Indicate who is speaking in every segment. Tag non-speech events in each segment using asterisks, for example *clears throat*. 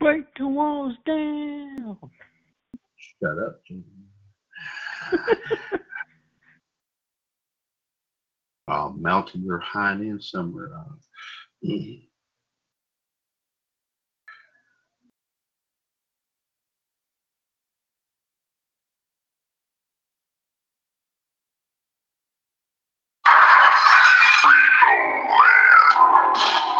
Speaker 1: Break the walls down.
Speaker 2: Shut up, Jimmy. oh, *laughs* mountain your hind end somewhere. Uh, mm. *clears throat*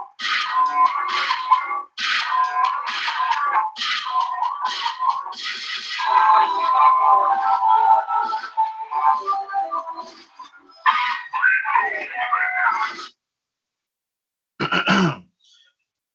Speaker 2: *clears throat*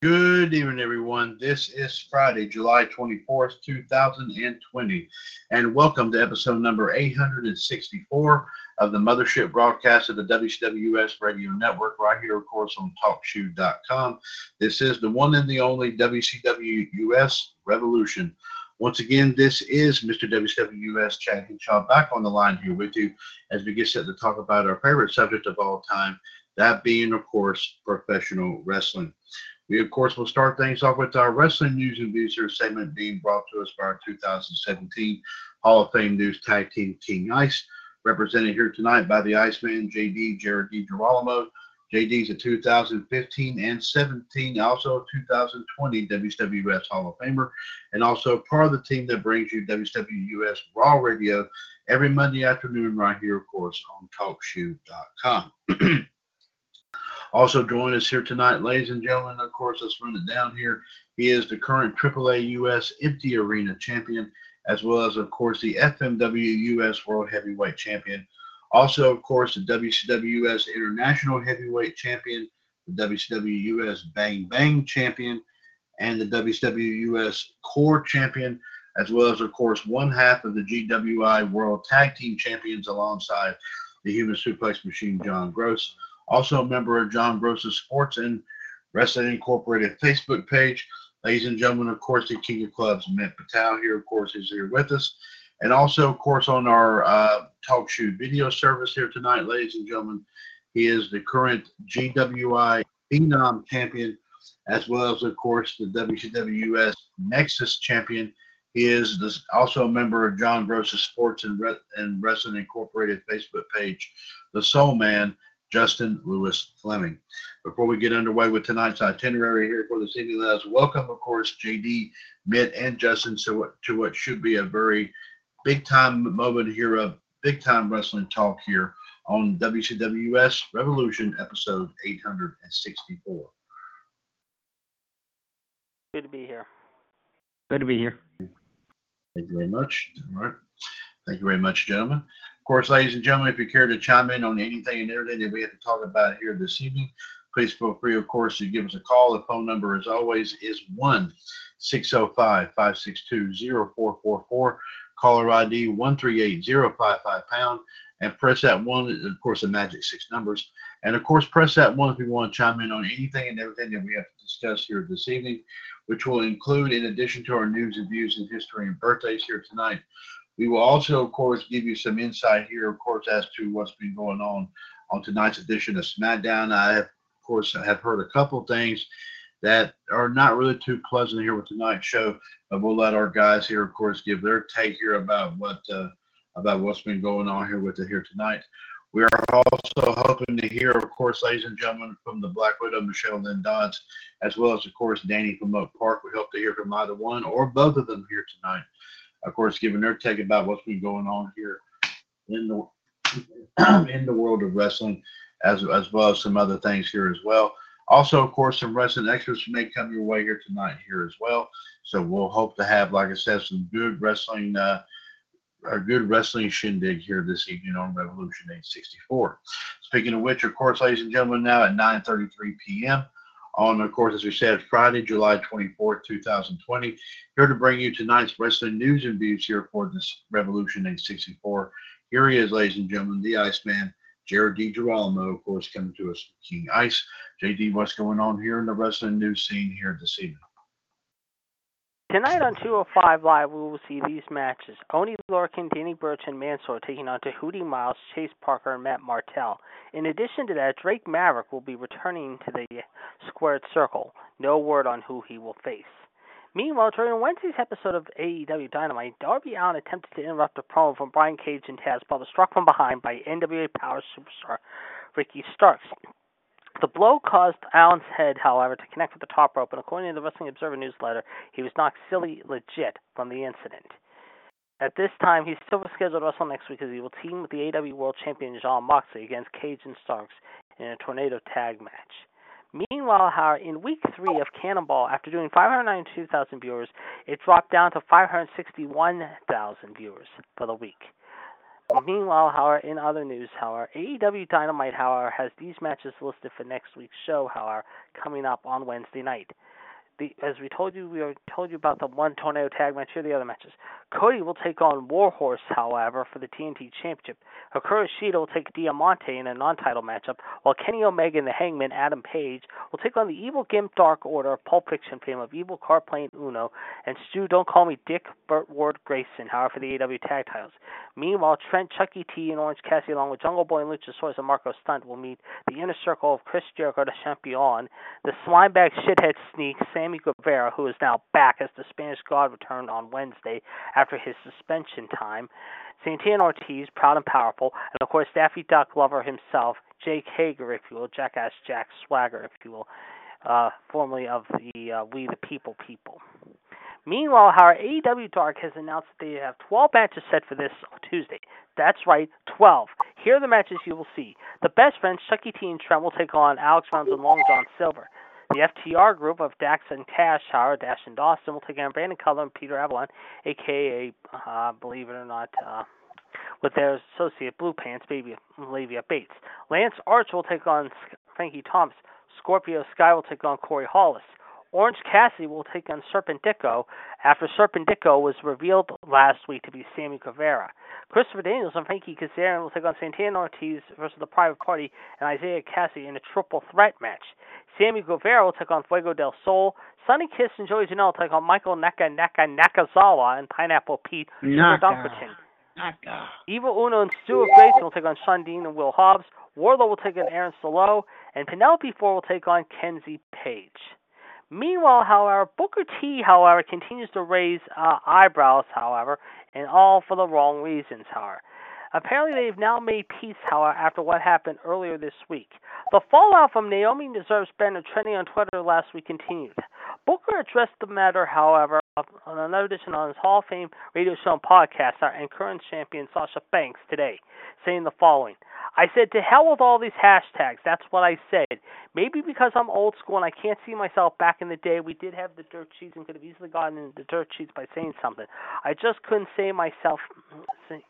Speaker 2: Good evening, everyone. This is Friday, July 24th, 2020, and welcome to episode number 864 of the Mothership broadcast of the WCWS Radio Network, right here, of course, on TalkShoe.com. This is the one and the only WCW US Revolution. Once again, this is Mr. WCWS Chad Hinshaw back on the line here with you as we get set to talk about our favorite subject of all time, that being, of course, professional wrestling. We, of course, will start things off with our wrestling news and views segment being brought to us by our 2017 Hall of Fame News Tag Team King Ice, represented here tonight by the Iceman, JD, Jared DiGirolamo. JD's a 2015 and 17, also 2020 WWS Hall of Famer, and also part of the team that brings you WWS Raw Radio every Monday afternoon right here, of course, on TalkShoe.com. *clears throat* Also join us here tonight, ladies and gentlemen. Of course, let's run it down here. He is the current AAA US Empty Arena champion, as well as, of course, the FMW US World Heavyweight Champion. Also, of course, the WCW US International Heavyweight Champion, the WCW US Bang Bang Champion, and the WCW US Core Champion, as well as, of course, one half of the GWI World Tag Team Champions alongside the Human Suplex Machine, John Gross also a member of John Gross's Sports and Wrestling Incorporated Facebook page. Ladies and gentlemen, of course, the King of Clubs, Mitt Patel here, of course, is here with us. And also, of course, on our uh, Talk Shoe video service here tonight, ladies and gentlemen, he is the current GWI Phenom champion, as well as, of course, the WCWS Nexus champion. He is this, also a member of John Gross's Sports and, Re- and Wrestling Incorporated Facebook page, The Soul Man, Justin Lewis Fleming. Before we get underway with tonight's itinerary here for this evening, let us welcome, of course, JD, Mitt, and Justin to what, to what should be a very big time moment here of big time wrestling talk here on WCWS Revolution episode 864.
Speaker 1: Good to be here. Good to be here.
Speaker 2: Thank you very much. All right. Thank you very much, gentlemen. Of course, ladies and gentlemen, if you care to chime in on anything and everything that we have to talk about here this evening, please feel free, of course, to give us a call. The phone number, as always, is 1 605 562 0444. Caller ID 138055 pound. And press that one, of course, the magic six numbers. And of course, press that one if you want to chime in on anything and everything that we have to discuss here this evening, which will include, in addition to our news and views and history and birthdays here tonight, we will also, of course, give you some insight here, of course, as to what's been going on on tonight's edition of SmackDown. I have, of course, have heard a couple things that are not really too pleasant here with tonight's show, but we'll let our guys here, of course, give their take here about what uh, about what's been going on here with it here tonight. We are also hoping to hear, of course, ladies and gentlemen, from the Black Widow, Michelle Lynn Dodds, as well as, of course, Danny from Oak Park. We hope to hear from either one or both of them here tonight. Of course, giving their take about what's been going on here in the *clears throat* in the world of wrestling, as as well as some other things here as well. Also, of course, some wrestling extras may come your way here tonight here as well. So we'll hope to have, like I said, some good wrestling, uh, a good wrestling shindig here this evening on Revolution 864. Speaking of which, of course, ladies and gentlemen, now at 9:33 p.m. on, of course, as we said, Friday, July 24th, 2020. Here to bring you tonight's wrestling news and views here for this Revolution 864. Here he is, ladies and gentlemen, the Iceman. Jared DiGirolamo, of course, coming to us King Ice. JD, what's going on here in the wrestling news scene here this evening?
Speaker 3: Tonight on 205 Live, we will see these matches. Oney Lorcan, Danny Burch, and Mansoor taking on Tehuti Miles, Chase Parker, and Matt Martel. In addition to that, Drake Maverick will be returning to the Squared Circle. No word on who he will face. Meanwhile, during Wednesday's episode of AEW Dynamite, Darby Allin attempted to interrupt a promo from Brian Cage and Taz, but was struck from behind by NWA Power superstar Ricky Starks. The blow caused Allin's head, however, to connect with the top rope, and according to the Wrestling Observer newsletter, he was knocked silly legit from the incident. At this time, he's still scheduled to wrestle next week as he will team with the AEW World Champion Jon Moxley against Cage and Starks in a tornado tag match. Meanwhile, however, in week three of Cannonball, after doing 592,000 viewers, it dropped down to 561,000 viewers for the week. Meanwhile, however, in other news, however, AEW Dynamite, however, has these matches listed for next week's show, however, coming up on Wednesday night the as we told you, we told you about the one tornado tag match. Here are the other matches. Cody will take on Warhorse, however, for the TNT Championship. Hikaru Shida will take Diamante in a non-title matchup, while Kenny Omega and the Hangman Adam Page will take on the Evil Gimp Dark Order Pulp Fiction fame of Evil Car Plane Uno and Stu Don't Call Me Dick Burt Ward Grayson, however, for the AEW tag titles. Meanwhile, Trent, Chucky T, and Orange Cassidy, along with Jungle Boy and Luchasaurus and Marko Stunt, will meet the inner circle of Chris Jericho, the Champion, the Slimebag Shithead Sneak, Sam Sammy Guevara, who is now back as the Spanish God returned on Wednesday after his suspension time. Santana Ortiz, proud and powerful, and of course Daffy Duck lover himself, Jake Hager, if you will, Jackass Jack Swagger, if you will, uh, formerly of the uh, We the People people. Meanwhile, our AEW Dark has announced that they have 12 matches set for this Tuesday. That's right, 12. Here are the matches you will see. The best friends, Chucky T and Trent, will take on Alex Reynolds and Long John Silver. The FTR group of Dax and Cash, Howard, Dash and Dawson will take on Brandon Cutler and Peter Avalon, aka, uh, believe it or not, uh, with their associate Blue Pants, Baby Leva Bates. Lance Arch will take on Frankie Thomas. Scorpio Sky will take on Corey Hollis. Orange Cassidy will take on Serpentico after Serpentico was revealed last week to be Sammy Guevara. Christopher Daniels and Frankie Kazarian will take on Santana Ortiz versus the Private Party and Isaiah Kassidy in a triple threat match. Sammy Guevara will take on Fuego del Sol. Sonny Kiss and Joey Janela will take on Michael Naka Naka Nakazawa and Pineapple Pete
Speaker 1: Naka. Naka.
Speaker 3: Evil Uno and Stuart Grayson will take on Sean Dean and Will Hobbs. Wardlow will take on Aaron Solo. And Penelope Ford will take on Kenzie Paige. Meanwhile, however, Booker T, however, continues to raise uh, eyebrows, however, and all for the wrong reasons, however. Apparently, they've now made peace, however, after what happened earlier this week. The fallout from Naomi deserves better trending on Twitter last week continued. Booker addressed the matter, however, on another edition on his Hall of Fame radio show and podcast, and current champion Sasha Banks today, saying the following. I said, to hell with all these hashtags. That's what I said. Maybe because I'm old school and I can't see myself back in the day, we did have the dirt sheets and could have easily gotten the dirt sheets by saying something. I just couldn't say myself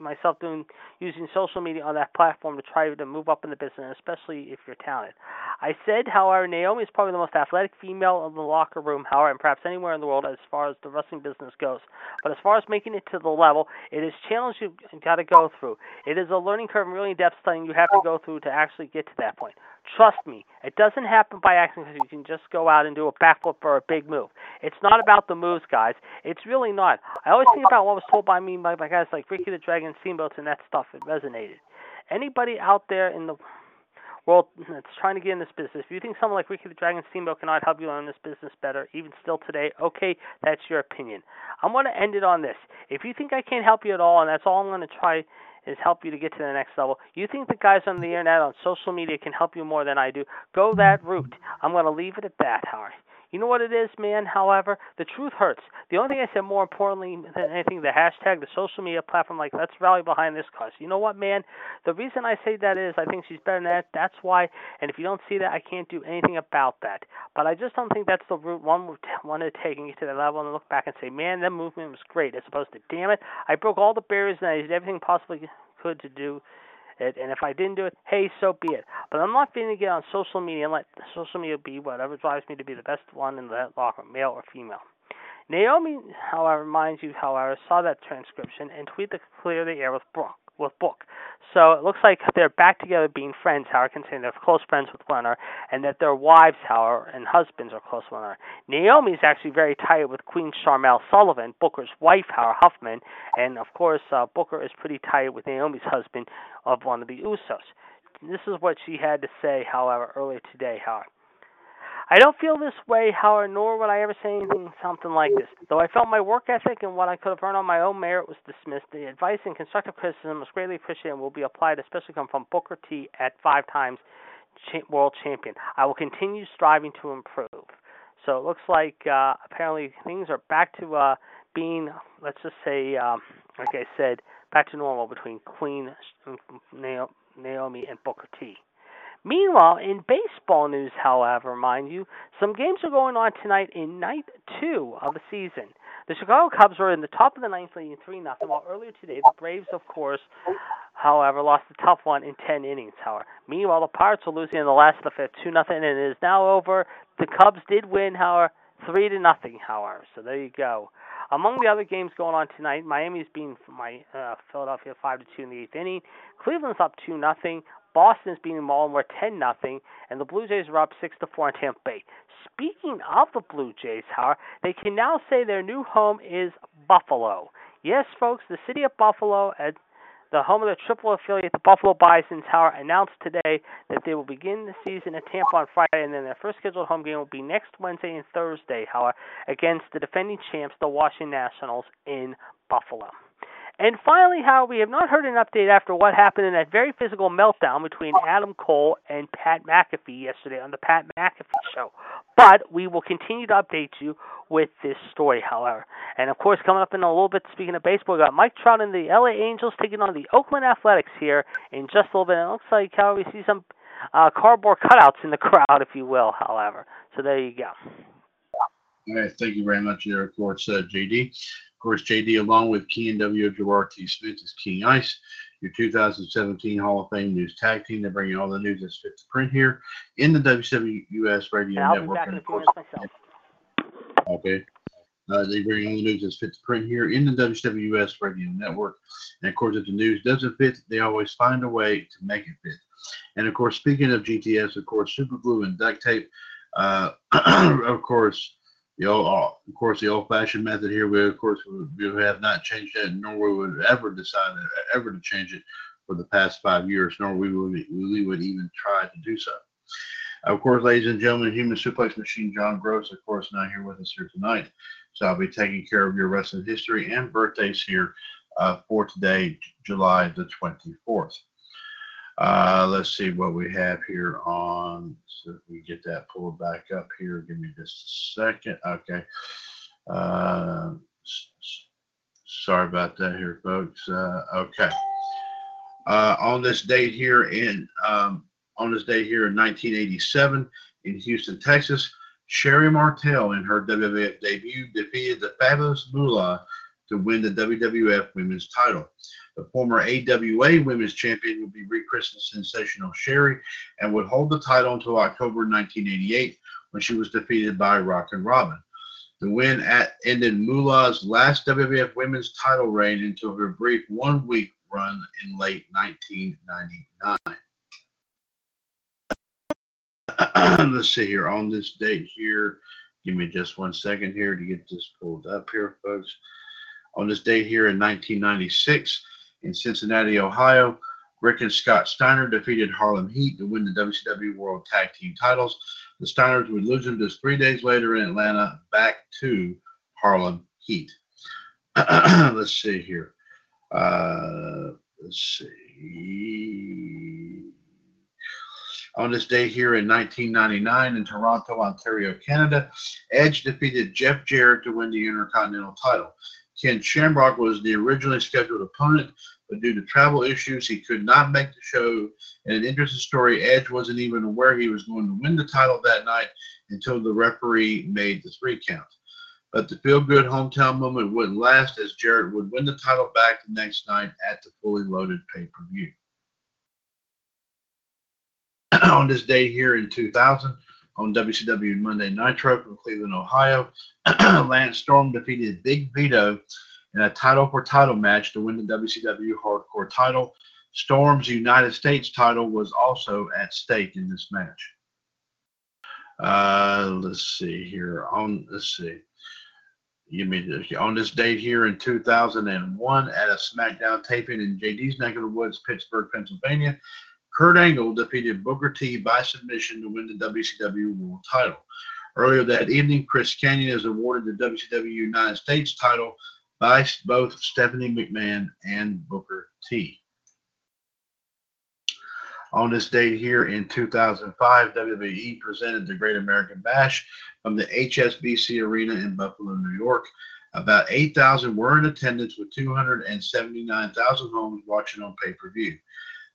Speaker 3: myself doing using social media on that platform to try to move up in the business, especially if you're talented. I said, however, Naomi is probably the most athletic female in the locker room, however, and perhaps anywhere in the world as far as the wrestling business goes. But as far as making it to the level, it is challenge you've got to go through. It is a learning curve and really in-depth studying you have to go through to actually get to that point. Trust me, it doesn't happen by accident because you can just go out and do a backflip or a big move. It's not about the moves, guys. It's really not. I always think about what was told by me by, by guys like Ricky the Dragon Steamboats and that stuff. It resonated. Anybody out there in the world that's trying to get in this business, if you think someone like Ricky the Dragon Steamboat cannot help you learn this business better, even still today, okay, that's your opinion. I'm going to end it on this. If you think I can't help you at all, and that's all I'm going to try is help you to get to the next level. You think the guys on the internet on social media can help you more than I do? Go that route. I'm going to leave it at that, Howard. You know what it is, man? However, the truth hurts. The only thing I said more importantly than anything, the hashtag, the social media platform, like, let's rally behind this cause. You know what, man? The reason I say that is I think she's better than that. That's why. And if you don't see that, I can't do anything about that. But I just don't think that's the route one would want to take and get to that level and look back and say, man, that movement was great. As opposed to, damn it, I broke all the barriers and I did everything possibly could to do it. And if I didn't do it, hey, so be it. But I'm not going to get on social media and let social media be whatever drives me to be the best one in the locker male or female. Naomi, however, mind you, however, saw that transcription and tweeted to clear the air with Brooke with Book. So it looks like they're back together being friends, however, considering they're close friends with another, and that their wives, however, and husbands are close with another. is actually very tight with Queen Sharmell Sullivan, Booker's wife, Howard Huffman, and of course, uh, Booker is pretty tight with Naomi's husband of one of the Usos. This is what she had to say, however, earlier today, Howard. I don't feel this way, however, nor would I ever say anything something like this. Though I felt my work ethic and what I could have earned on my own merit was dismissed, the advice and constructive criticism was greatly appreciated and will be applied, especially come from Booker T at five times world champion. I will continue striving to improve. So it looks like uh, apparently things are back to uh, being, let's just say, um, like I said, back to normal between Queen Naomi and Booker T. Meanwhile, in baseball news, however, mind you, some games are going on tonight in night two of the season. The Chicago Cubs are in the top of the ninth, leading three nothing. While earlier today, the Braves, of course, however, lost a tough one in ten innings. However, meanwhile, the Pirates are losing in the last of the fifth, two nothing, and it is now over. The Cubs did win, however, three to nothing. However, so there you go. Among the other games going on tonight, Miami's beating my uh, Philadelphia five to two in the eighth inning. Cleveland's up two nothing. Boston's beating Baltimore 10 nothing, and the Blue Jays are up 6 to 4 in Tampa Bay. Speaking of the Blue Jays, however, they can now say their new home is Buffalo. Yes, folks, the city of Buffalo, at the home of the triple affiliate, the Buffalo Bison however, announced today that they will begin the season at Tampa on Friday, and then their first scheduled home game will be next Wednesday and Thursday, however, against the defending champs, the Washington Nationals, in Buffalo. And finally, how we have not heard an update after what happened in that very physical meltdown between Adam Cole and Pat McAfee yesterday on the Pat McAfee show. But we will continue to update you with this story, however. And of course, coming up in a little bit, speaking of baseball, we got Mike Trout and the LA Angels taking on the Oakland Athletics here in just a little bit. And it looks like how we see some uh, cardboard cutouts in the crowd, if you will, however. So there you go.
Speaker 2: All right, thank you very much there, of course, uh, JD. Of course, JD, along with Key W. Gerard T. Smith, is King Ice, your 2017 Hall of Fame News Tag Team. They bring you all the news that's fit to print here in the WWS Radio
Speaker 3: and
Speaker 2: Network.
Speaker 3: and of course.
Speaker 2: Okay. Uh, they bring all the news that's fit to print here in the WWS Radio Network. And of course, if the news doesn't fit, they always find a way to make it fit. And of course, speaking of GTS, of course, super glue and duct tape. Uh, *clears throat* of course, the old, uh, of course, the old-fashioned method here. We, of course, we have not changed that, nor we would ever decide ever to change it for the past five years, nor we would we would even try to do so. Of course, ladies and gentlemen, Human Suplex Machine John Gross, of course, not here with us here tonight. So I'll be taking care of your wrestling history and birthdays here uh, for today, July the 24th. Uh, let's see what we have here on. So if we get that pulled back up here, give me just a second. Okay. Uh, sorry about that here, folks. Uh, okay. Uh, on this date here in um, on this date here in 1987 in Houston, Texas, Sherri Martel in her WWF debut defeated the Fabulous Moolah to win the WWF Women's title. The former AWA Women's Champion would be rechristened Sensational Sherri and would hold the title until October 1988 when she was defeated by Rockin' Robin. The win at ended Moolah's last WWF Women's title reign until her brief one-week run in late 1999. *clears throat* Let's see here on this date here. Give me just one second here to get this pulled up here, folks. On this day here in 1996, in Cincinnati, Ohio. Rick and Scott Steiner defeated Harlem Heat to win the WCW World Tag Team titles. The Steiners would lose them just three days later in Atlanta back to Harlem Heat. *clears throat* Let's see here. Uh, let's see. On this day here in 1999 in Toronto, Ontario, Canada, Edge defeated Jeff Jarrett to win the Intercontinental title. Ken Shamrock was the originally scheduled opponent, but due to travel issues, he could not make the show. In an interesting story, Edge wasn't even aware he was going to win the title that night until the referee made the three count. But the feel good hometown moment wouldn't last as Jarrett would win the title back the next night at the fully loaded pay per view. *clears throat* on this day here in 2000, on WCW Monday Nitro from Cleveland, Ohio, *clears throat* Lance Storm defeated Big Vito in a title for title match to win the WCW Hardcore title. Storm's United States title was also at stake in this match. Uh, let's see here. On let's see. You mean on this date here in 2001 at a SmackDown taping in JD's neck of the woods, Pittsburgh, Pennsylvania, Kurt Angle defeated Booker T by submission to win the WCW World Title. Earlier that evening, Chris Kanyon is awarded the WCW United States title by both Stephanie McMahon and Booker T. On this date here in 2005, WWE presented the Great American Bash from the HSBC Arena in Buffalo, New York. About 8,000 were in attendance with 279,000 homes watching on pay per view.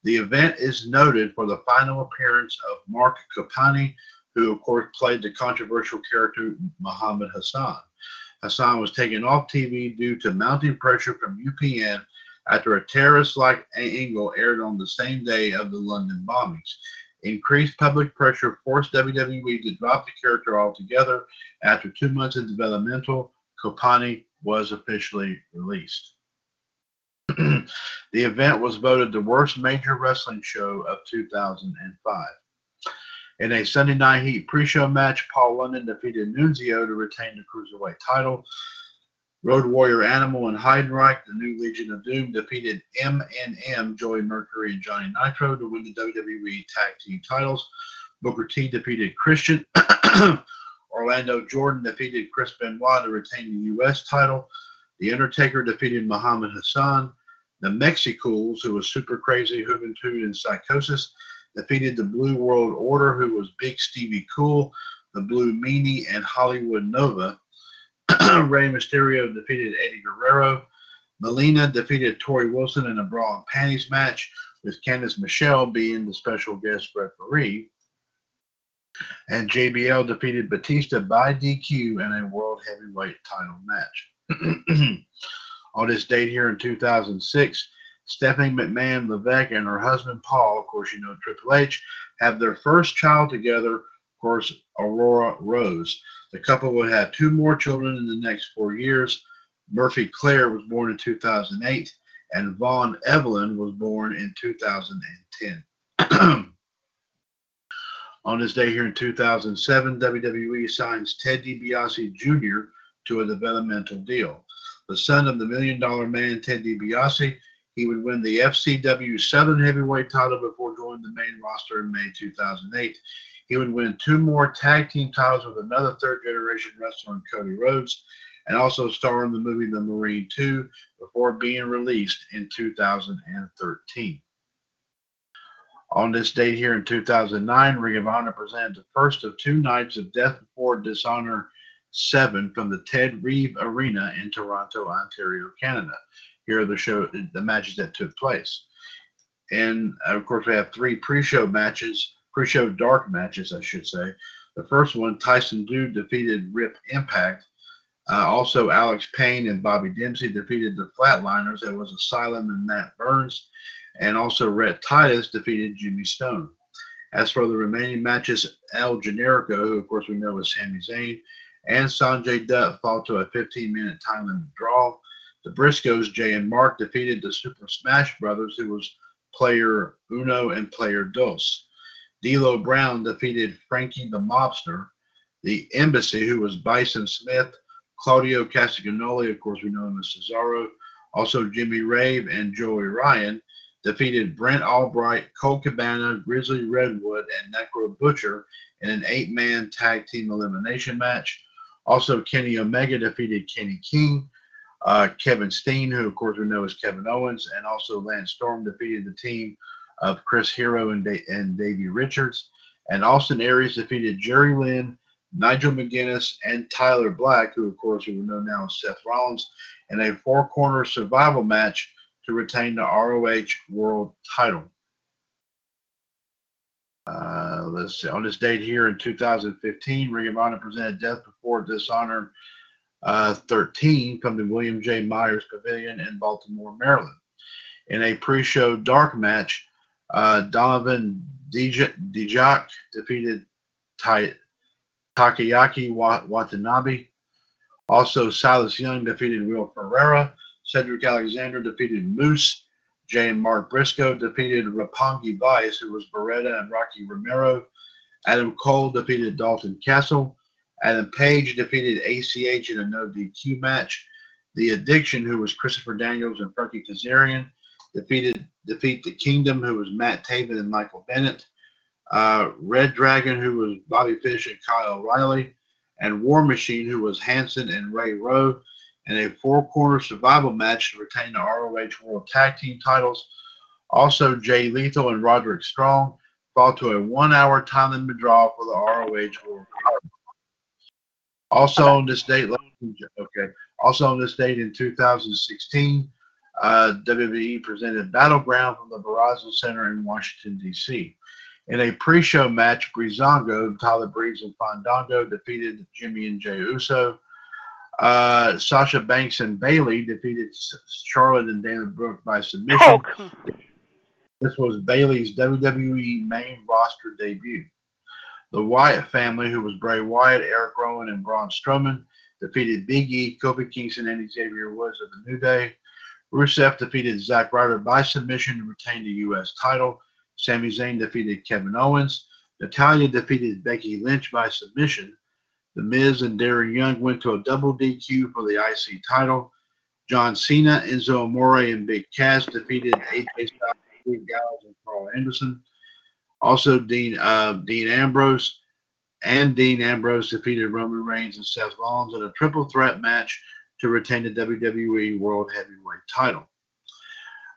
Speaker 2: The event is noted for the final appearance of Mark Copani, who, of course, played the controversial character Muhammad Hassan. Hassan was taken off TV due to mounting pressure from UPN after a terrorist like angle aired on the same day of the London bombings. Increased public pressure forced WWE to drop the character altogether. After two months of developmental, Copani was officially released. The event was voted the worst major wrestling show of 2005. In a Sunday Night Heat pre-show match, Paul London defeated Nunzio to retain the Cruiserweight title. Road Warrior Animal and Heidenreich, the new Legion of Doom, defeated MNM, Joey Mercury, and Johnny Nitro to win the WWE Tag Team titles. Booker T defeated Christian. *coughs* Orlando Jordan defeated Chris Benoit to retain the U.S. title. The Undertaker defeated Muhammad Hassan. The Mexicools, who was super crazy, Juventud, and Psychosis, defeated the Blue World Order, who was Big Stevie Cool, the Blue Meanie, and Hollywood Nova. *clears throat* Rey Mysterio defeated Eddie Guerrero. Melina defeated Torrie Wilson in a bra and panties match, with Candice Michelle being the special guest referee. And JBL defeated Batista by DQ in a World Heavyweight title match. *clears throat* On this date here in 2006, Stephanie McMahon Levesque and her husband Paul, of course, you know Triple H, have their first child together, of course, Aurora Rose. The couple would have two more children in the next four years. Murphy Claire was born in 2008, and Vaughn Evelyn was born in 2010. *clears throat* On this day here in 2007, WWE signs Ted DiBiase Jr. to a developmental deal. The son of the Million Dollar Man, Ted DiBiase, he would win the FCW Southern Heavyweight title before joining the main roster in May 2008. He would win two more tag team titles with another third generation wrestler Cody Rhodes and also star in the movie The Marine 2 before being released in 2013. On this date here in 2009, Ring of Honor presented the first of two nights of Death Before Dishonor 7 from the Ted Reeve Arena in Toronto, Ontario, Canada. Here are the show the matches that took place. And of course, we have three pre-show matches pre-show dark matches, I should say. The first one, Tyson Dux defeated Rip Impact. Uh, also, Alex Payne and Bobby Dempsey defeated the Flatliners. There was Asylum and Matt Burns. And also, Rhett Titus defeated Jimmy Stone. As for the remaining matches, El Generico, who of course we know is Sami Zayn, and Sanjay Dutt fought to a 15 minute time limit draw. The Briscoes, Jay and Mark, defeated the Super Smash Brothers, who was player Uno and player Dos. D'Lo Brown defeated Frankie the Mobster. The Embassy, who was Bison Smith, Claudio Castagnoli, of course we know him as Cesaro, also Jimmy Rave and Joey Ryan, defeated Brent Albright, Colt Cabana, Grizzly Redwood, and Necro Butcher in an eight-man tag team elimination match. Also, Kenny Omega defeated Kenny King. Uh, Kevin Steen, who of course we know as Kevin Owens, and also Lance Storm defeated the team of Chris Hero and, da- and Davey Richards. And Austin Aries defeated Jerry Lynn, Nigel McGuinness, and Tyler Black, who of course we know now as Seth Rollins, in a four-corner survival match to retain the ROH World Title. Uh, let's see. On this date here in 2015, Ring of Honor presented Death Before Dishonor uh, 13 from the William J. Myers Pavilion in Baltimore, Maryland. In a pre-show dark match, uh, Donovan Dijak defeated Tai- Takaaki Watanabe. Also, Silas Young defeated Will Ferrara. Cedric Alexander defeated Moose. Jay and Mark Briscoe defeated Roppongi Vice, who was Beretta and Rocky Romero. Adam Cole defeated Dalton Castle. Adam Page defeated ACH in a no DQ match. The Addiction, who was Christopher Daniels and Frankie Kazarian, defeated defeat the Kingdom, who was Matt Taven and Michael Bennett. Uh, Red Dragon, who was Bobby Fish and Kyle O'Reilly, and War Machine, who was Hanson and Ray Rowe, in a four-corner survival match to retain the ROH World Tag Team titles. Also, Jay Lethal and Roderick Strong fought to a one-hour time limit draw for the ROH World. Also on this date, okay. Also on this date in 2016, uh, WWE presented Battleground from the Verizon Center in Washington D.C. In a pre-show match, Breezango, Tyler Breeze, and Fandango defeated Jimmy and Jay Uso. Uh, Sasha Banks and Bayley defeated Charlotte and Dana Brooke by submission. Oh, this was Bayley's WWE main roster debut. The Wyatt family, who was Bray Wyatt, Eric Rowan, and Braun Strowman, defeated Big E, Kofi Kingston, and Xavier Woods of the New Day. Rusev defeated Zack Ryder by submission to retain the U.S. title. Sami Zayn defeated Kevin Owens. Natalya defeated Becky Lynch by submission. The Miz and Darren Young went to a double DQ for the IC title. John Cena, Enzo Amore, and Big Cass defeated AJ Styles, Steve Gallows, and Karl Anderson. Also, Dean uh, Dean Ambrose and Dean Ambrose defeated Roman Reigns and Seth Rollins in a triple threat match to retain the WWE World Heavyweight title.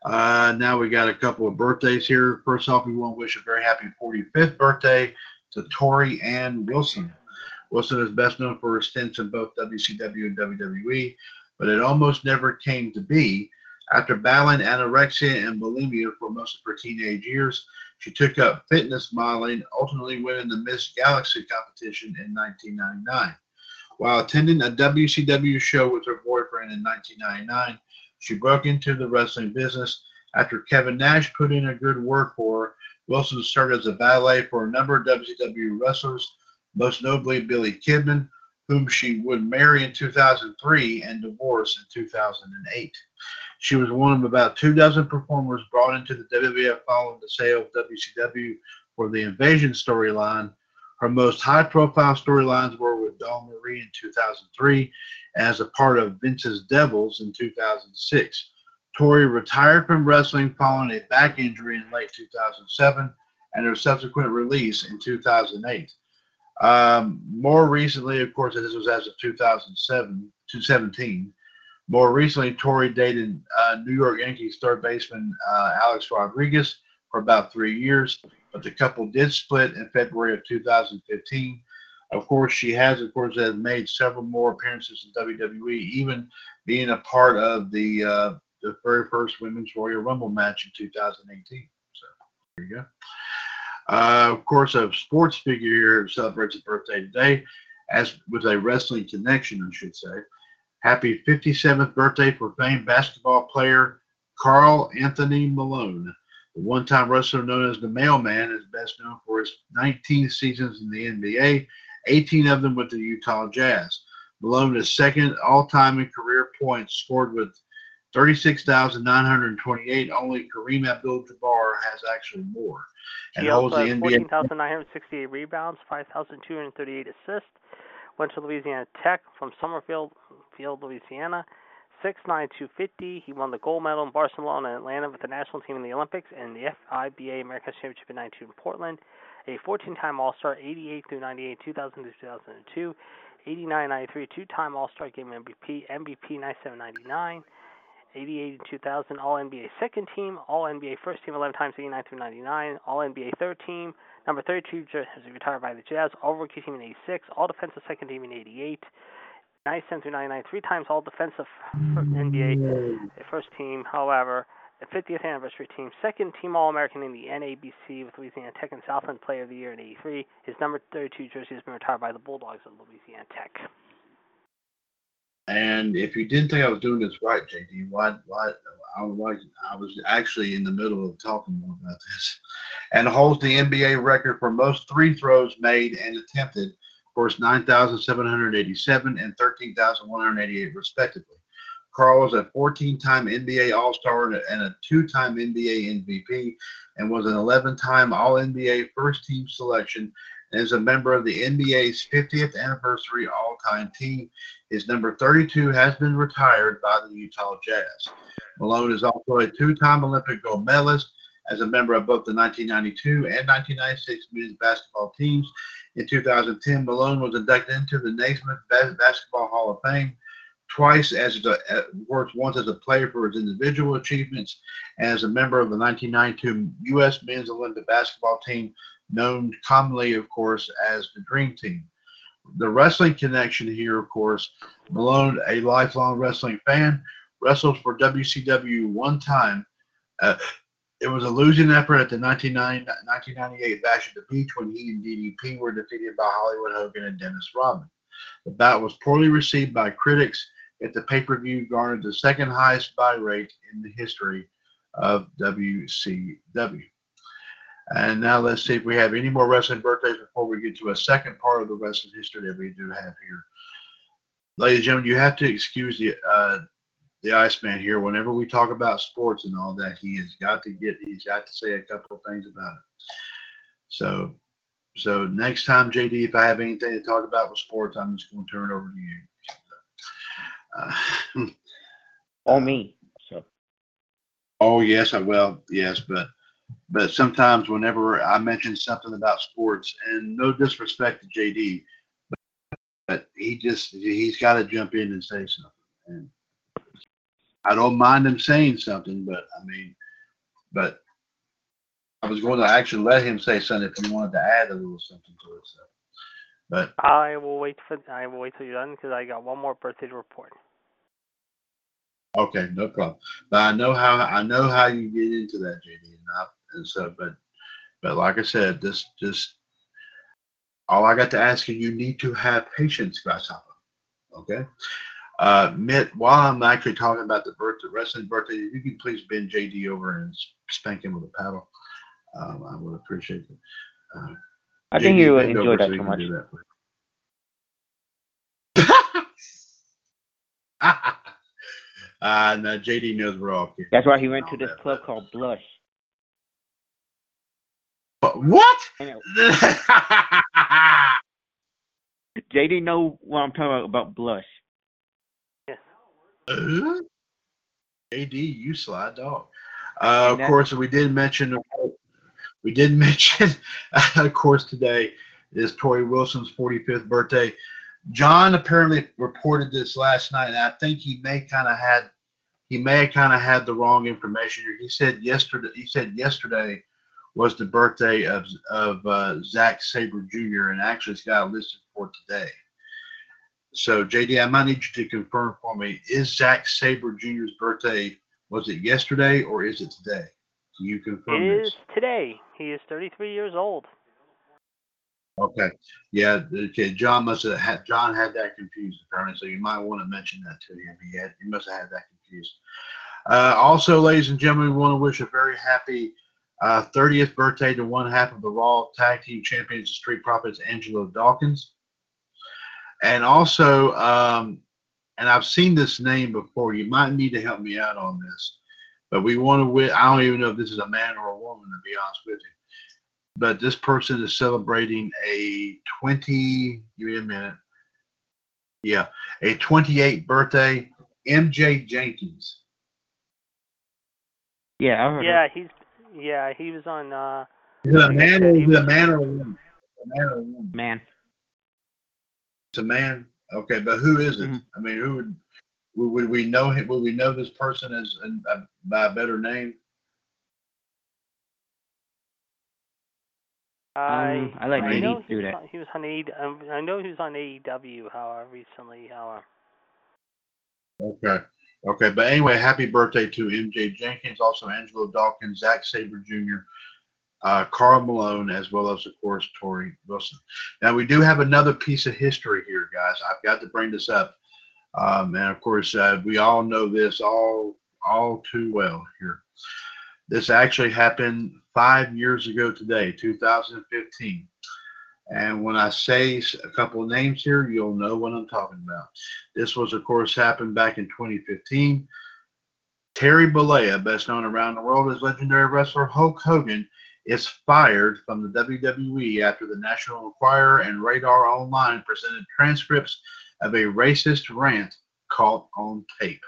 Speaker 2: Uh, now we got a couple of birthdays here. First off, we want to wish a very happy 45th birthday to Torrie Ann Wilson. Wilson is best known for her stints in both WCW and WWE, but it almost never came to be. After battling anorexia and bulimia for most of her teenage years, she took up fitness modeling, ultimately winning the Miss Galaxy competition in 1999. While attending a WCW show with her boyfriend in 1999, she broke into the wrestling business. After Kevin Nash put in a good word for her, Wilson served as a valet for a number of WCW wrestlers, most notably Billy Kidman, whom she would marry in 2003 and divorce in 2008. She was one of about two dozen performers brought into the WWF following the sale of WCW for the Invasion storyline. Her most high profile storylines were with Dawn Marie in 2003 as a part of Vince's Devils in 2006. Torrie retired from wrestling following a back injury in late 2007 and her subsequent release in 2008. Um, more recently, of course, this was as of 2007 2017. More recently, Torrie dated uh, New York Yankees third baseman uh, Alex Rodriguez for about three years, but the couple did split in February of 2015. Of course, she has, of course, has made several more appearances in WWE, even being a part of the uh, the very first Women's Royal Rumble match in 2018. So there you go. Uh, of course, a sports figure here celebrates a birthday today, as with a wrestling connection, I should say. Happy 57th birthday for famed basketball player Karl Anthony Malone. The one time wrestler known as the Mailman is best known for his 19 seasons in the NBA, 18 of them with the Utah Jazz. Malone is second all time in career points scored with 36,928. Only Kareem Abdul Jabbar has actually more
Speaker 3: and he holds also has 14,968 rebounds, 5,238 assists. Went to Louisiana Tech from Summerfield, Field, Louisiana. 6'9", He won the gold medal in Barcelona and Atlanta with the national team in the Olympics and the FIBA American Championship in 92 in Portland. A 14-time All-Star, 88 through 98, 2000 to 2002. 89 93, two time All Star Game MVP, MVP 97 99. 88 and 2000 All NBA second team, All NBA first team 11 times 89 through 99, All NBA third team, number 32 jersey retired by the Jazz, All Rookie team in 86, All Defensive second team in 88, 97 through 99, three times All Defensive NBA first team. However, the 50th anniversary team, second team All American in the NABC with Louisiana Tech and Southland Player of the Year in 83. His number 32 jersey has been retired by the Bulldogs of Louisiana Tech.
Speaker 2: And if you didn't think I was doing this right, JD, why, why, I was, I was actually in the middle of talking about this. And holds the NBA record for most three throws made and attempted, of course, 9,787 and 13,188 respectively. Karl was a 14-time NBA All-Star and a two-time NBA MVP, and was an 11-time All-NBA first-team selection, and is a member of the NBA's 50th anniversary all-time team. His number 32 has been retired by the Utah Jazz. Malone is also a two-time Olympic gold medalist as a member of both the 1992 and 1996 men's basketball teams. In 2010, Malone was inducted into the Naismith Basketball Hall of Fame twice as a, uh, worked once as a player for his individual achievements and as a member of the 1992 U.S. men's Olympic basketball team, known commonly, of course, as the Dream Team. The wrestling connection here, of course, Malone, a lifelong wrestling fan, wrestled for WCW one time. Uh, it was a losing effort at the 1998 Bash at the Beach when he and DDP were defeated by Hollywood Hogan and Dennis Rodman. The bout was poorly received by critics at the pay-per-view garnered the second highest buy rate in the history of WCW. And now let's see if we have any more wrestling birthdays before we get to a second part of the wrestling history that we do have here. Ladies and gentlemen, you have to excuse the uh, the Iceman here. Whenever we talk about sports and all that, he has got to get he's got to say a couple of things about it. So so next time, JD, if I have anything to talk about with sports, I'm just going to turn it over to you.
Speaker 1: Uh, *laughs* or me. So.
Speaker 2: Oh yes, I will. Yes, but but sometimes whenever I mention something about sports, and no disrespect to JD, but, but he just he's got to jump in and say something. And I don't mind him saying something, but I mean, but I was going to actually let him say something if he wanted to add a little something to it. So. But
Speaker 3: I will wait for I will wait till you're done because I got one more birthday to report.
Speaker 2: Okay, no problem. But I know how I know how you get into that, JD, and, I, and so but but like I said, this just all I got to ask you, you need to have patience, grasshopper. Okay. Uh, Mitt, while I'm actually talking about the birth, birthday, wrestling birthday, you can please bend JD over and spank him with a paddle. Um, I would appreciate it. Uh,
Speaker 1: I think you would enjoy that so much.
Speaker 2: uh, no, JD knows we're all kidding.
Speaker 1: That's why he went to this club called Blush.
Speaker 2: What?
Speaker 1: JD *laughs* know what I'm talking about about Blush.
Speaker 3: Yeah.
Speaker 2: Uh, JD, you slide dog. Uh, of course, we did mention we did *laughs* mention, of course, today is Torrie Wilson's 45th birthday. John apparently reported this last night, and I think he may kind of had he may have kind of had the wrong information here. He said yesterday he said yesterday was the birthday of of uh, Zack Sabre Jr. and actually it's got listed for today. So JD, I might need you to confirm for me: is Zack Sabre Jr.'s birthday was it yesterday or is it today? Can you confirm
Speaker 3: It
Speaker 2: this?
Speaker 3: is today. He is 33 years old.
Speaker 2: Okay. Yeah. Okay. John must have had John had that confused apparently, so you might want to mention that to him. He had he must have had that confused. Uh, also, ladies and gentlemen, we want to wish a very happy uh, 30th birthday to one half of the Raw Tag Team Champions, the Street Profits, Angelo Dawkins. And also, um, and I've seen this name before. You might need to help me out on this. But we want to win. I don't even know if this is a man or a woman, to be honest with you. But this person is celebrating a 20, give me a minute. Yeah, a 28th birthday. MJ Jenkins.
Speaker 1: Yeah,
Speaker 3: Yeah, he's yeah he was on. uh
Speaker 2: Is it a man or is it a man or a woman? A man or a woman?
Speaker 1: Man.
Speaker 2: It's a man. Okay, but who is it?
Speaker 1: Mhm.
Speaker 2: I mean, who would would, would we know him? Would we know this person as uh, by a better name?
Speaker 3: I
Speaker 1: Um, I like
Speaker 3: I
Speaker 1: Lady
Speaker 3: know he
Speaker 1: do
Speaker 3: was
Speaker 1: that.
Speaker 3: on, he was on A, um, I know he was on AEW. However, recently, however.
Speaker 2: Okay. Okay, but anyway, happy birthday to MJ Jenkins, also Angelo Dawkins, Zack Sabre Jr., uh, Karl Malone, as well as, of course, Torrie Wilson. Now, we do have another piece of history here, guys. I've got to bring this up. Um, and of course, uh, we all know this all all too well here. This actually happened five years ago today, 2015. And when I say a couple of names here, you'll know what I'm talking about. This was, of course, happened back in 2015. Terry Bollea, best known around the world as legendary wrestler Hulk Hogan, is fired from the WWE after the National Enquirer and Radar Online presented transcripts of a racist rant caught on tape.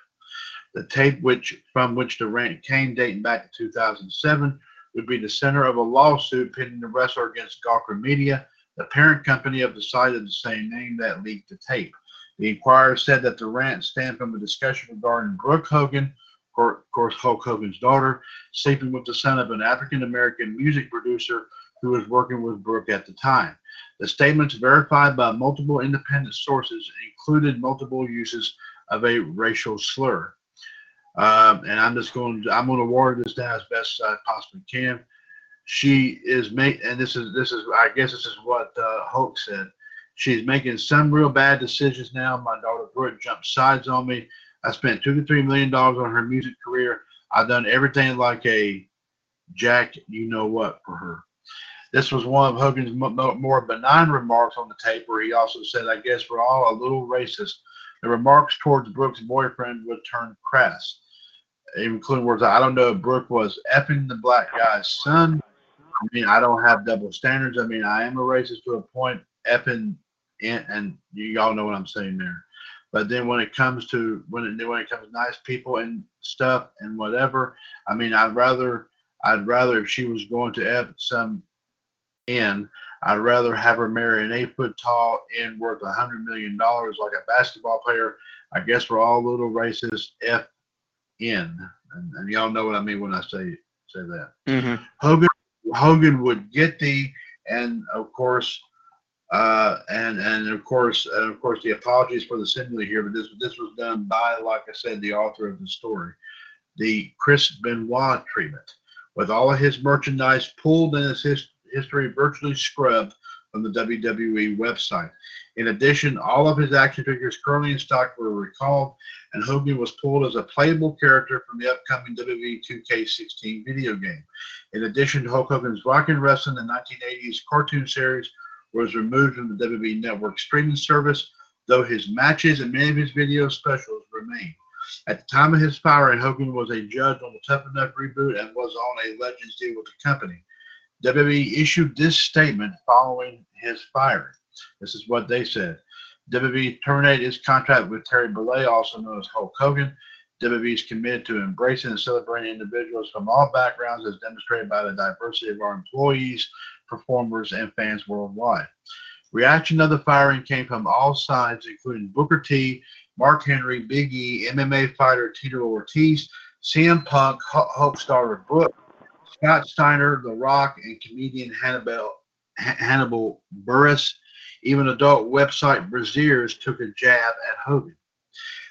Speaker 2: The tape, which from which the rant came, dating back to 2007, would be the center of a lawsuit pitting the wrestler against Gawker Media, the parent company of the site of the same name that leaked the tape. The Inquirer said that the rant stemmed from a discussion regarding Brooke Hogan, of course Hulk Hogan's daughter, sleeping with the son of an African American music producer who was working with Brooke at the time. The statements, verified by multiple independent sources, included multiple uses of a racial slur. Um, and I'm just going. To, I'm going to water this down as best I possibly can. She is make, and this is this is. I guess this is what uh, Hulk said. She's making some real bad decisions now. My daughter Brooke jumped sides on me. I spent two to three million dollars on her music career. I've done everything like a Jack, you know what, for her. This was one of Hogan's mo- mo- more benign remarks on the tape, where he also said, "I guess we're all a little racist." The remarks towards Brooke's boyfriend would turn crass, including words, "I don't know if Brooke was effing the black guy's son." I mean, I don't have double standards. I mean, I am a racist to a point, effing, and, and you all know what I'm saying there. But then when it comes to when it when it comes to nice people and stuff and whatever, I mean, I'd rather I'd rather if she was going to F some in, I'd rather have her marry an eight foot tall and worth a hundred million dollars like a basketball player. I guess we're all little racist. F in, and, and y'all know what I mean when I say say that.
Speaker 1: Mm-hmm.
Speaker 2: Hogan Hogan would get the and of course uh and and of course and of course the apologies for the simile here, but this this was done by like I said the author of the story, the Chris Benoit treatment, with all of his merchandise pulled and his his history virtually scrubbed from the WWE website. In addition, all of his action figures currently in stock were recalled, and Hogan was pulled as a playable character from the upcoming WWE 2K16 video game. In addition, Hulk Hogan's Rock and Wrestling, the 1980s cartoon series, was removed from the WWE Network streaming service, though his matches and many of his video specials remain. At the time of his firing, Hogan was a judge on the Tough Enough reboot and was on a Legends deal with the company. WWE issued this statement following his firing. This is what they said. WWE terminated his contract with Terry Bollea, also known as Hulk Hogan. WWE is committed to embracing and celebrating individuals from all backgrounds as demonstrated by the diversity of our employees, performers, and fans worldwide. Reaction to the firing came from all sides, including Booker T, Mark Henry, Big E, MMA fighter Tito Ortiz, CM Punk, Hulk star Brooke, Scott Steiner, The Rock, and comedian Hannibal, Hannibal Buress. Even adult website Brazzers took a jab at Hogan.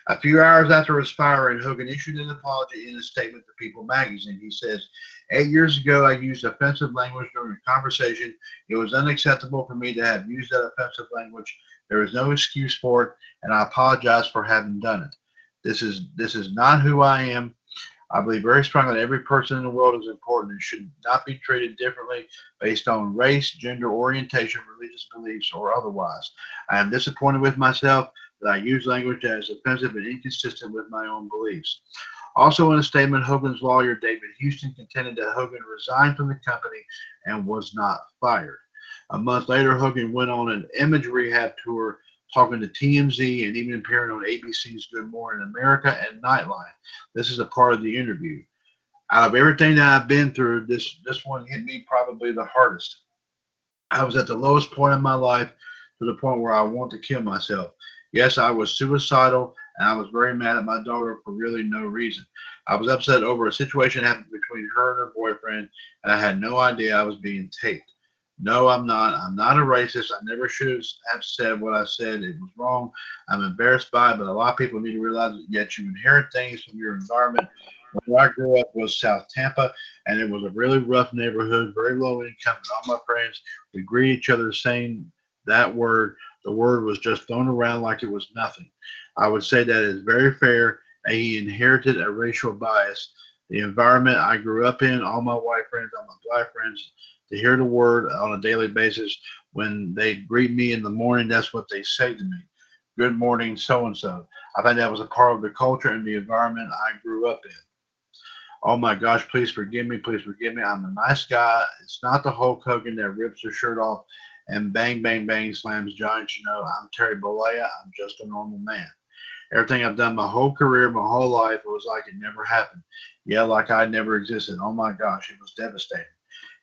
Speaker 2: A few hours after his firing, Hogan issued an apology in a statement to People magazine. He says, Eight years ago, I used offensive language during a conversation. It was unacceptable for me to have used that offensive language. There is no excuse for it, and I apologize for having done it. This is this is not who I am. I believe very strongly that every person in the world is important and should not be treated differently based on race, gender, orientation, religious beliefs, or otherwise. I am disappointed with myself that I use language that is offensive and inconsistent with my own beliefs. Also, in a statement, Hogan's lawyer, David Houston, contended that Hogan resigned from the company and was not fired. A month later, Hogan went on an image rehab tour, talking to TMZ and even appearing on ABC's Good Morning America and Nightline. This is a part of the interview. Out of everything that I've been through, this this one hit me probably the hardest. I was at the lowest point in my life to the point where I want to kill myself. Yes, I was suicidal and I was very mad at my daughter for really no reason. I was upset over a situation happened between her and her boyfriend, and I had no idea I was being taped. No, I'm not. I'm not a racist. I never should have said what I said. It was wrong. I'm embarrassed by it, but a lot of people need to realize that yet you inherit things from your environment. Where I grew up was South Tampa, and it was a really rough neighborhood, very low income. And all my friends, we greet each other saying that word. The word was just thrown around like it was nothing. I would say that is very fair. And he inherited a racial bias. The environment I grew up in, all my white friends, all my black friends, to hear the word on a daily basis. When they greet me in the morning, that's what they say to me. Good morning, so and so. I think that was a part of the culture and the environment I grew up in. Oh my gosh, please forgive me. Please forgive me. I'm a nice guy. It's not the Hulk Hogan that rips his shirt off and bang, bang, bang slams giants. You know, I'm Terry Bollea. I'm just a normal man. Everything I've done my whole career, my whole life, it was like it never happened. Yeah, like I never existed. Oh my gosh, it was devastating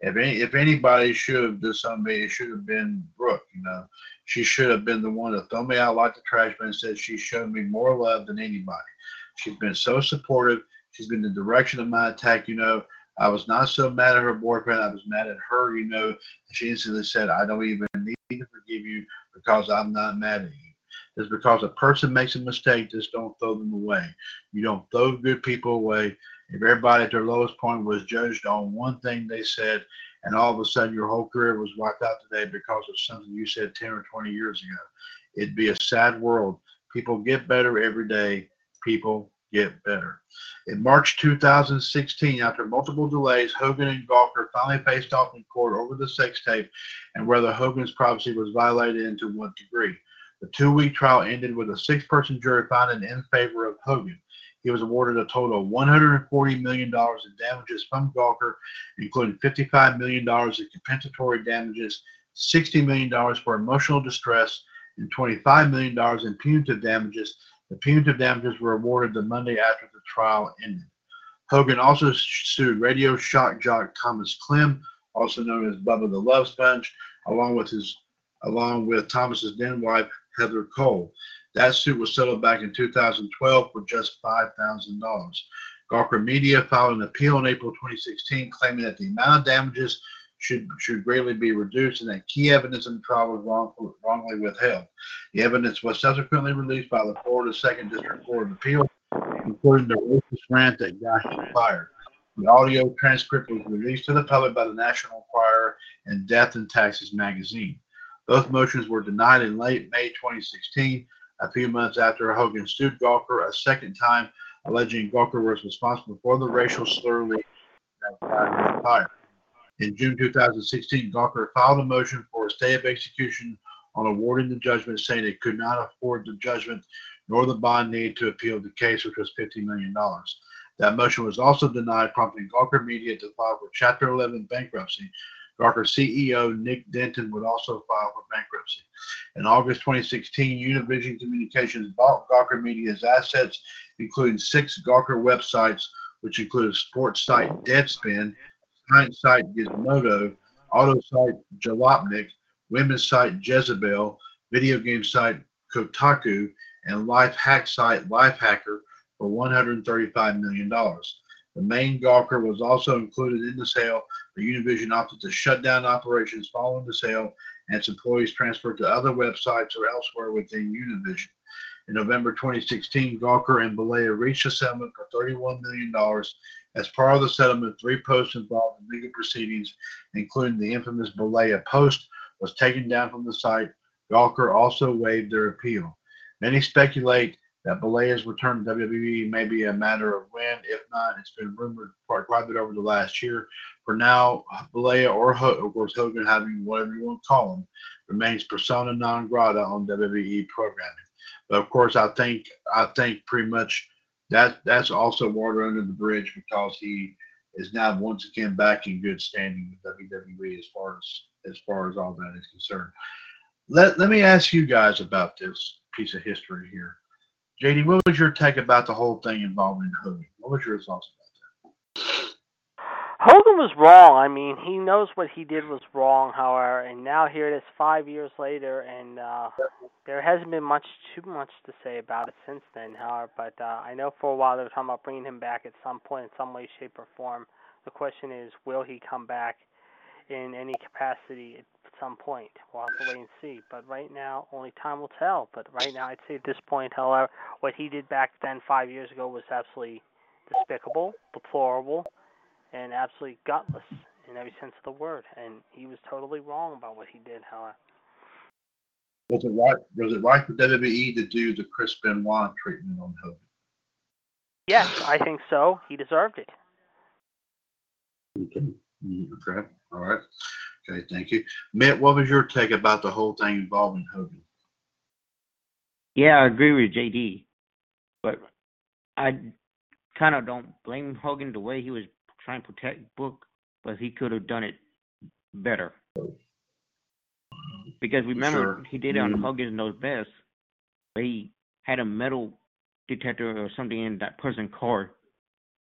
Speaker 2: if any, if anybody should have done something, it should have been Brooke. You know, she should have been the one to throw me out like the trash man. Said she showed me more love than anybody. She's been so supportive. She's been the direction of my attack. You know, I was not so mad at her boyfriend. I was mad at her. You know, she instantly said, "I don't even need to forgive you because I'm not mad at you." It's because a person makes a mistake, just don't throw them away. You don't throw good people away. If everybody at their lowest point was judged on one thing they said, and all of a sudden your whole career was wiped out today because of something you said 10 or 20 years ago, it'd be a sad world. People get better every day. People get better. In March 2016, after multiple delays, Hogan and Gawker finally faced off in court over the sex tape and whether Hogan's privacy was violated and to what degree. The two week trial ended with a six person jury finding in favor of Hogan. He was awarded a total of $140 million in damages from Gawker, including $55 million in compensatory damages, $60 million for emotional distress, and $25 million in punitive damages. The punitive damages were awarded the Monday after the trial ended. Hogan also sued radio shock jock Thomas Clem, also known as Bubba the Love Sponge, along with his along with Thomas's then wife Heather Cole. That suit was settled back in 2012 for just $5,000. Gawker Media filed an appeal in April 2016 claiming that the amount of damages should should greatly be reduced and that key evidence in the trial was wrong, wrongly withheld. The evidence was subsequently released by the Florida Second District Court of Appeal, including the racist rant that Gosh fired. The audio transcript was released to the public by the National Enquirer and Death and Taxes magazine. Both motions were denied in late May 2016 a few months after Hogan sued Gawker a second time, alleging Gawker was responsible for the racial slur leak that fired. In June 2016, Gawker filed a motion for a stay of execution on awarding the judgment, saying it could not afford the judgment nor the bond need to appeal the case, which was $50 million. That motion was also denied, prompting Gawker Media to file for Chapter 11 bankruptcy, Gawker CEO Nick Denton would also file for bankruptcy. In August 2016, Univision Communications bought Gawker Media's assets, including six Gawker websites, which include sports site Deadspin, science site Gizmodo, auto site Jalopnik, women's site Jezebel, video game site Kotaku, and life hack site Lifehacker for $135 million. The main Gawker was also included in the sale, Univision opted to shut down operations following the sale and its employees transferred to other websites or elsewhere within Univision. In November 2016, Gawker and Bollea reached a settlement for $31 million. As part of the settlement, three posts involved in legal proceedings, including the infamous Bollea post, was taken down from the site. Gawker also waived their appeal. Many speculate that Bollea's return to WWE may be a matter of when. If not, it's been rumored quite a bit over the last year. For now, Bollea or of course Hogan, having whatever you want to call him, remains persona non grata on WWE programming. But of course, I think I think pretty much that that's also water under the bridge because he is now once again back in good standing with WWE as far as as far as all that is concerned. Let let me ask you guys about this piece of history here. JD, what was your take about the whole thing involving Hogan? What was your thoughts about
Speaker 3: Hogan was wrong. I mean, he knows what he did was wrong, however, and now here it is five years later, and uh, there hasn't been much too much to say about it since then, however. But uh, I know for a while they were talking about bringing him back at some point in some way, shape, or form. The question is, will he come back in any capacity at some point? We'll have to wait and see. But right now, only time will tell. But right now, I'd say at this point, however, what he did back then five years ago was absolutely despicable, deplorable and absolutely gutless in every sense of the word. And he was totally wrong about what he did, however.
Speaker 2: Was it right? Was it right for WWE to do the Chris Benoit treatment on Hogan?
Speaker 3: Yes, I think so. He deserved it.
Speaker 2: Okay. Okay. All right. Okay. Thank you, Mitt. What was your take about the whole thing involving Hogan?
Speaker 1: Yeah, I agree with JD, but I kind of don't blame Hogan the way he was trying and protect Book, but he could have done it better. Because remember,
Speaker 2: Sure.
Speaker 1: he did it on
Speaker 2: Mhm.
Speaker 1: Hogan Knows Best. He had a metal detector or something in that person's car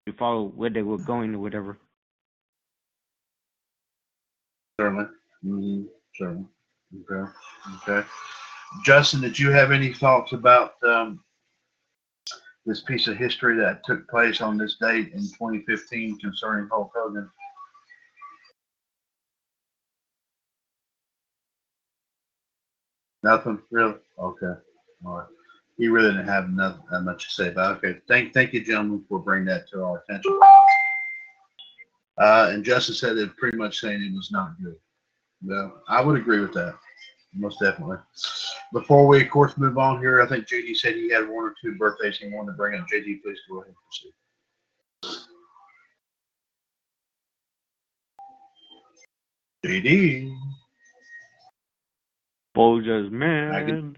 Speaker 1: to follow where they were going or whatever.
Speaker 2: Certainly. Mm-hmm. Certainly. Okay. Okay. Justin, did you have any thoughts about um, this piece of history that took place on this date in 2015 concerning Hulk Hogan? Nothing really. Okay. All right. He really didn't have nothing that much to say about. It. Okay. Thank, thank you, gentlemen, for bringing that to our attention. Uh, and Justin said it pretty much saying it was not good. Well, I would agree with that, most definitely. Before we, of course, move on here, I think JD said he had one or two birthdays he wanted to bring up. JD, please go ahead and proceed. JD.
Speaker 1: Boja's man.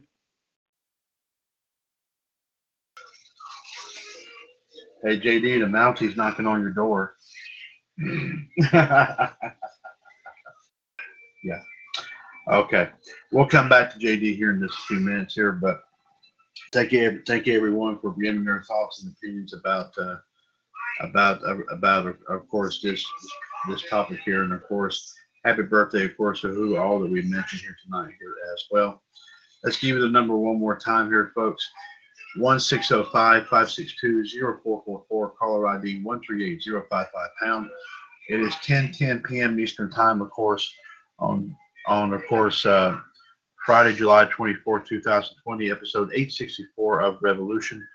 Speaker 2: Hey, JD, the Mountie's knocking on your door. *clears throat* yeah. Okay. We'll come back to JD here in just a few minutes here, but thank you, thank you everyone for giving their thoughts and opinions about, uh, about, uh, about, of course, this, this topic here. And of course, happy birthday, of course, to who all that we mentioned here tonight here as well. Let's give you the number one more time here, folks. 1-605-562-0444, caller ID 138055 pound. It is 10:10 p.m. Eastern Time, of course, on on of course uh, Friday, July 24, 2020, episode 864 of Revolution.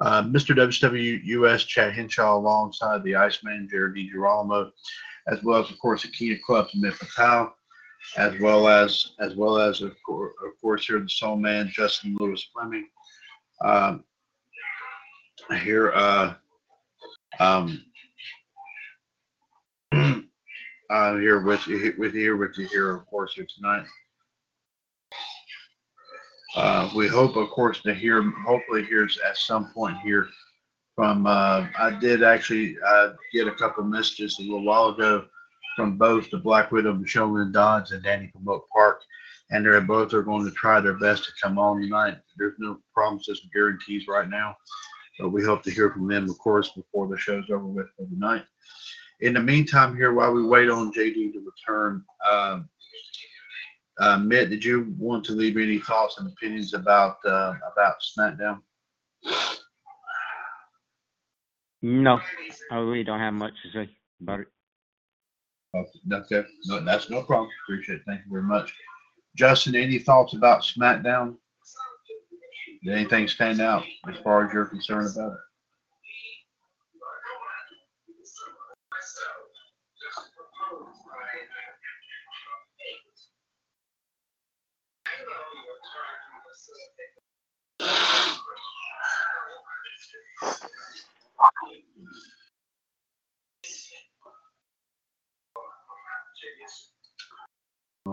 Speaker 2: Uh, Mr. WWUS Chad Henshaw alongside the Iceman Jared DiGirolamo, as well as of course Akita Club Mitt Patel, as well as as well as of course, of course here the Soul Man Justin Lewis Fleming. Um, here, uh, um, uh, here with you, with you, with you here, of course, here tonight. Uh, we hope, of course, to hear, hopefully, here's at some point here from. Uh, I did actually uh, get a couple messages a little while ago from both the Black Widow, Michelle Dodds, and Danny from Park and they're both are going to try their best to come on tonight. There's no promises and guarantees right now, but we hope to hear from them, of course, before the show's over with for the night. In the meantime, here while we wait on JD to return, um, uh, Mitt, did you want to leave any thoughts and opinions about uh, about SmackDown?
Speaker 1: No, I really don't have much to say about it.
Speaker 2: Okay, no, that's no problem. Appreciate it. Thank you very much. Justin, any thoughts about SmackDown? Did anything stand out as far as you're concerned about it?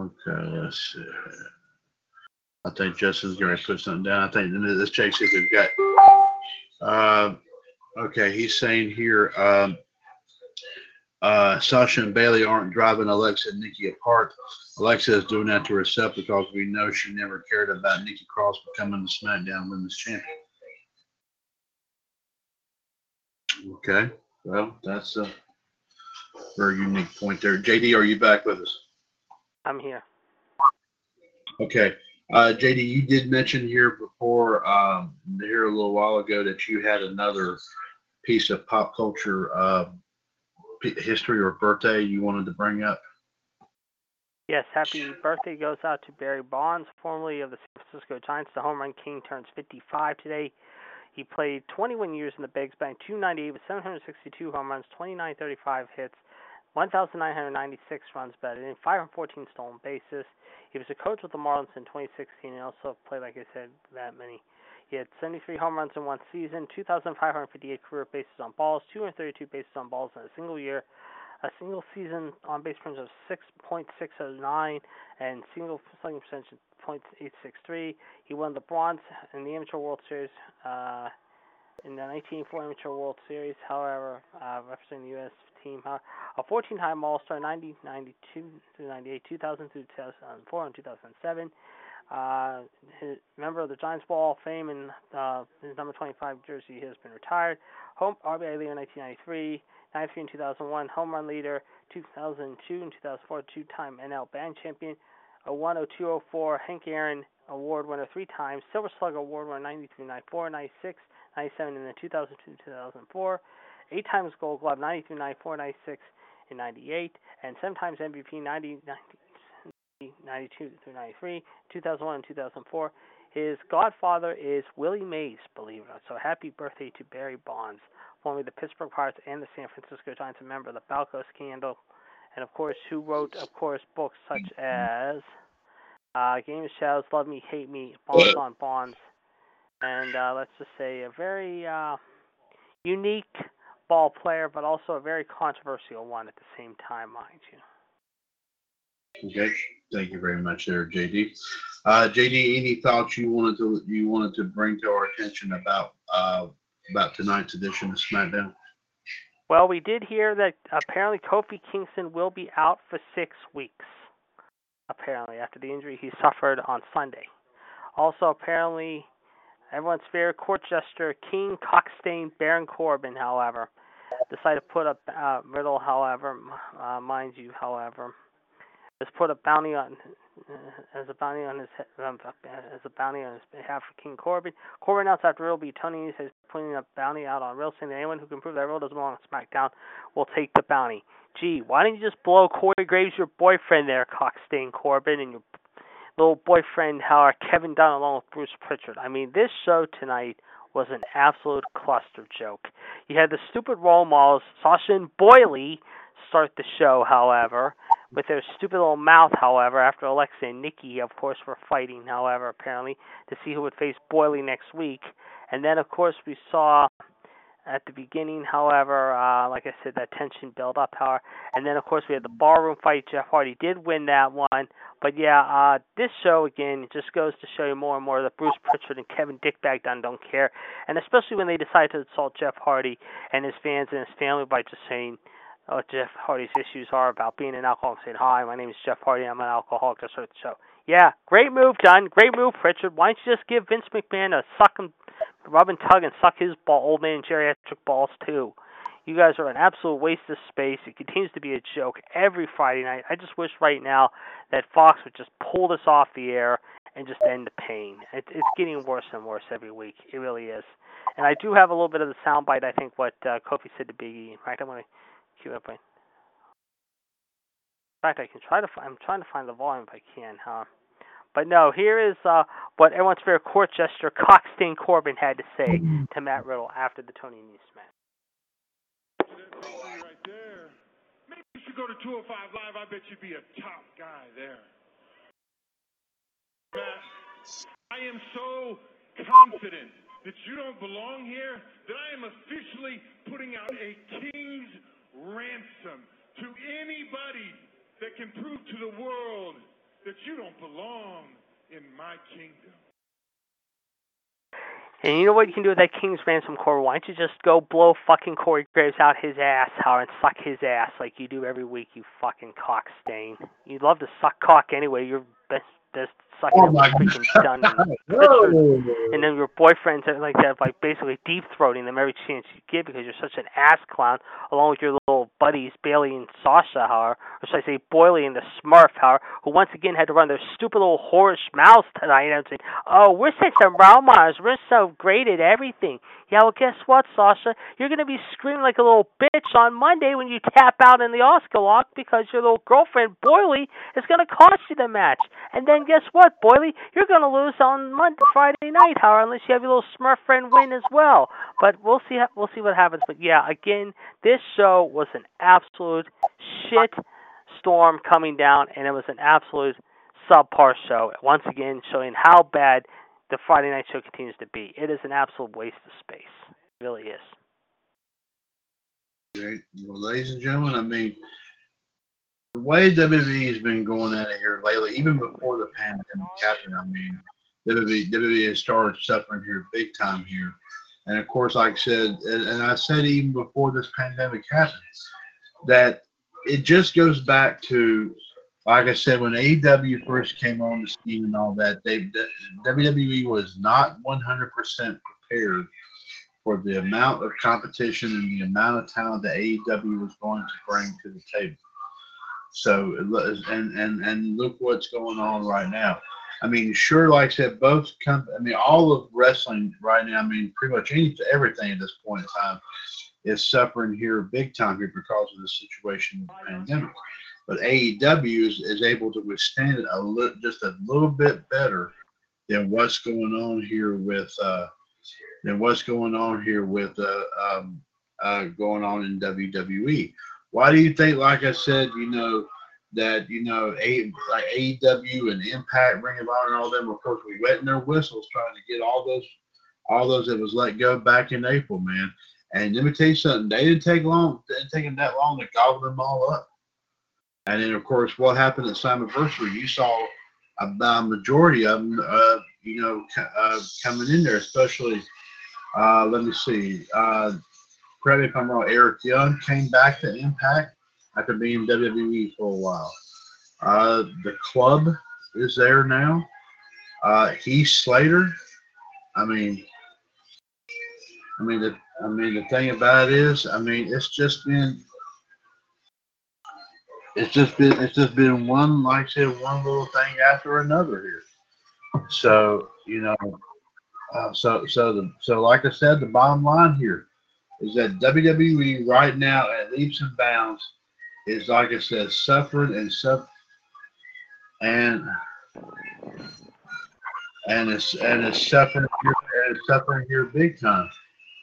Speaker 2: Okay, let's see. I think Justin's going to put something down. I think let's check see if we've got. Uh, okay, he's saying here, um, uh, Sasha and Bayley aren't driving Alexa and Nikki apart. Alexa is doing that to herself because we know she never cared about Nikki Cross becoming the SmackDown Women's Champion. Okay, well, that's a very unique point there. JD, are you back with us?
Speaker 3: I'm here.
Speaker 2: Okay. Uh, JD, you did mention here before, um, here a little while ago, that you had another piece of pop culture uh, history or birthday you wanted to bring up.
Speaker 3: Yes, happy birthday goes out to Barry Bonds, formerly of the San Francisco Giants. The home run king turns 55 today. He played 21 years in the Bigs, batting 298 with 762 home runs, 2935 hits, 1,996 runs batted in, 514 stolen bases. He was a coach with the Marlins in 2016 and also played, like I said, that many. He had 73 home runs in one season, 2,558 career bases on balls, 232 bases on balls in a single year, a single season on base percentage of 6.609, and single slugging percentage of .863. He won the bronze in the Amateur World Series. Uh, in the 1984 Amateur World Series, however, uh, representing the U.S. team, uh, a 14-time All-Star, 90, 92 through 98, 2000 through 2004, and 2007. Uh, his, member of the Giants Wall of Fame, and uh, his number 25 jersey he has been retired. Home RBI leader in 1993, 93 and 2001, home run leader 2002 and 2004, two-time NL band champion, a 10204 Hank Aaron Award winner three times, Silver Slugger Award winner 93, 94, 96, 97, and then 2002 2004, eight times Gold Glove 93, 94, 96, and 98, and seven times MVP 90, 90 92 through 93, 2001 and 2004. His godfather is Willie Mays, believe it or not. So happy birthday to Barry Bonds, formerly the Pittsburgh Pirates and the San Francisco Giants, a member of the Balco scandal, and of course, who wrote, of course, books such as uh, Game of Shadows, Love Me, Hate Me, Bonds on Bonds, and uh, let's just say a very uh, unique ball player, but also a very controversial one at the same time, mind you.
Speaker 2: Okay, thank you very much, there, JD. Uh, JD, any thoughts you wanted to you wanted to bring to our attention about uh, about tonight's edition of SmackDown?
Speaker 3: Well, we did hear that apparently Kofi Kingston will be out for six weeks. Apparently, after the injury he suffered on Sunday. Also, apparently, everyone's favorite court jester King Cockstane Baron Corbin, however, decided to put up uh, Riddle. However, uh, mind you, however, has put a bounty on uh, as a bounty on his um, as a bounty on his behalf for King Corbin. Corbin announced after Riddle beat Tony Nese putting a bounty out on Riddle, saying that anyone who can prove that Riddle doesn't belong on SmackDown will take the bounty. Gee, why didn't you just blow Corey Graves, your boyfriend there, Cockstane Corbin, and your little boyfriend, how Kevin Dunn, along with Bruce Pritchard? I mean, this show tonight was an absolute cluster joke. You had the stupid role models, Sasha and Boyley, start the show, however, with their stupid little mouth, however, after Alexa and Nikki, of course, were fighting, however, apparently, to see who would face Boyley next week. And then, of course, we saw at the beginning, however, uh, like I said, that tension built up, however. And then, of course, we had the barroom fight. Jeff Hardy did win that one. But yeah, uh, this show, again, just goes to show you more and more that Bruce Pritchard and Kevin Dickbag Dunn don't care. And especially when they decide to insult Jeff Hardy and his fans and his family by just saying, what Jeff Hardy's issues are about being an alcoholic, saying, Hi, my name is Jeff Hardy, I'm an alcoholic, to start the show. Yeah, great move, Dunn. Great move, Pritchard. Why don't you just give Vince McMahon a suck and rub and tug and suck his ball, old man geriatric balls too? You guys are an absolute waste of space. It continues to be a joke every Friday night. I just wish right now that Fox would just pull this off the air and just end the pain. It, it's getting worse and worse every week. It really is. And I do have a little bit of the soundbite. I think what uh, Kofi said to Biggie. In fact, I'm going to cue up. In fact, I can try to. Find, I'm trying to find the volume if I can. Huh? But no, here is uh, what everyone's favorite court jester Cockstane Corbin had to say to Matt Riddle after the Tony Nese match.
Speaker 4: Right there. Maybe you should go to 205 Live. I bet you'd be a top guy there. Matt, I am so confident that you don't belong here that I am officially putting out a king's ransom to anybody that can prove to the world that you don't belong in my kingdom.
Speaker 3: And you know what you can do with that King's Ransom Corey? Why don't you just go blow fucking Corey Graves out his ass, Howard, and suck his ass like you do every week, you fucking cock stain. You love to suck cock anyway. You're best best sucking
Speaker 2: Oh
Speaker 3: was freaking done. And, *laughs* and then your boyfriends are like that, like basically deep throating them every chance you get because you're such an ass clown, along with your little buddies Bayley and Sasha, however, or should I say Boily and the Smurf, however, who once again had to run their stupid little whorish mouths tonight and say, "Oh, we're such some role. We're so great at everything." Yeah, well, guess what, Sasha? You're gonna be screaming like a little bitch on Monday when you tap out in the Asuka lock because your little girlfriend Boily is gonna cost you the match. And then guess what, Boily? You're gonna lose on Monday, Friday night, however, unless you have your little Smurf friend win as well. But we'll see. We'll see what happens. But yeah, again, this show was an absolute shit storm coming down, and it was an absolute subpar show. Once again, showing how bad the Friday night show continues to be. It is an absolute waste of space. It really is.
Speaker 2: Well, ladies and gentlemen, I mean, the way WWE has been going at it here lately, even before the pandemic happened, I mean, WWE, WWE has started suffering here big time here. And of course, like I said, and, and I said even before this pandemic happened, that it just goes back to, like I said, when AEW first came on the scene and all that, they WWE was not 100% prepared for the amount of competition and the amount of talent that AEW was going to bring to the table. So and and and look what's going on right now. I mean, sure, like I said, both com- I mean, all of wrestling right now. I mean, pretty much any everything at this point in time is suffering here big time here because of the situation of the pandemic. But AEW is, is able to withstand it a little, just a little bit better than what's going on here with uh, than what's going on here with uh, um, uh, going on in WWE. Why do you think, like I said, you know, that, you know, A, like AEW and Impact, Ring of Honor, and all them, of course, we wetting their whistles trying to get all those, all those that was let go back in April, man. And let me tell you something, they didn't take long, didn't take them that long to gobble them all up. And then, of course, what happened at Slammiversary, you saw a, a majority of them, uh, you know, uh, coming in there, especially, uh, let me see, uh, me if I'm wrong, Eric Young came back to Impact after being WWE for a while. Uh, the club is there now. Uh, Heath Slater. I mean, I mean the I mean the thing about it is, I mean it's just been it's just been it's just been one like I said one little thing after another here. So you know, uh, so so the so like I said, the bottom line here is that WWE right now at leaps and bounds is like I said, suffering and suffer and and it's and it's suffering here and it's suffering here big time.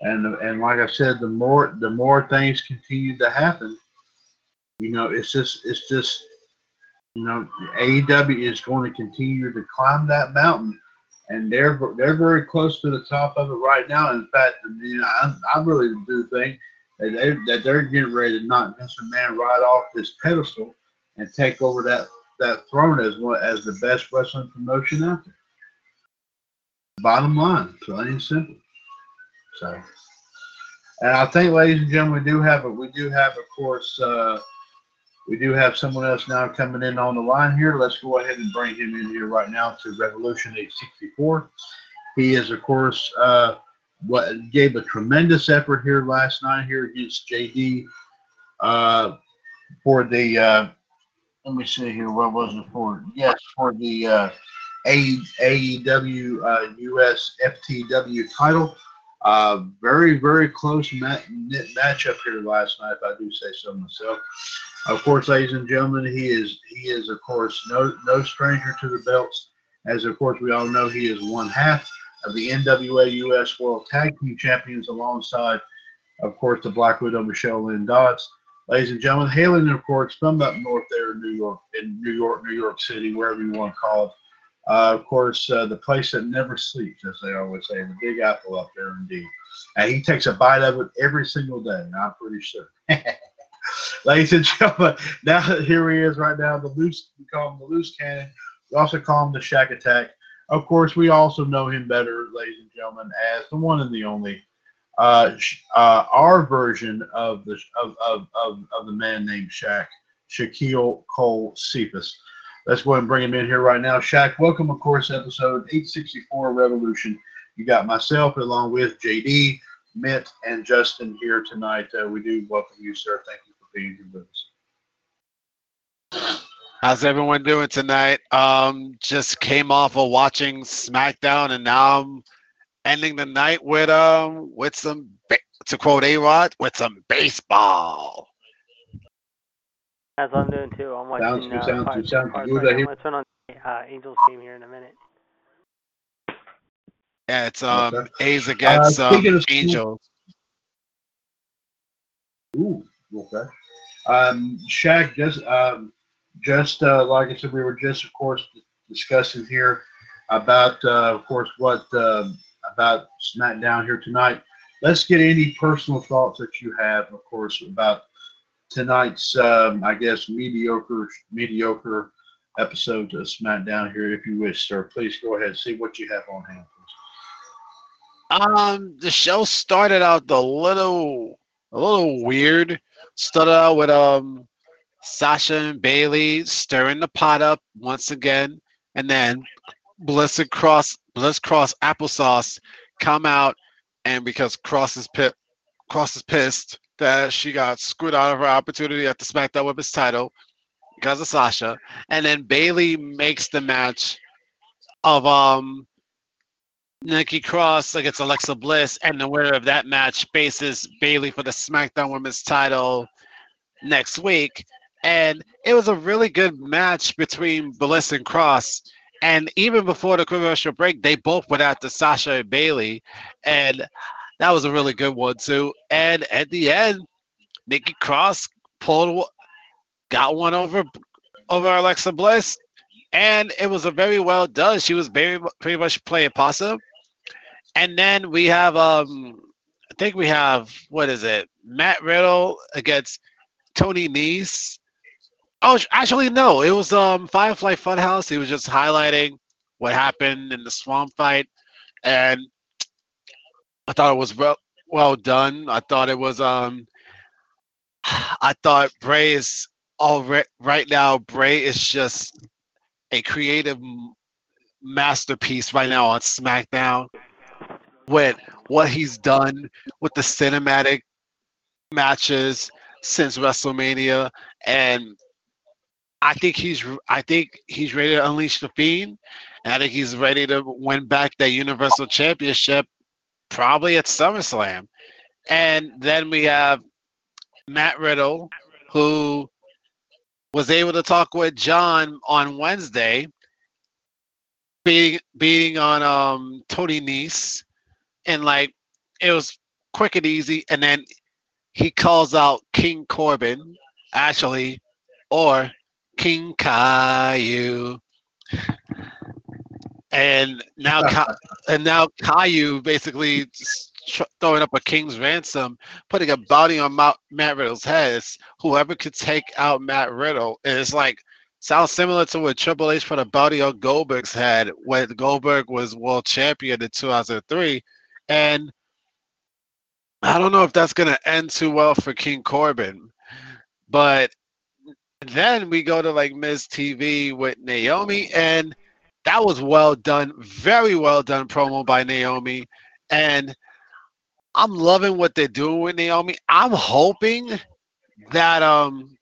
Speaker 2: And and like I said, the more the more things continue to happen, you know, it's just it's just you know, AEW is going to continue to climb that mountain and they're they're very close to the top of it right now. In fact, I, I really do think that they that they're getting ready to knock Mr. Man right off this pedestal and take over that that throne as one as the best wrestling promotion out there. Bottom line, plain and simple. So, and I think, ladies and gentlemen, we do have a we do have, of course. Uh, we do have someone else now coming in on the line here. Let's go ahead and bring him in here right now to Revolution 864. He is, of course, uh, what gave a tremendous effort here last night here against JD uh, for the. Uh, let me see here. What was it for? Yes, for the uh, AEW uh, US FTW title. Uh, very, very close mat- matchup here last night, if I do say so myself. Of course, ladies and gentlemen, he is he is of course no no stranger to the belts, as of course we all know he is one half of the NWA US World Tag Team Champions alongside, of course, the Black Widow Michelle Lynn Dodds. Ladies and gentlemen, hailing of course from up north there in New York, in New York, New York City, wherever you want to call it. Uh, of course, uh, the place that never sleeps, as they always say, the Big Apple up there, indeed. And he takes a bite of it every single day. I'm pretty sure. *laughs* Ladies and gentlemen, *laughs* now here he is right now. The loose, we call him the loose cannon. We also call him the Shack Attack. Of course, we also know him better, ladies and gentlemen, as the one and the only, uh, uh, our version of the of, of, of, of the man named Shaq, Shaquille Cole Cephas. Let's go ahead and bring him in here right now. Shaq, welcome, of course, episode 864 Revolution. You got myself along with JD, Mitt, and Justin here tonight. Uh, we do welcome you, sir. Thank you for being here.
Speaker 5: How's everyone doing tonight? Um, just came off of watching SmackDown, and now I'm ending the night with um with some to quote A Rod with some baseball.
Speaker 3: As I'm doing too. I'm watching.
Speaker 2: Sounds good,
Speaker 3: uh,
Speaker 2: sounds
Speaker 3: five
Speaker 2: good, sounds
Speaker 3: cards
Speaker 2: good.
Speaker 3: right
Speaker 2: I
Speaker 3: now.
Speaker 2: hear-
Speaker 3: I'm gonna turn on uh, Angels game here in a minute.
Speaker 5: Yeah, it's um
Speaker 2: Okay.
Speaker 5: A's against um, Angels.
Speaker 2: Ooh, okay. Um, Shaq, just um, just uh, like I said, we were just, of course, discussing here about, uh, of course, what um about SmackDown here tonight. Let's get any personal thoughts that you have, of course, about tonight's, um, I guess, mediocre mediocre episode of SmackDown here, if you wish, sir. Please go ahead. See what you have on hand, please.
Speaker 5: Um, the show started out a little a little weird. Started out with um Sasha and Bayley stirring the pot up once again, and then Bliss and Cross Bliss Cross Applesauce come out, and because Cross is pit Cross is pissed that she got screwed out of her opportunity at the SmackDown Women's title because of Sasha, and then Bayley makes the match of um Nikki Cross against Alexa Bliss, and the winner of that match faces Bayley for the SmackDown Women's title next week. And it was a really good match between Bliss and Cross. And even before the commercial break, they both went after Sasha and Bayley, and that was a really good one too. And at the end, Nikki Cross pulled, got one over over Alexa Bliss, and it was a very well done. She was very pretty much playing possum. And then we have um I think we have what is it? Matt Riddle against Tony Nese. Oh, actually no, it was um Firefly Funhouse. He was just highlighting what happened in the swamp fight, and I thought it was well well done. I thought it was um I thought Bray is all right, right now. Bray is just a creative masterpiece right now on SmackDown with what he's done with the cinematic matches since WrestleMania, and I think he's I think he's ready to unleash the fiend, and I think he's ready to win back that Universal Championship, probably at SummerSlam. And then we have Matt Riddle, who was able to talk with John on Wednesday, beating beating on um Tony Nese, and like it was quick and easy. And then he calls out King Corbin, actually, or King Caillou. And now, Ca- *laughs* and now Caillou basically tr- throwing up a king's ransom, putting a bounty on Ma- Matt Riddle's head. It's whoever could take out Matt Riddle. And it's like sounds similar to what Triple H put a bounty on Goldberg's head when Goldberg was world champion in 2003. And I don't know if that's going to end too well for King Corbin. But then we go to like Miz TV with Naomi, and that was well done, very well done promo by Naomi. And I'm loving what they're doing with Naomi. I'm hoping that um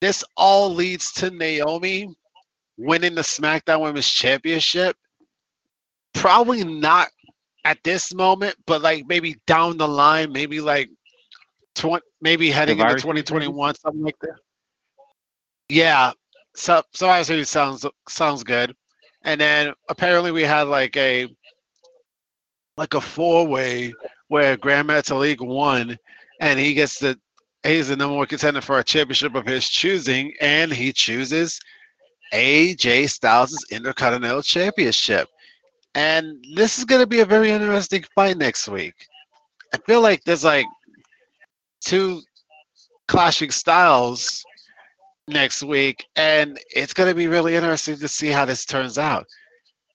Speaker 5: this all leads to Naomi winning the SmackDown Women's Championship. Probably not at this moment, but like maybe down the line, maybe like twenty, maybe heading into
Speaker 1: Survivor Series,
Speaker 5: 2021, something like that. Yeah, so Survivor Series sounds sounds good. And then apparently we had like a like a four way where Grand League won, and he gets the he's the number one contender for a championship of his choosing, and he chooses AJ Styles' Intercontinental Championship. And this is going to be a very interesting fight next week. I feel like there's like two clashing styles next week, and it's going to be really interesting to see how this turns out.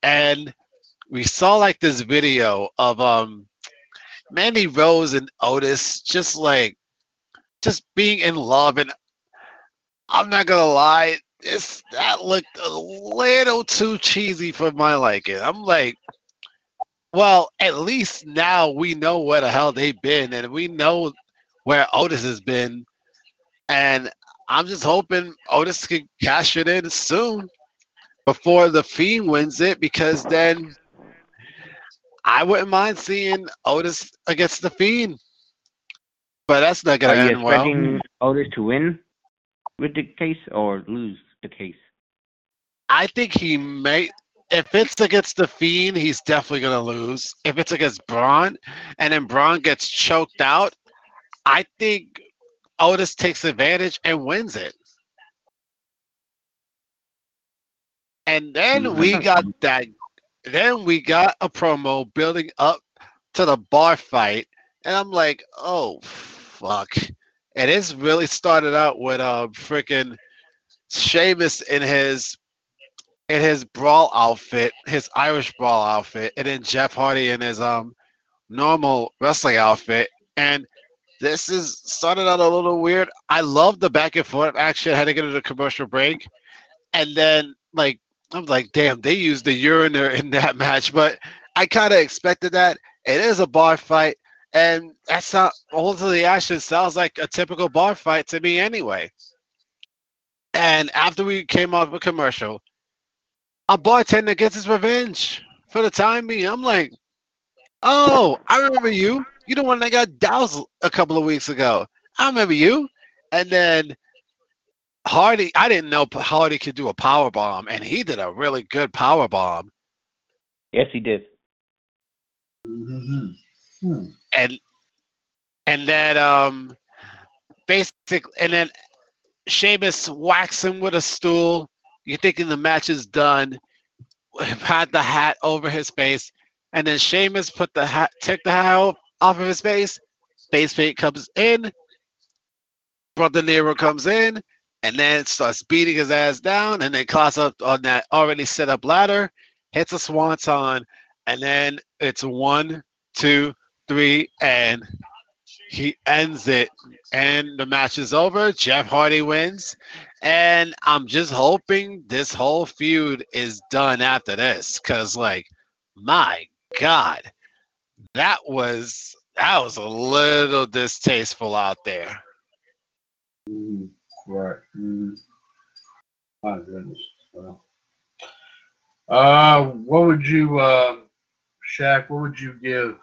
Speaker 5: And we saw like this video of um Mandy Rose and Otis just like just being in love and I'm not gonna lie, it's that looked a little too cheesy for my liking. I'm like, well, at least now we know where the hell they've been, and we know where Otis has been, and I'm just hoping Otis can cash it in soon before the Fiend wins it, because then I wouldn't mind seeing Otis against the Fiend. But that's not gonna
Speaker 1: you
Speaker 5: end well.
Speaker 1: expecting Otis to win with the case or lose the case?
Speaker 5: I think he may. If it's against the Fiend, he's definitely gonna lose. If it's against Braun, and then Braun gets choked out, I think Otis takes advantage and wins it. And then
Speaker 1: Mm,
Speaker 5: we got that. Then we got a promo building up to the bar fight, and I'm like, oh fuck! And it's really started out with uh freaking Sheamus in his in his brawl outfit, his Irish brawl outfit, and then Jeff Hardy in his um normal wrestling outfit. And this is started out a little weird. I love the back and forth action heading into the commercial break. And then like I'm like, damn, they used the uriner in that *laughs* match, but I kind of expected that. It is a bar fight, and that's not all of the action sounds like a typical bar fight to me anyway. And after we came off a commercial, a bartender gets his revenge for the time being. I'm like, oh, I remember you. You the one that got doused a couple of weeks ago. I remember you. And then Hardy, I didn't know Hardy could do a power bomb, and he did a really good power bomb.
Speaker 1: Yes, he did.
Speaker 2: Mm-hmm. Hmm.
Speaker 5: and and then um basically, and then Sheamus whacks him with a stool. You're thinking the match is done. Had the hat over his face, and then Sheamus put the hat, took the hat off, of his face. Face paint comes in. Brother Nero comes in, and then starts beating his ass down, and then climbs up on that already set up ladder, hits a swanton, and then it's one, two, three, and he ends it. And the match is over. Jeff Hardy wins. And I'm just hoping this whole feud is done after this. Cause like, my God, that was that was a little distasteful out there.
Speaker 2: Mm, right. Mm. My goodness. Uh, what would you, uh, Shaq? What would you give?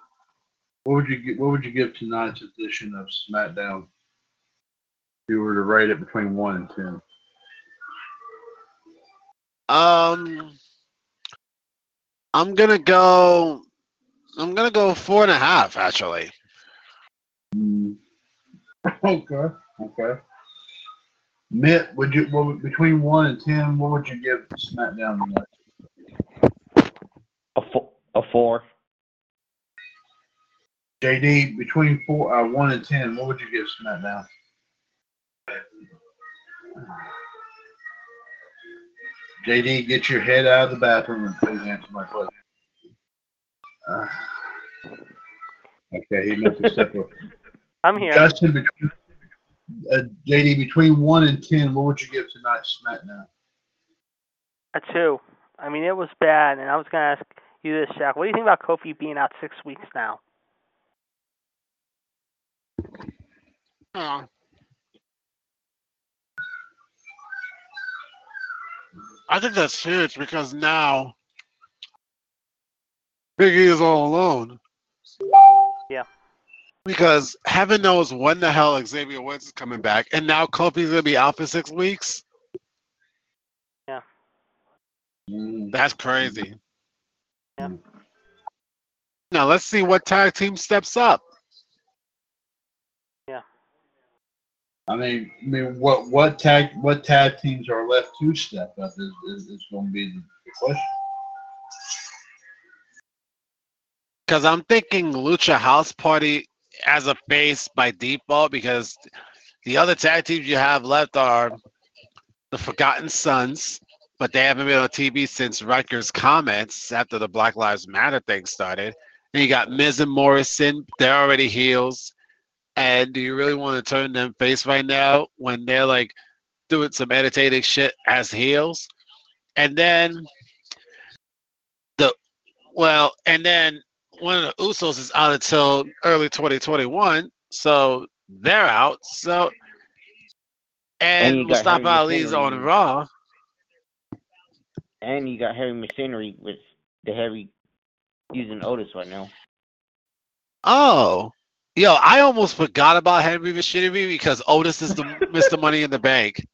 Speaker 2: What would you give? What would you give tonight's edition of SmackDown? If you were to rate it between one and ten.
Speaker 5: Um I'm gonna go I'm gonna go four and a half actually.
Speaker 2: Mm. *laughs* Okay. Okay. Mitt, would you what, between one and ten? What would you give SmackDown tonight?
Speaker 1: A, fo- a four.
Speaker 2: JD, between four, uh, one and ten, what would you give SmackDown? JD, get your head out of the bathroom and please answer my question. Uh, okay, he must have stepped away. *laughs*
Speaker 3: I'm here.
Speaker 2: Justin, between, uh, JD, between one and ten, what would you give tonight's SmackDown?
Speaker 3: A two. I mean, it was bad, and I was gonna ask you this, Shaq. What do you think about Kofi being out six weeks now?
Speaker 5: Uh, I think that's huge because now Big E is all alone.
Speaker 3: Yeah.
Speaker 5: Because heaven knows when the hell Xavier Woods is coming back, and now Kofi's gonna be out for six weeks.
Speaker 2: Yeah.
Speaker 5: That's crazy.
Speaker 3: Yeah.
Speaker 5: Now let's see what tag team steps up.
Speaker 2: I mean, I mean, what what tag what tag teams are left to step up is is, is going to be the, question.
Speaker 5: Because I'm thinking Lucha House Party as a face by default because the other tag teams you have left are the Forgotten Sons, but they haven't been on TV since Rutgers comments after the Black Lives Matter thing started. Then you got Miz and Morrison, they're already heels. And do you really want to turn them face right now when they're like doing some entertaining shit as heels, and then the well, and then one of the Usos is out until early 2021, so they're out. So
Speaker 1: And
Speaker 5: and Mustafa Ali's on Raw.
Speaker 1: And you got heavy machinery with the heavy using Otis right now.
Speaker 5: Oh, yo, I almost forgot about Heavy Machinery because Otis is the Mr. Money in the Bank.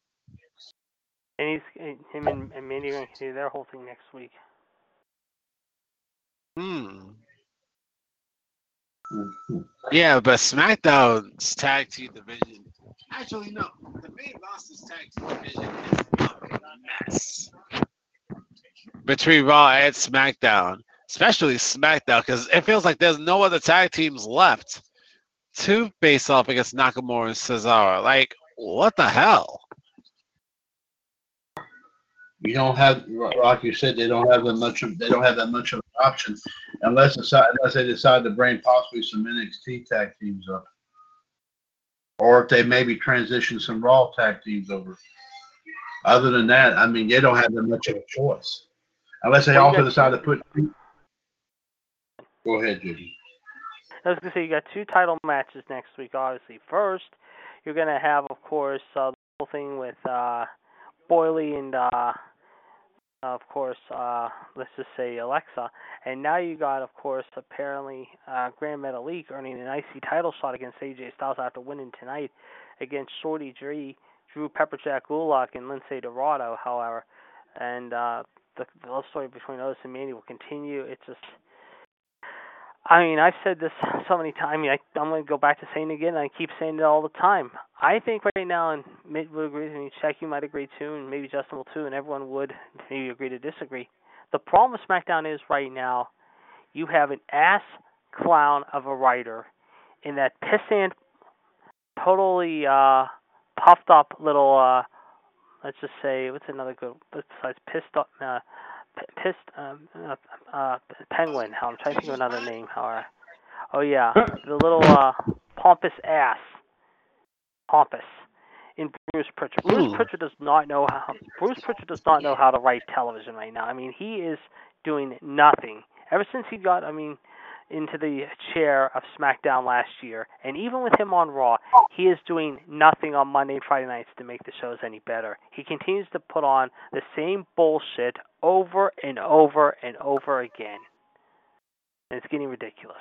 Speaker 3: And he's and him and, and Mandy are going to do their whole thing next week.
Speaker 5: Hmm. Yeah, but SmackDown's tag team division. Actually, no. The main roster's tag team division is a mess between Raw and SmackDown, especially SmackDown, because it feels like there's no other tag teams left to face off against Nakamura and Cesaro. Like, what the hell?
Speaker 2: You don't have, like you said, they don't have that much of they don't have that much of an option unless decide, unless they decide to bring possibly some NXT tag teams up, or if they maybe transition some Raw tag teams over. Other than that, I mean, they don't have that much of a choice unless they
Speaker 3: Well, you
Speaker 2: also
Speaker 3: got-
Speaker 2: decide to put. Go ahead, Judy.
Speaker 3: I was going to say you got two title matches next week. Obviously, first you're going to have, of course, uh, the whole thing with uh, and, uh, of course, uh, let's just say Alexa. And now you got, of course, apparently uh, Gran Metalik earning an IC title shot against AJ Styles after winning tonight against Shorty G, Drew Pepperjack Gulak, and Lince Dorado. However, and uh, the, the love story between Otis and Mandy will continue. It's just I mean, I've said this so many times. I I'm going to go back to saying it again. I keep saying it all the time. I think right now, and Mitt would agree with me, Shaq, you might agree too, and maybe Justin will too, and everyone would maybe agree to disagree. The problem with SmackDown is right now, you have an ass clown of a writer in that pissant, totally uh, puffed up little, uh, let's just say, what's another good, besides pissed up, uh, pissed um, uh, uh, penguin. How I'm trying to think of another name. How? are? Oh yeah, the little uh, pompous ass. Pompous. In Bruce Prichard. Bruce
Speaker 5: Ooh.
Speaker 3: Prichard does not know how. Bruce Prichard does not know how to write television right now. I mean, he is doing nothing ever since he got. I mean. Into the chair of SmackDown last year, and even with him on Raw, he is doing nothing on Monday and Friday nights to make the shows any better. He continues to put on the same bullshit over and over and over again. And it's getting ridiculous.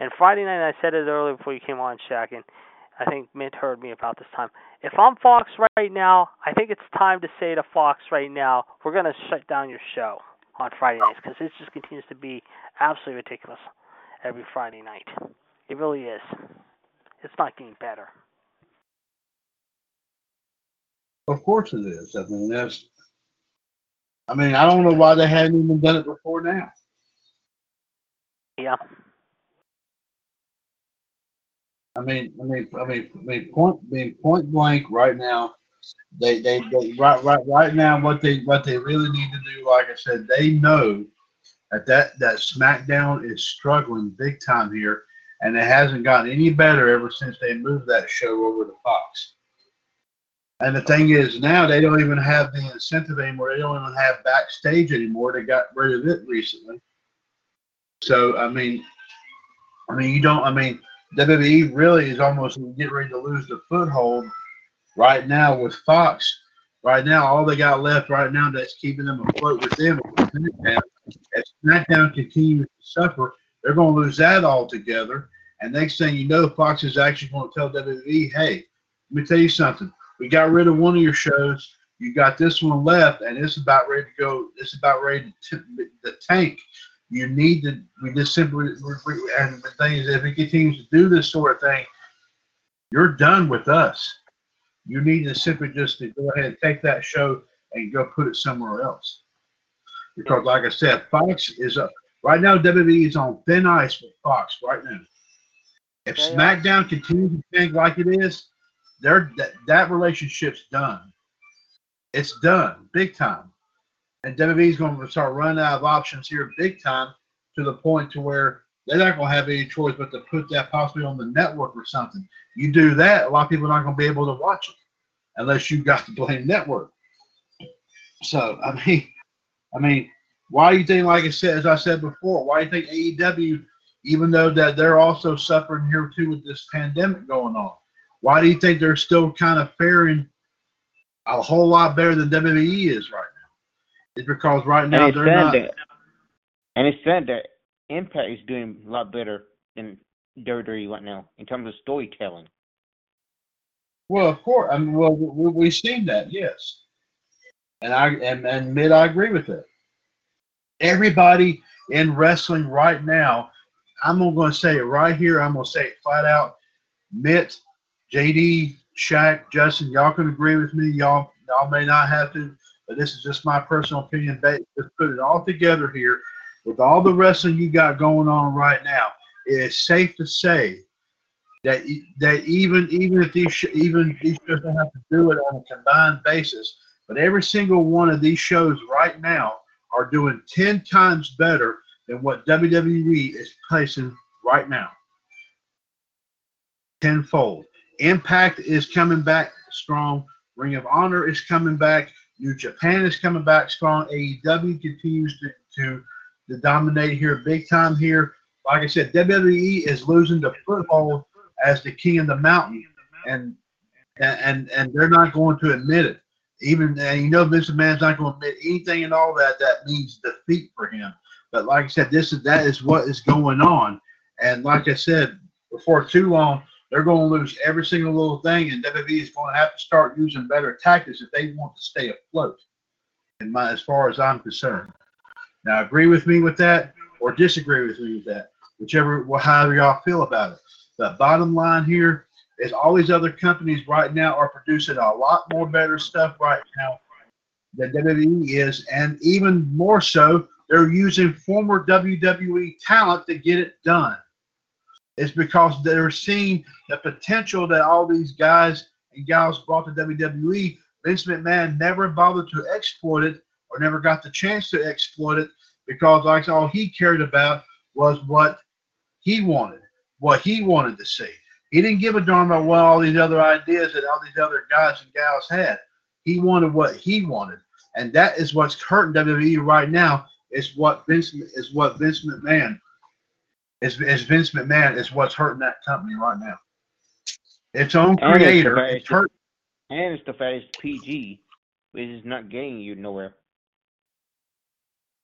Speaker 3: And Friday night, I said it earlier before you came on, Shaq, and I think Mitt heard me about this time. If I'm Fox right now, I think it's time to say to Fox right now, we're going to shut down your show on Friday nights because it just continues to be absolutely ridiculous every Friday night. It really is. It's not getting better.
Speaker 2: Of course it is. I mean, that's. I mean, I don't know why they hadn't even done it before now.
Speaker 3: Yeah.
Speaker 2: I mean, I mean, I mean, I mean, point, I mean, point blank, right now, they, they, they, right, right, right now, what they, what they really need to do, like I said, they know that that that SmackDown is struggling big time here, and it hasn't gotten any better ever since they moved that show over to Fox. And the thing is, now they don't even have the incentive anymore. They don't even have backstage anymore. They got rid of it recently. So I mean, I mean, you don't. I mean, WWE really is almost getting ready to lose the foothold right now with Fox. Right now, all they got left right now that's keeping them afloat with them is SmackDown. If SmackDown continues to suffer, they're going to lose that altogether. And next thing you know, Fox is actually going to tell WWE, "Hey, let me tell you something. We got rid of one of your shows. You got this one left, and it's about ready to go. It's about ready to t- the tank. You need to. We just simply. And the thing is, if it continues to do this sort of thing, you're done with us. You need to simply just to go ahead and take that show and go put it somewhere else. Because, like I said, Fox is up right now. WWE is on thin ice with Fox right now. If
Speaker 3: They are.
Speaker 2: SmackDown continues to think like it is, they're that, that relationship's done. It's done, big time. And WWE is going to start running out of options here, big time, to the point to where they're not going to have any choice but to put that possibly on the network or something. You do that, a lot of people are not going to be able to watch it. unless you've got the blame network. So I mean, *laughs* I mean, why do you think, like I said, as I said before, why do you think AEW, even though that they're also suffering here too with this pandemic going on, why do you think they're still kind of faring a whole lot better than WWE is right now? It's because right now they're not.
Speaker 1: that, and it's said that Impact is doing a lot better than WWE right now in terms of storytelling.
Speaker 2: Well, of course. I mean, well, we, we've seen that, yes. And I and, and mid, I agree with that. Everybody in wrestling right now, I'm going to say it right here. I'm going to say it flat out. Mitt, JD, Shaq, Justin, y'all can agree with me. Y'all, y'all may not have to, but this is just my personal opinion. Just put it all together here. With all the wrestling you got going on right now, it is safe to say that that even even if these even these shows don't have to do it on a combined basis, but every single one of these shows right now are doing ten times better than what WWE is placing right now. Tenfold. Impact is coming back strong. Ring of Honor is coming back. New Japan is coming back strong. AEW continues to, to, to dominate here big time here. Like I said, WWE is losing the foothold as the king of the mountain, and and and they're not going to admit it. Even and you know, Vince McMahon's not going to admit anything and all that. That means defeat for him. But like I said, this is that is what is going on. And like I said, before too long, they're going to lose every single little thing, and WWE is going to have to start using better tactics if they want to stay afloat. In my, as far as I'm concerned. Now, agree with me with that, or disagree with me with that, whichever, however y'all feel about it. The bottom line here is all these other companies right now are producing a lot more better stuff right now than WWE is, and even more so, they're using former WWE talent to get it done. It's because they're seeing the potential that all these guys and gals brought to WWE. Vince McMahon never bothered to exploit it or never got the chance to exploit it because like all he cared about was what he wanted, what he wanted to see. He didn't give a darn about what all these other ideas that all these other guys and gals had. He wanted what he wanted, and that is what's hurting WWE right now. Is what Vince is what Vince McMahon is, is Vince McMahon is what's hurting that company right now. Its own
Speaker 1: And it's the
Speaker 2: creator,
Speaker 1: fact
Speaker 2: it's hurt.
Speaker 1: And it's the fact it's PG, which is not getting you nowhere.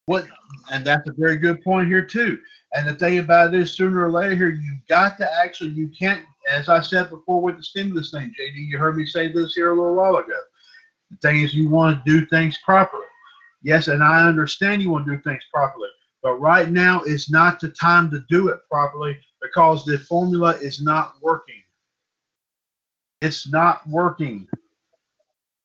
Speaker 2: What, and that's a very good point here too. And the thing about it is, sooner or later, here you've got to actually, you can't. As I said before with the stimulus thing, JD, you heard me say this here a little while ago. The thing is, you want to do things properly. Yes, and I understand you want to do things properly, but right now is not the time to do it properly because the formula is not working. It's not working.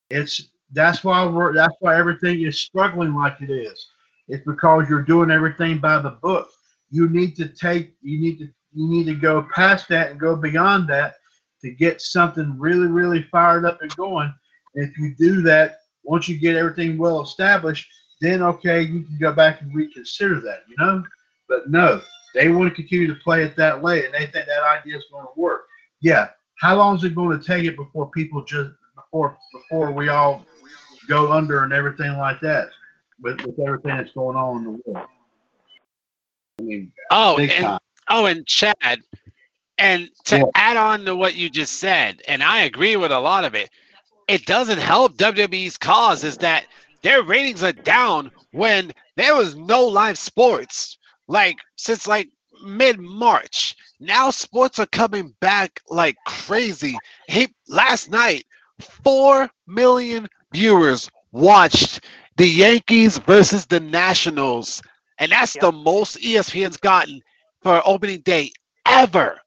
Speaker 2: It's that's why we're that's why everything is struggling like it is. It's because you're doing everything by the book. You need to take you need to you need to go past that and go beyond that to get something really, really fired up and going. And if you do that, once you get everything well established, then okay, you can go back and reconsider that, you know? But no, they want to continue to play it that way and they think that idea is going to work. Yeah. How long is it going to take it before people just before before we all go under and everything like that with, with everything that's going on in the world? I mean,
Speaker 5: Oh, and
Speaker 2: time.
Speaker 5: oh, and Chad, and to
Speaker 2: Yeah.
Speaker 5: add on to what you just said, and I agree with a lot of it. It doesn't help WWE's cause is that their ratings are down when there was no live sports, like since like mid March. Now sports are coming back like crazy. Hey, last night, four million viewers watched the Yankees versus the Nationals, and that's
Speaker 3: Yep.
Speaker 5: the most ESPN's gotten for opening day ever.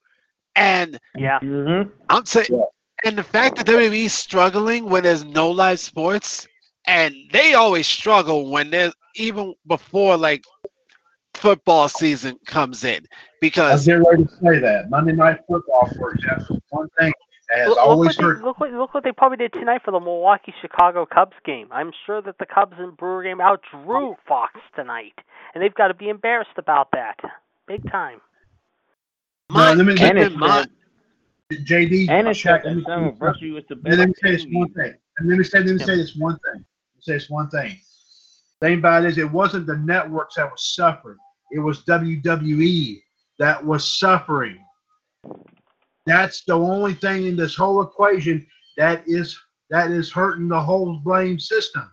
Speaker 5: And
Speaker 3: Yeah.
Speaker 1: Mm-hmm.
Speaker 5: I'm saying,
Speaker 2: Yeah.
Speaker 5: and the fact that WWE is struggling when there's no live sports, and they always struggle when there's even before like football season comes in
Speaker 2: I was
Speaker 5: because
Speaker 2: getting ready to say that. Monday Night Football, for example, one thing that has
Speaker 3: Look, look what they, look, what, look what they probably did tonight for the Milwaukee Chicago Cubs game. I'm sure that the Cubs and Brewer game outdrew Fox tonight, and they've got to be embarrassed about that, big time.
Speaker 2: No,
Speaker 5: mind,
Speaker 2: let me-
Speaker 5: keep uh,
Speaker 1: And it's
Speaker 5: in mind,
Speaker 2: JD,
Speaker 1: And it's
Speaker 2: Shaq,
Speaker 1: that
Speaker 2: let me-
Speaker 1: summer virtue was the
Speaker 2: Let me say this one thing. And let me say, let me say this one thing. Let me say this one thing. Thing about it is, it wasn't the networks that was suffering. It was WWE that was suffering. That's the only thing in this whole equation that is that is hurting the whole blame system.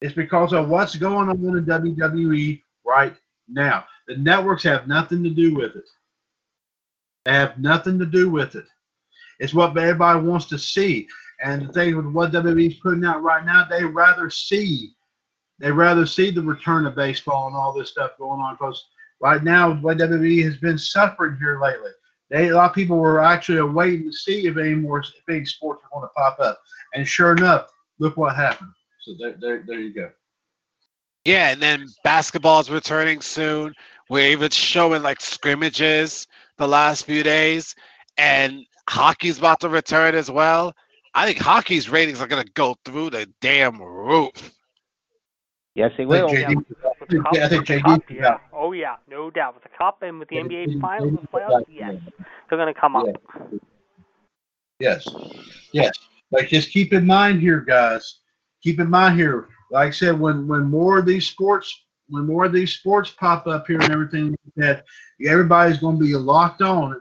Speaker 2: It's because of what's going on in the WWE right now. The networks have nothing to do with it. They have nothing to do with it. It's what everybody wants to see. And the thing with what WWE's putting out right now, they rather see they rather see the return of baseball and all this stuff going on because right now what WWE has been suffering here lately. They a lot of people were actually waiting to see if any more big sports were going to pop up. And sure enough, look what happened. So there, there, there you go.
Speaker 5: Yeah, and then basketball is returning soon. We're even showing like scrimmages the last few days, and hockey's about to return as well. I think hockey's ratings are gonna go through the damn roof.
Speaker 1: Yes, they
Speaker 2: I
Speaker 1: will.
Speaker 2: think JD,
Speaker 3: With the cup,
Speaker 2: I think
Speaker 3: with the
Speaker 2: JD
Speaker 3: cup,
Speaker 2: is
Speaker 3: yeah. Oh yeah, no doubt. With the cup and with the
Speaker 2: Yeah,
Speaker 3: NBA
Speaker 2: JD
Speaker 3: finals and playoffs,
Speaker 2: out.
Speaker 3: yes, they're going to come up.
Speaker 2: Yes, yes. But just keep in mind here, guys. Keep in mind here. Like I said, when when more of these sports, when more of these sports pop up here and everything that, everybody's going to be locked on.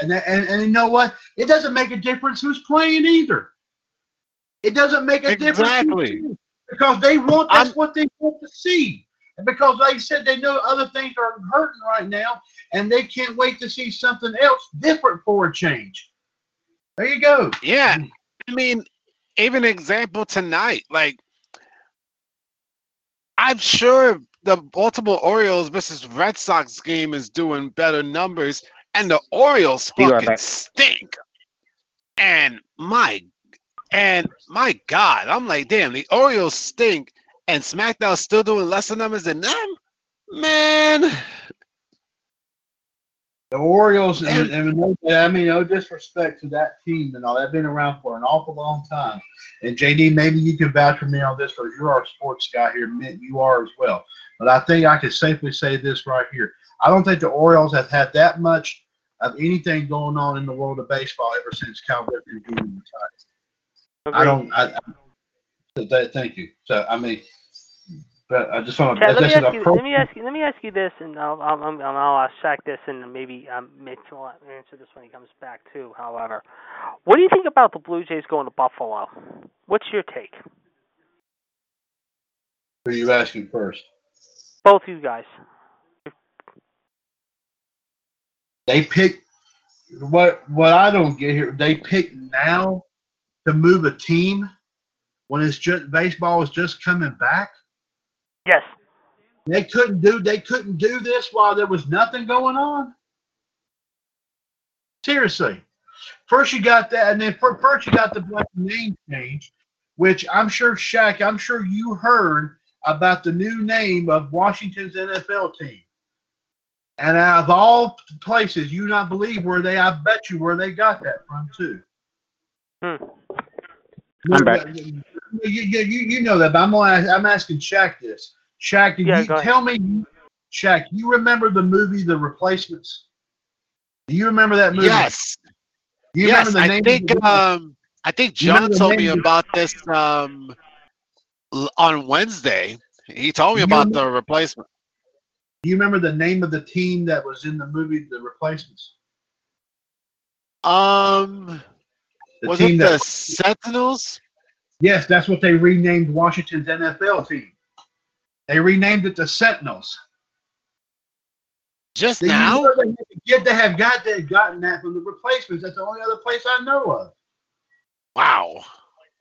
Speaker 2: And, and and you know what? It doesn't make a difference who's playing either. It doesn't make a difference
Speaker 5: Exactly.
Speaker 2: because they want that's
Speaker 5: I'm-
Speaker 2: what they want to see. And because, they said, they know other things are hurting right now, and they can't wait to see something else different for a change. There you go.
Speaker 5: Yeah, I mean, even example tonight, like I'm sure the Baltimore Orioles versus Red Sox game is doing better numbers, and the Orioles
Speaker 1: Be right
Speaker 5: fucking stink. And my, and my God, I'm like, damn, the Orioles stink, and SmackDown's still doing lesser numbers than them, man.
Speaker 2: The Orioles, and, and no, I mean, no disrespect to that team and all. They've been around for an awful long time. And JD, maybe you can vouch for me on this because you're our sports guy here. Mitt, you are as well. But I think I can safely say this right here. I don't think the Orioles have had that much of anything going on in the world of baseball ever since Cal Ripken Jr. retired. I don't. I, I, so that, thank you. So I mean, but I just want to.
Speaker 3: Ted, let me ask you.
Speaker 2: pro-
Speaker 3: Let me ask you. Let me ask you this, and I'll I'll, I'll, I'll this, and maybe um, Mitch will answer this when he comes back too. However, what do you think about the Blue Jays going to Buffalo? What's your take?
Speaker 2: Who are you asking first?
Speaker 3: Both you guys.
Speaker 2: They pick what what I don't get here. They pick now to move a team when it's just baseball is just coming back.
Speaker 3: Yes.
Speaker 2: They couldn't do they couldn't do this while there was nothing going on. Seriously. First you got that, and then first you got the name change, which I'm sure Shaq, I'm sure you heard about the new name of Washington's NFL team. And out of all places, you not believe where they, I bet you where they got that from too.
Speaker 3: Hmm.
Speaker 1: I'm back.
Speaker 2: You, you, you, you know that, but I'm gonna ask, I'm asking Shaq this. Shaq, can
Speaker 3: Yeah,
Speaker 2: you
Speaker 3: go ahead.
Speaker 2: tell me, Shaq, you remember the movie The Replacements? Do you remember that movie?
Speaker 5: Yes,
Speaker 2: Do you
Speaker 5: yes.
Speaker 2: remember the
Speaker 5: I
Speaker 2: name of
Speaker 5: think
Speaker 2: the-
Speaker 5: um, I think John told me about this um on Wednesday. He told me
Speaker 2: You
Speaker 5: about
Speaker 2: remember-
Speaker 5: the replacement.
Speaker 2: Do you remember the name of the team that was in the movie The Replacements?
Speaker 5: Um,
Speaker 2: The
Speaker 5: was it
Speaker 2: that
Speaker 5: the Sentinels?
Speaker 2: Yes, that's what they renamed Washington's NFL team. They renamed it the Sentinels.
Speaker 5: Just
Speaker 2: They
Speaker 5: now?
Speaker 2: know they get to have got that gotten that from the replacements. That's the only other place I know of.
Speaker 5: Wow.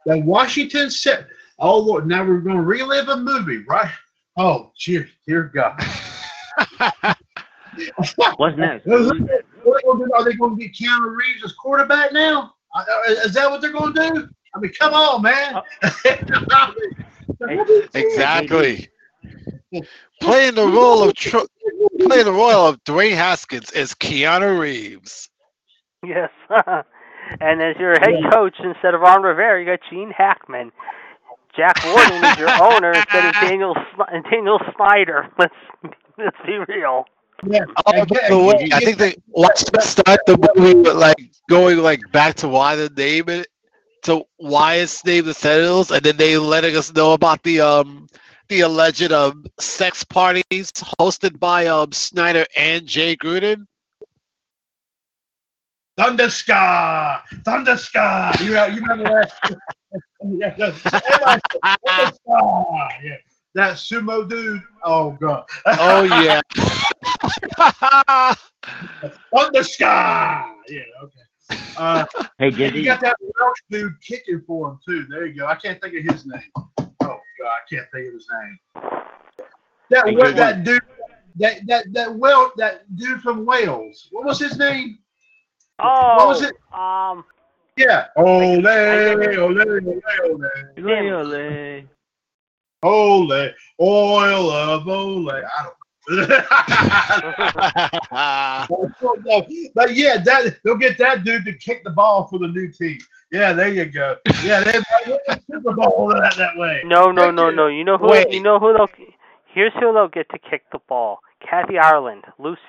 Speaker 2: The Washington set. Oh Lord! Now we're going to relive a movie, right? Oh, dear, dear God.
Speaker 1: What's next?
Speaker 2: Are they going to get Keanu Reeves as quarterback now? Uh, Is that what they're going to do? I mean, come on, man. *laughs*
Speaker 5: Exactly. playing the role of tr- playing the role of Dwayne Haskins is Keanu Reeves.
Speaker 3: Yes. *laughs* and as your head coach, instead of Ron Rivera, you got Gene Hackman. Jack Warden is your owner instead of *laughs* Daniel Sn- Daniel Snyder. Let's let's be real.
Speaker 2: Yeah.
Speaker 5: Oh, by the way, I think they watched them start the movie with like going like back to why the name it to why it's named the Sentinels, and then they letting us know about the um the alleged um sex parties hosted by um Snyder and Jay Gruden.
Speaker 2: Thunderscar, Thunderscar. You, you remember that? *laughs* yeah, yeah. *laughs* Thunderscar. Yeah. That sumo dude. Oh god.
Speaker 5: Oh yeah. *laughs* *laughs*
Speaker 2: Thunderscar. Yeah. Okay. Uh,
Speaker 1: Hey,
Speaker 2: and you got that Welsh dude kicking for him too. There you go. I can't think of his name. Oh god, I can't think of his name. That
Speaker 1: Hey,
Speaker 2: wa-
Speaker 1: JD.
Speaker 2: that dude. That that that well that dude from Wales. What was his name?
Speaker 3: Oh,
Speaker 2: What was it?
Speaker 3: um,
Speaker 2: Yeah. Ole, ole, ole, ole.
Speaker 3: Tim.
Speaker 2: Ole, oil of ole. I don't know. *laughs* but yeah, that they'll get that dude to kick the ball for the new team. Yeah, there you go. Yeah, they might the Super Bowl that, that way.
Speaker 3: No, no,
Speaker 2: Thank
Speaker 3: no,
Speaker 2: you.
Speaker 3: no. You know who?
Speaker 5: Wait.
Speaker 3: You know who they'll. Here's who they'll get to kick the ball. Kathy Ireland, Lucy.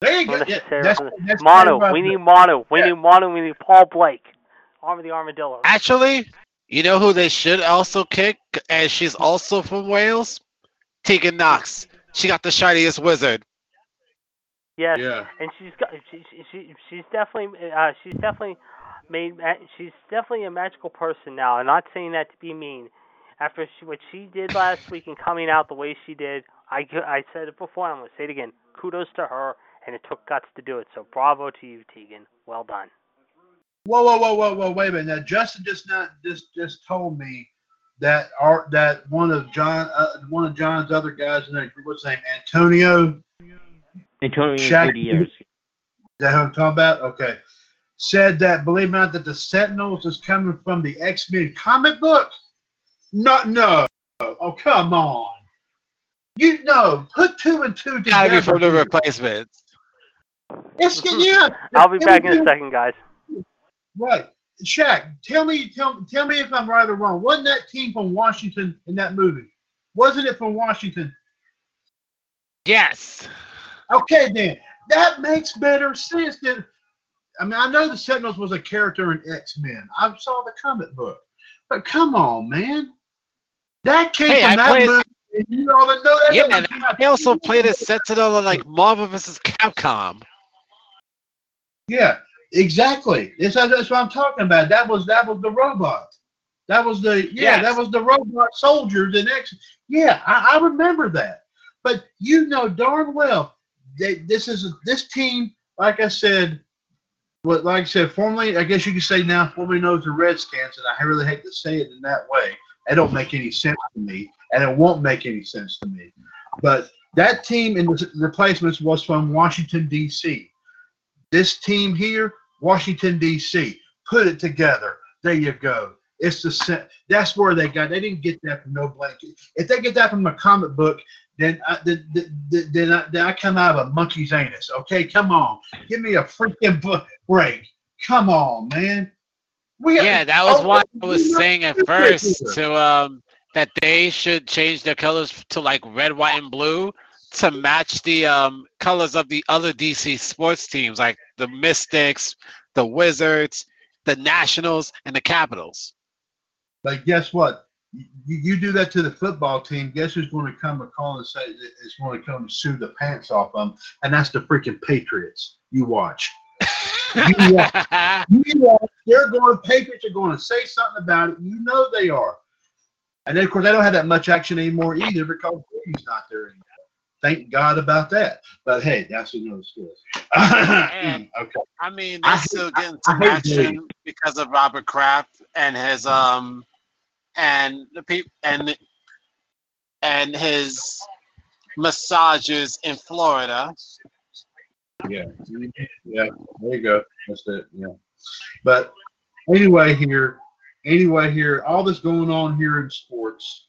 Speaker 2: There you go. Yeah, that's, that's
Speaker 3: Mono. We need Mono. We
Speaker 2: Yeah.
Speaker 3: need Mono. We need Paul Blake. Arm of the Armadillo.
Speaker 5: Actually, you know who they should also kick, and she's also from Wales. Tegan Nox. She got the shiniest wizard.
Speaker 3: Yes.
Speaker 2: Yeah.
Speaker 3: and she's got she, she, she she's definitely uh she's definitely made she's definitely a magical person now. I'm not saying that to be mean. After she, what she did last week and coming out the way she did, I I said it before. I'm gonna say it again. Kudos to her, and it took guts to do it. So bravo to you, Tegan. Well done.
Speaker 2: Whoa, whoa, whoa, whoa, whoa! Wait a minute. Now, Justin just not just just told me that our that one of John uh, one of John's other guys in that group, what's his name, Antonio.
Speaker 1: Antonio
Speaker 2: Shaq-
Speaker 1: Gutierrez.
Speaker 2: Is that who I'm talking about? Okay. Said that believe it or not that the Sentinels is coming from the X Men comic book. No, no. Oh, come on. You know, put two and two together.
Speaker 5: Gotta be from the replacements.
Speaker 2: It's, yeah.
Speaker 3: I'll be back in a second, guys.
Speaker 2: Right. Shaq, tell me, tell, tell me if I'm right or wrong. Wasn't that team from Washington in that movie? Wasn't it from Washington?
Speaker 5: Yes.
Speaker 2: Okay, then that makes better sense. Than I mean, I know the Sentinels was a character in X Men. I saw the comic book, but come on, man, that came
Speaker 5: Hey,
Speaker 2: from
Speaker 5: I
Speaker 2: that movie. You all know that.
Speaker 5: Yeah, and they also played as Sentinel in like Marvel vs. Capcom.
Speaker 2: Yeah, exactly. That's, that's what I'm talking about. That was that was the robot. That was the yeah,
Speaker 5: Yes.
Speaker 2: that was the robot soldiers in X. Yeah, I, I remember that. But you know darn well that this is this team. Like I said, what like I said, formerly, I guess you could say now, formerly known as the Redskins, and I really hate to say it in that way. It don't make any sense to me, and it won't make any sense to me. But that team in the replacements was from Washington D.C this team here, Washington D.C. Put it together. There you go. It's the set. That's where they got. They didn't get that from no blanket. If they get that from a comic book, then I, then, then, then, I, then I come out of a monkey's anus. Okay, come on, give me a freaking book break. Come on, man. We
Speaker 5: Yeah, that was
Speaker 2: oh,
Speaker 5: what I was saying at first to um that they should change their colors to like red, white, and blue to match the um colors of the other DC sports teams, like the Mystics, the Wizards, the Nationals, and the Capitals.
Speaker 2: But guess what? You, you do that to the football team. Guess who's going to come and call and say it's going to come and sue the pants off them? And that's the freaking Patriots. You watch. You *laughs* watch. You watch. They're going. Patriots are going to say something about it. You know they are. And then of course they don't have that much action anymore either because Brady's not there anymore. Thank God about that. But hey, that's another story. *laughs* okay.
Speaker 5: I mean,
Speaker 2: I
Speaker 5: they're
Speaker 2: hate-
Speaker 5: still getting
Speaker 2: I
Speaker 5: some action because of Robert Kraft and his um and the people and and his massages in Florida.
Speaker 2: Yeah. Yeah. There you go. That's it. Yeah. But anyway, here, anyway, here, all this going on here in sports.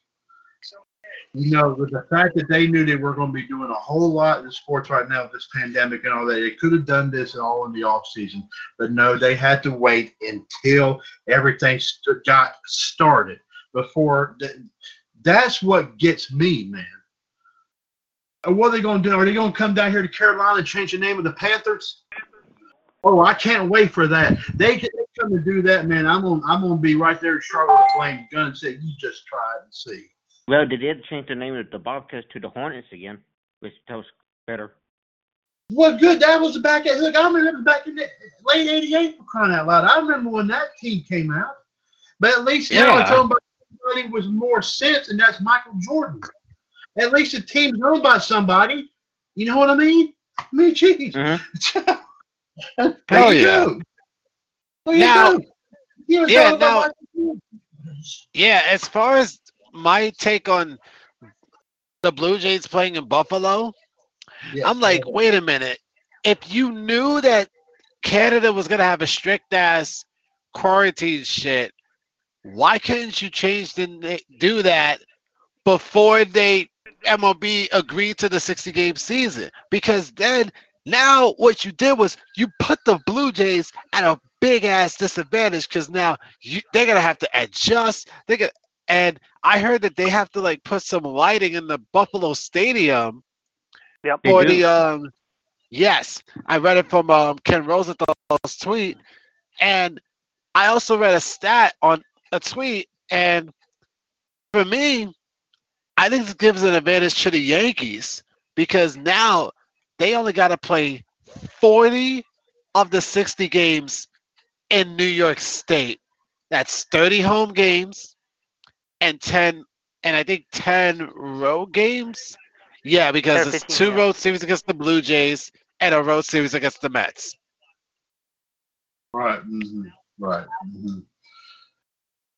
Speaker 2: You know, with the fact that they knew they were going to be doing a whole lot in sports right now with this pandemic and all that, they could have done this all in the off season, but no, they had to wait until everything st- got started before. th- that's what gets me, man. Uh, What are they going to do? Are they going to come down here to Carolina and change the name of the Panthers? Oh, I can't wait for that. They can come and do that, man. I'm gonna I'm gonna be right there in Charlotte with Blame Gun and say, you just try and see.
Speaker 1: Well, they did change the name of the Bobcats to the Hornets again, which tells better.
Speaker 2: Well, good. That was the back at look. I remember back in the late '88 for crying out loud. I remember when that team came out. But at least now it's owned by somebody with more sense, and that's Michael Jordan. At least the team's owned by somebody. You know what I mean? I mean, geez.
Speaker 1: Mhm. *laughs*
Speaker 5: Hell
Speaker 2: you
Speaker 5: yeah.
Speaker 2: go. There you
Speaker 5: Now-
Speaker 2: go. You
Speaker 5: yeah, now- Yeah, as far as my take on the Blue Jays playing in Buffalo,
Speaker 2: Yeah.
Speaker 5: I'm like, wait a minute. If you knew that Canada was gonna have a strict ass quarantine shit, why couldn't you change the do that before they MLB agreed to the 60 game season? Because then now what you did was you put the Blue Jays at a big ass disadvantage because now you, they're gonna have to adjust. They gonna, and I heard that they have to like put some lighting in the Buffalo Stadium
Speaker 3: Yep.
Speaker 5: For the um yes i read it from um ken rosenthal's tweet. And i also read a stat on a tweet and for me i think this gives an advantage to the yankees because now they only got to play 40 of the 60 games in new york state. That's 30 home games and 10 and i think 10 road games yeah, because
Speaker 3: They're
Speaker 5: it's
Speaker 3: 15,
Speaker 5: two
Speaker 3: yeah.
Speaker 5: road series against the Blue Jays and a road series against the Mets.
Speaker 2: Right. hmm Right. hmm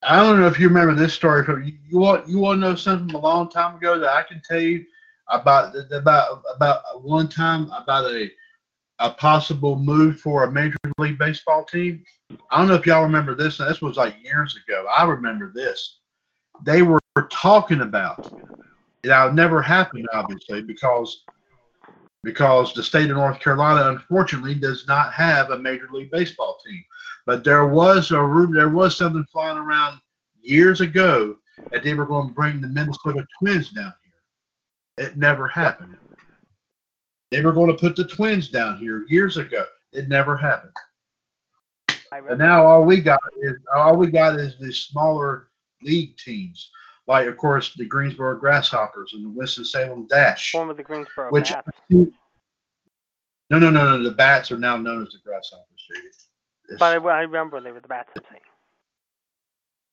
Speaker 2: I don't know if you remember this story from you. You want you want to know something from a long time ago that I can tell you about about about one time about a a possible move for a major league baseball team. I don't know if y'all remember this. This was like years ago. I remember this. They were talking about. Now, it never happened, obviously, because because the state of North Carolina, unfortunately, does not have a major league baseball team. But there was a room, there was something flying around years ago that they were going to bring the Minnesota Twins down here. It never happened. They were going to put the Twins down here years ago. It never happened. And now all we got is all we got is the smaller league teams, like of course the Greensboro Grasshoppers and the Winston Salem Dash.
Speaker 3: Form of the Greensboro
Speaker 2: Which
Speaker 3: Bats.
Speaker 2: no, no, no, no. The Bats are now known as the Grasshoppers. It's-
Speaker 3: But I, remember they were the Bats.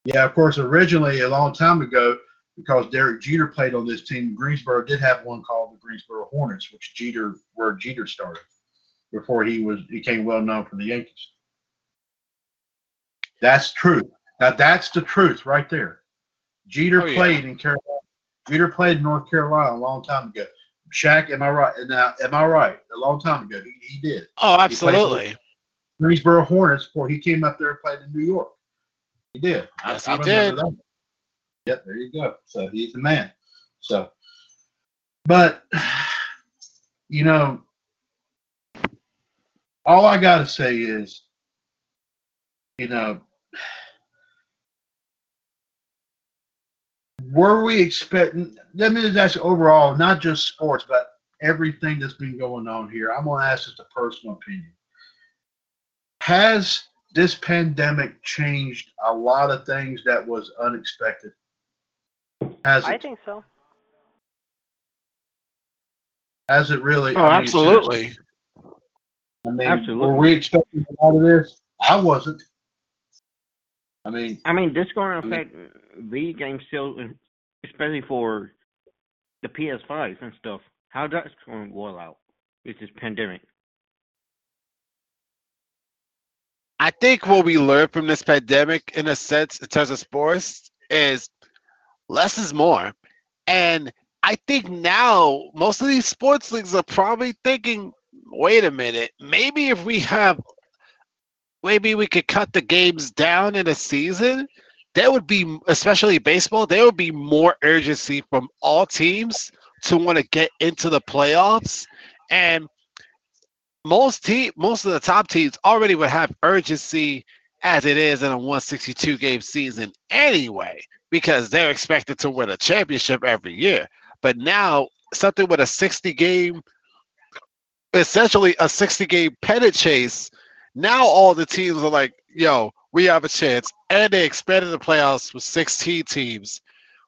Speaker 2: Yeah, of course. Originally, a long time ago, because Derek Jeter played on this team, Greensboro did have one called the Greensboro Hornets, which Jeter, where Jeter started, before he was became well known for the Yankees. That's true. Now that's the truth right there. Jeter
Speaker 5: Oh, yeah.
Speaker 2: played in Carolina. Jeter played in North Carolina a long time ago. Shaq, am I right? Now, am I right? A long time ago, he, he did.
Speaker 5: Oh, absolutely.
Speaker 2: Greensboro Hornets before he came up there and played in New York. He did. I-
Speaker 5: Yes,
Speaker 2: I
Speaker 5: he
Speaker 2: remember that. Yep, there you go. So he's the man. So, but you know, all I got to say is, you know, were we expecting? That means that's overall, not just sports, but everything that's been going on here. I'm going to ask just a personal opinion. Has this pandemic changed a lot of things that was unexpected? Has it?
Speaker 3: I think so.
Speaker 2: Has it really?
Speaker 5: Oh,
Speaker 2: I mean,
Speaker 5: absolutely.
Speaker 2: I mean,
Speaker 1: Absolutely.
Speaker 2: were we expecting a lot of this? I wasn't. I mean,
Speaker 1: I mean, this going to
Speaker 2: I mean-
Speaker 1: affect video games still, especially for the PS5 and stuff. How that's going to roll out with this pandemic?
Speaker 5: I think what we learned from this pandemic, in a sense, in terms of sports, is less is more. And I think now most of these sports leagues are probably thinking, wait a minute, maybe if we have, maybe we could cut the games down in a season, there would be, especially baseball, there would be more urgency from all teams to want to get into the playoffs. And most team, most of the top teams already would have urgency as it is in a 162 game season anyway, because they're expected to win a championship every year. But now something with a 60 game, essentially a 60 game pennant chase, Now all the teams are like, yo, we have a chance. And they expanded the playoffs with 16 teams,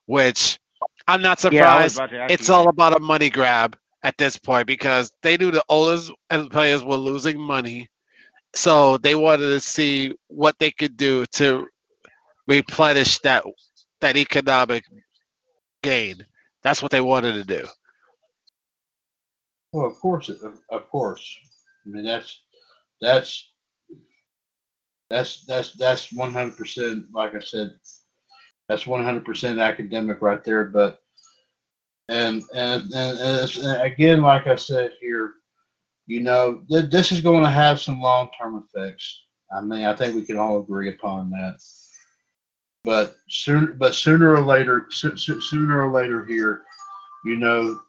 Speaker 5: which I'm not
Speaker 1: Yeah, I was
Speaker 5: surprised.
Speaker 1: about to ask
Speaker 5: it's
Speaker 1: you
Speaker 5: all about a money grab at this point because they knew the owners and players were losing money. So they wanted to see what they could do to replenish that that economic gain. That's what they wanted to do.
Speaker 2: Well, of course, of, of course. I mean, that's that's that's that's that's one hundred percent. Like I said, that's one hundred percent academic right there. But and and and, and, again, like I said here, you know, th- this is going to have some long term effects. I mean, I think we can all agree upon that. But soon, but sooner or later, so, so, sooner or later here, you know,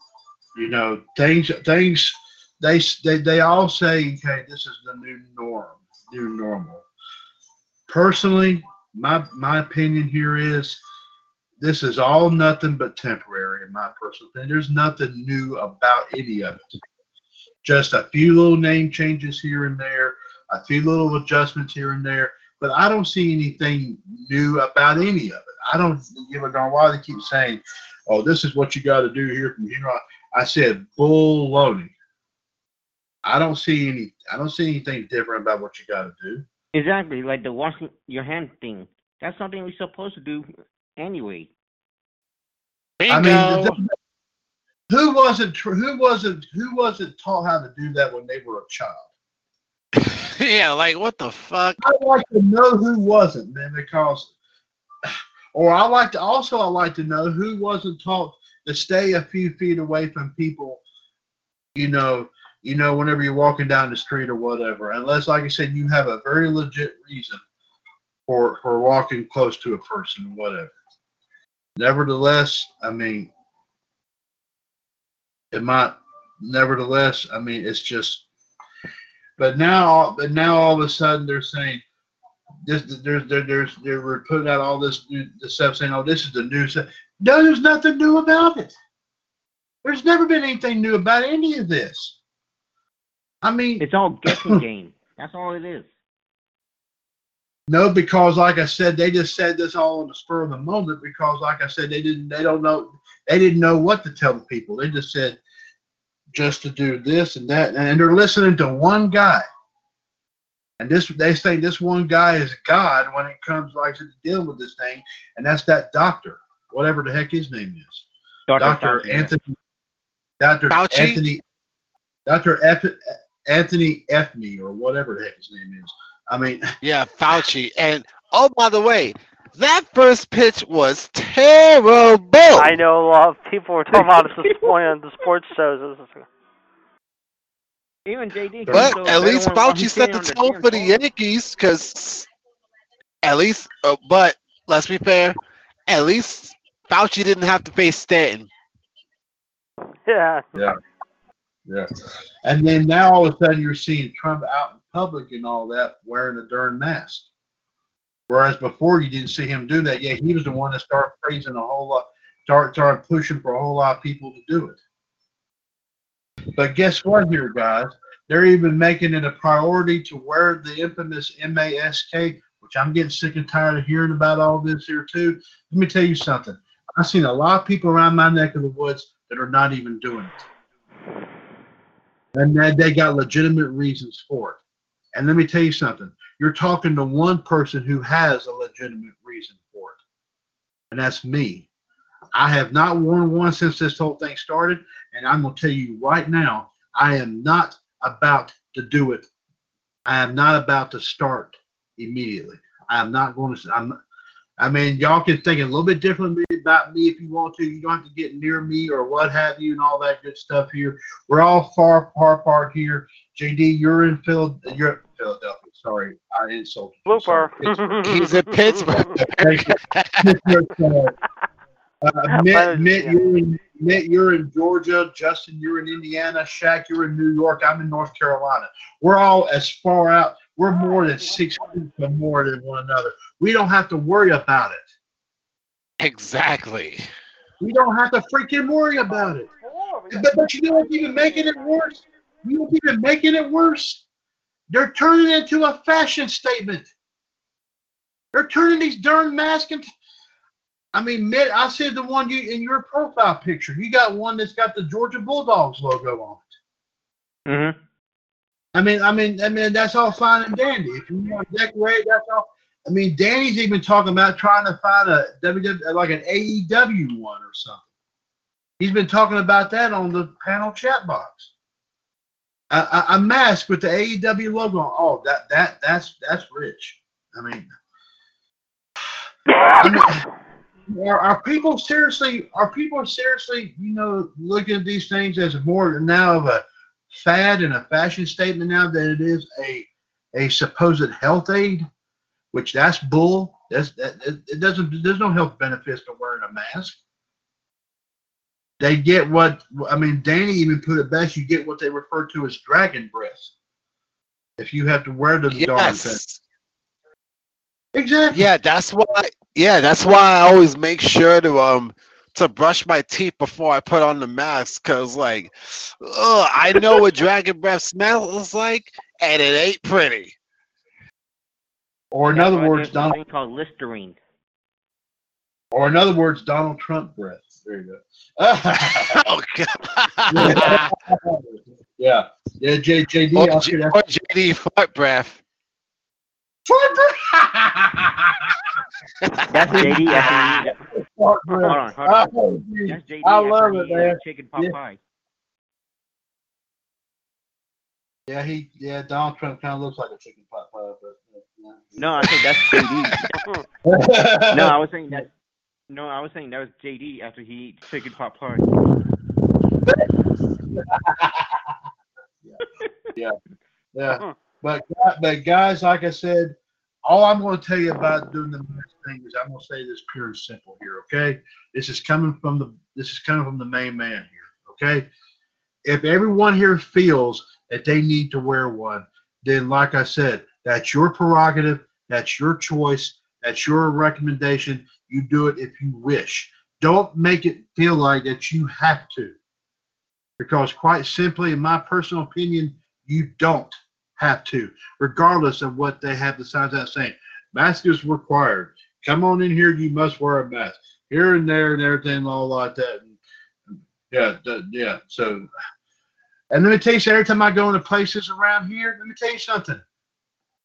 Speaker 2: you know things things they they they all say okay this is the new norm new normal personally my my opinion here is this is all nothing but temporary in my personal opinion there's nothing new about any of it just a few little name changes here and there a few little adjustments here and there but i don't see anything new about any of it i don't give a darn why they keep saying oh this is what you got to do here from here on I said bull loading. I don't see any. I don't see anything different about what you got to do.
Speaker 1: Exactly, like the washing your hand thing. That's something we're supposed to do anyway.
Speaker 2: I mean, who wasn't? Who wasn't? Who wasn't taught how to do that when they were a child? *laughs*
Speaker 5: yeah, like what the fuck?
Speaker 2: I'd like to know who wasn't, man, because, or I like to also I like to know who wasn't taught to stay a few feet away from people. You know, you know, whenever you're walking down the street or whatever, unless, like I said, you have a very legit reason for for walking close to a person or whatever. Nevertheless, I mean, it might. Nevertheless, I mean, it's just. But now, but now all of a sudden they're saying this. There's there, there's they were putting out all this new stuff saying, oh, this is the new stuff. No, there's nothing new about it. There's never been anything new about any of this. I mean,
Speaker 1: It's all guessing *laughs* game. That's all it is.
Speaker 2: No, because like I said, they just said this all on the spur of the moment. Because like I said, they didn't, they don't know, they didn't know what to tell the people. They just said just to do this and that, and they're listening to one guy. And this, they say this one guy is God when it comes like to dealing with this thing, and that's that doctor, whatever the heck his name is,
Speaker 1: Dr.
Speaker 2: Anthony, Doctor Anthony, Doctor F, Anthony Effney or whatever the heck his name is. I mean. *laughs*
Speaker 5: Yeah, Fauci. And oh, by the way, that first pitch was terrible.
Speaker 3: I know a lot of people were talking about it this *laughs* morning on the sports shows.
Speaker 1: Even JD.
Speaker 5: But
Speaker 1: so
Speaker 5: at least Fauci set the tone for the Yankees, because at least, uh, but let's be fair, at least Fauci didn't have to face Stanton.
Speaker 3: Yeah.
Speaker 2: Yeah. And then now all of a sudden you're seeing Trump out in public and all that wearing a darn mask. Whereas before you didn't see him do that. Yeah, he was the one that started praising a whole lot, started, started pushing for a whole lot of people to do it. But guess what here, guys? They're even making it a priority to wear the infamous MASK, which I'm getting sick and tired of hearing about all this here too. Let me tell you something. I've seen a lot of people around my neck of the woods that are not even doing it and then they got legitimate reasons for it. And let me tell you something. You're talking to one person who has a legitimate reason for it, and that's me. I have not worn one since this whole thing started, and I'm going to tell you right now, I am not about to do it. I am not about to start immediately. I am not going to. I'm. I mean, y'all can think a little bit differently about me if you want to. You don't have to get near me or what have you, and all that good stuff here. We're all far, far apart here. JD, you're in Phil. You're in Philadelphia. Sorry, I insulted you.
Speaker 3: Blooper. *laughs*
Speaker 5: He's in Pittsburgh. *laughs*
Speaker 2: Pittsburgh. Uh, *laughs* Mitt, Mitt,
Speaker 3: yeah.
Speaker 2: you're in, Mitt, you're in Georgia. Justin, you're in Indiana. Shaq, you're in New York. I'm in North Carolina. We're all as far out. We're more than six feet from more than one another. We don't have to worry about it.
Speaker 5: exactly.
Speaker 2: We don't have to freaking worry about it. But, but you know what's even making it worse? You know what's even making it worse? They're turning it into a fashion statement. They're turning these darn masks into. I mean, Mitt, I see the one you in your profile picture. You got one that's got the Georgia Bulldogs logo on it.
Speaker 1: Mm-hmm.
Speaker 2: I mean, I mean, I mean, that's all fine and dandy. If you want to decorate, that's all. I mean, Danny's even talking about trying to find a WW like an AEW one or something. He's been talking about that on the panel chat box. A, a, a mask with the AEW logo on. Oh, that that that's that's rich. I mean, I mean are, are people seriously? Are people seriously? You know, looking at these things as more now of a fad and a fashion statement now than it is a a supposed health aid, which that's bull. That's that it doesn't. There's no health benefits to wearing a mask. They get what I mean. Danny even put it best. You get what they refer to as dragon breath. If you have to wear the darn thing.
Speaker 5: Yes.
Speaker 2: Exactly.
Speaker 5: Yeah, that's why. Yeah, that's why I always make sure to um to brush my teeth before I put on the mask, cause like, ugh, I know what dragon breath smells like, and it ain't pretty.
Speaker 2: Or in other words, Donald.
Speaker 1: something called Listerine.
Speaker 2: Or in other words, Donald Trump breath. There you go. *laughs* *laughs*
Speaker 5: Oh, God.
Speaker 2: yeah, yeah, J, JD.
Speaker 5: or,
Speaker 2: I'll
Speaker 5: J-
Speaker 2: see that.
Speaker 5: or JD fart breath. *laughs*
Speaker 1: That's JD after *laughs* Hold on, hold on.
Speaker 2: Oh.
Speaker 1: That's JD
Speaker 2: I love it, man.
Speaker 1: chicken pot
Speaker 2: Yeah.
Speaker 1: pie.
Speaker 2: Yeah, he, yeah, Donald Trump kind of looks like a chicken pot pie, but yeah.
Speaker 1: No, I think that's JD. *laughs* no, I was saying that. No, I was saying that was JD after he ate chicken pot pie. *laughs*
Speaker 2: yeah, yeah.
Speaker 3: Hmm.
Speaker 2: But but guys, like I said, all I'm going to tell you about doing the mask thing is I'm going to say this pure and simple here. Okay, this is coming from the this is coming from the main man here. Okay, if everyone here feels that they need to wear one, then like I said, that's your prerogative. That's your choice. That's your recommendation. You do it if you wish. Don't make it feel like that you have to. Because quite simply, in my personal opinion, you don't have to, regardless of what they have the signs out saying. Mask is required. Come on in here, you must wear a mask. Here and there and everything, all like that. Yeah, th- yeah. So, and let me tell you, every time I go into places around here, let me tell you something.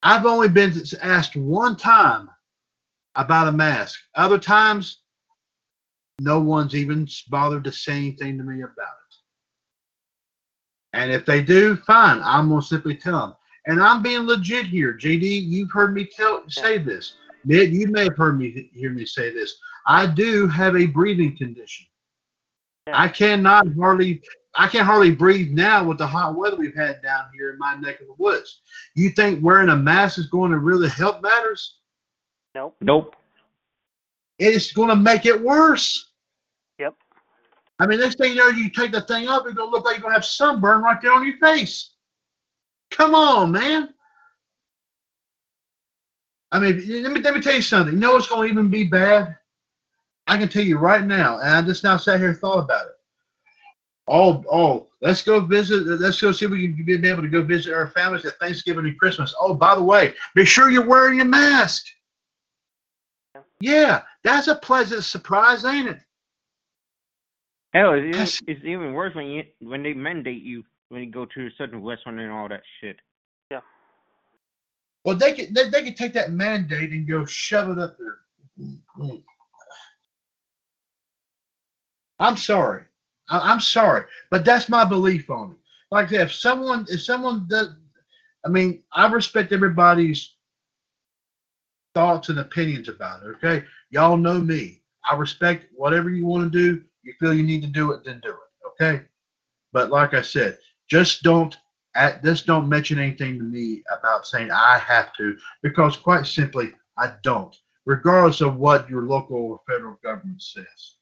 Speaker 2: I've only been asked one time about a mask. Other times, no one's even bothered to say anything to me about it. And if they do, fine. I'm gonna simply tell them. And I'm being legit here, JD. You've heard me tell say this. Ned, you may have heard me hear me say this. I do have a breathing condition.
Speaker 3: Yeah.
Speaker 2: I cannot hardly I can hardly breathe now with the hot weather we've had down here in my neck of the woods. You think wearing a mask is going to really help matters?
Speaker 3: Nope.
Speaker 1: Nope.
Speaker 2: It's going to make it worse.
Speaker 3: Yep.
Speaker 2: I mean, next thing you know, you take the thing up, it's going to look like you're going to have sunburn right there on your face. Come on, man. I mean, let me, let me tell you something. You know what's going to even be bad? I can tell you right now, and I just now sat here and thought about it. Oh, oh, let's go visit. Let's go see if we can be able to go visit our families at Thanksgiving and Christmas. Oh, by the way, be sure you're wearing your mask. Yeah, that's a pleasant surprise, ain't it?
Speaker 1: Hell, it's even, it's even worse when you when they mandate you when you go to a certain restaurant and all that shit. Yeah.
Speaker 2: Well, they could they, they could take that mandate and go shove it up there. I'm sorry. I, I'm sorry, but that's my belief on it. Like I said, if someone if someone does, I mean, I respect everybody's thoughts and opinions about it. Okay, y'all know me. I respect whatever you want to do. You feel you need to do it, then do it. Okay, but like I said, just don't at just don't mention anything to me about saying I have to, because quite simply, I don't, regardless of what your local or federal government says.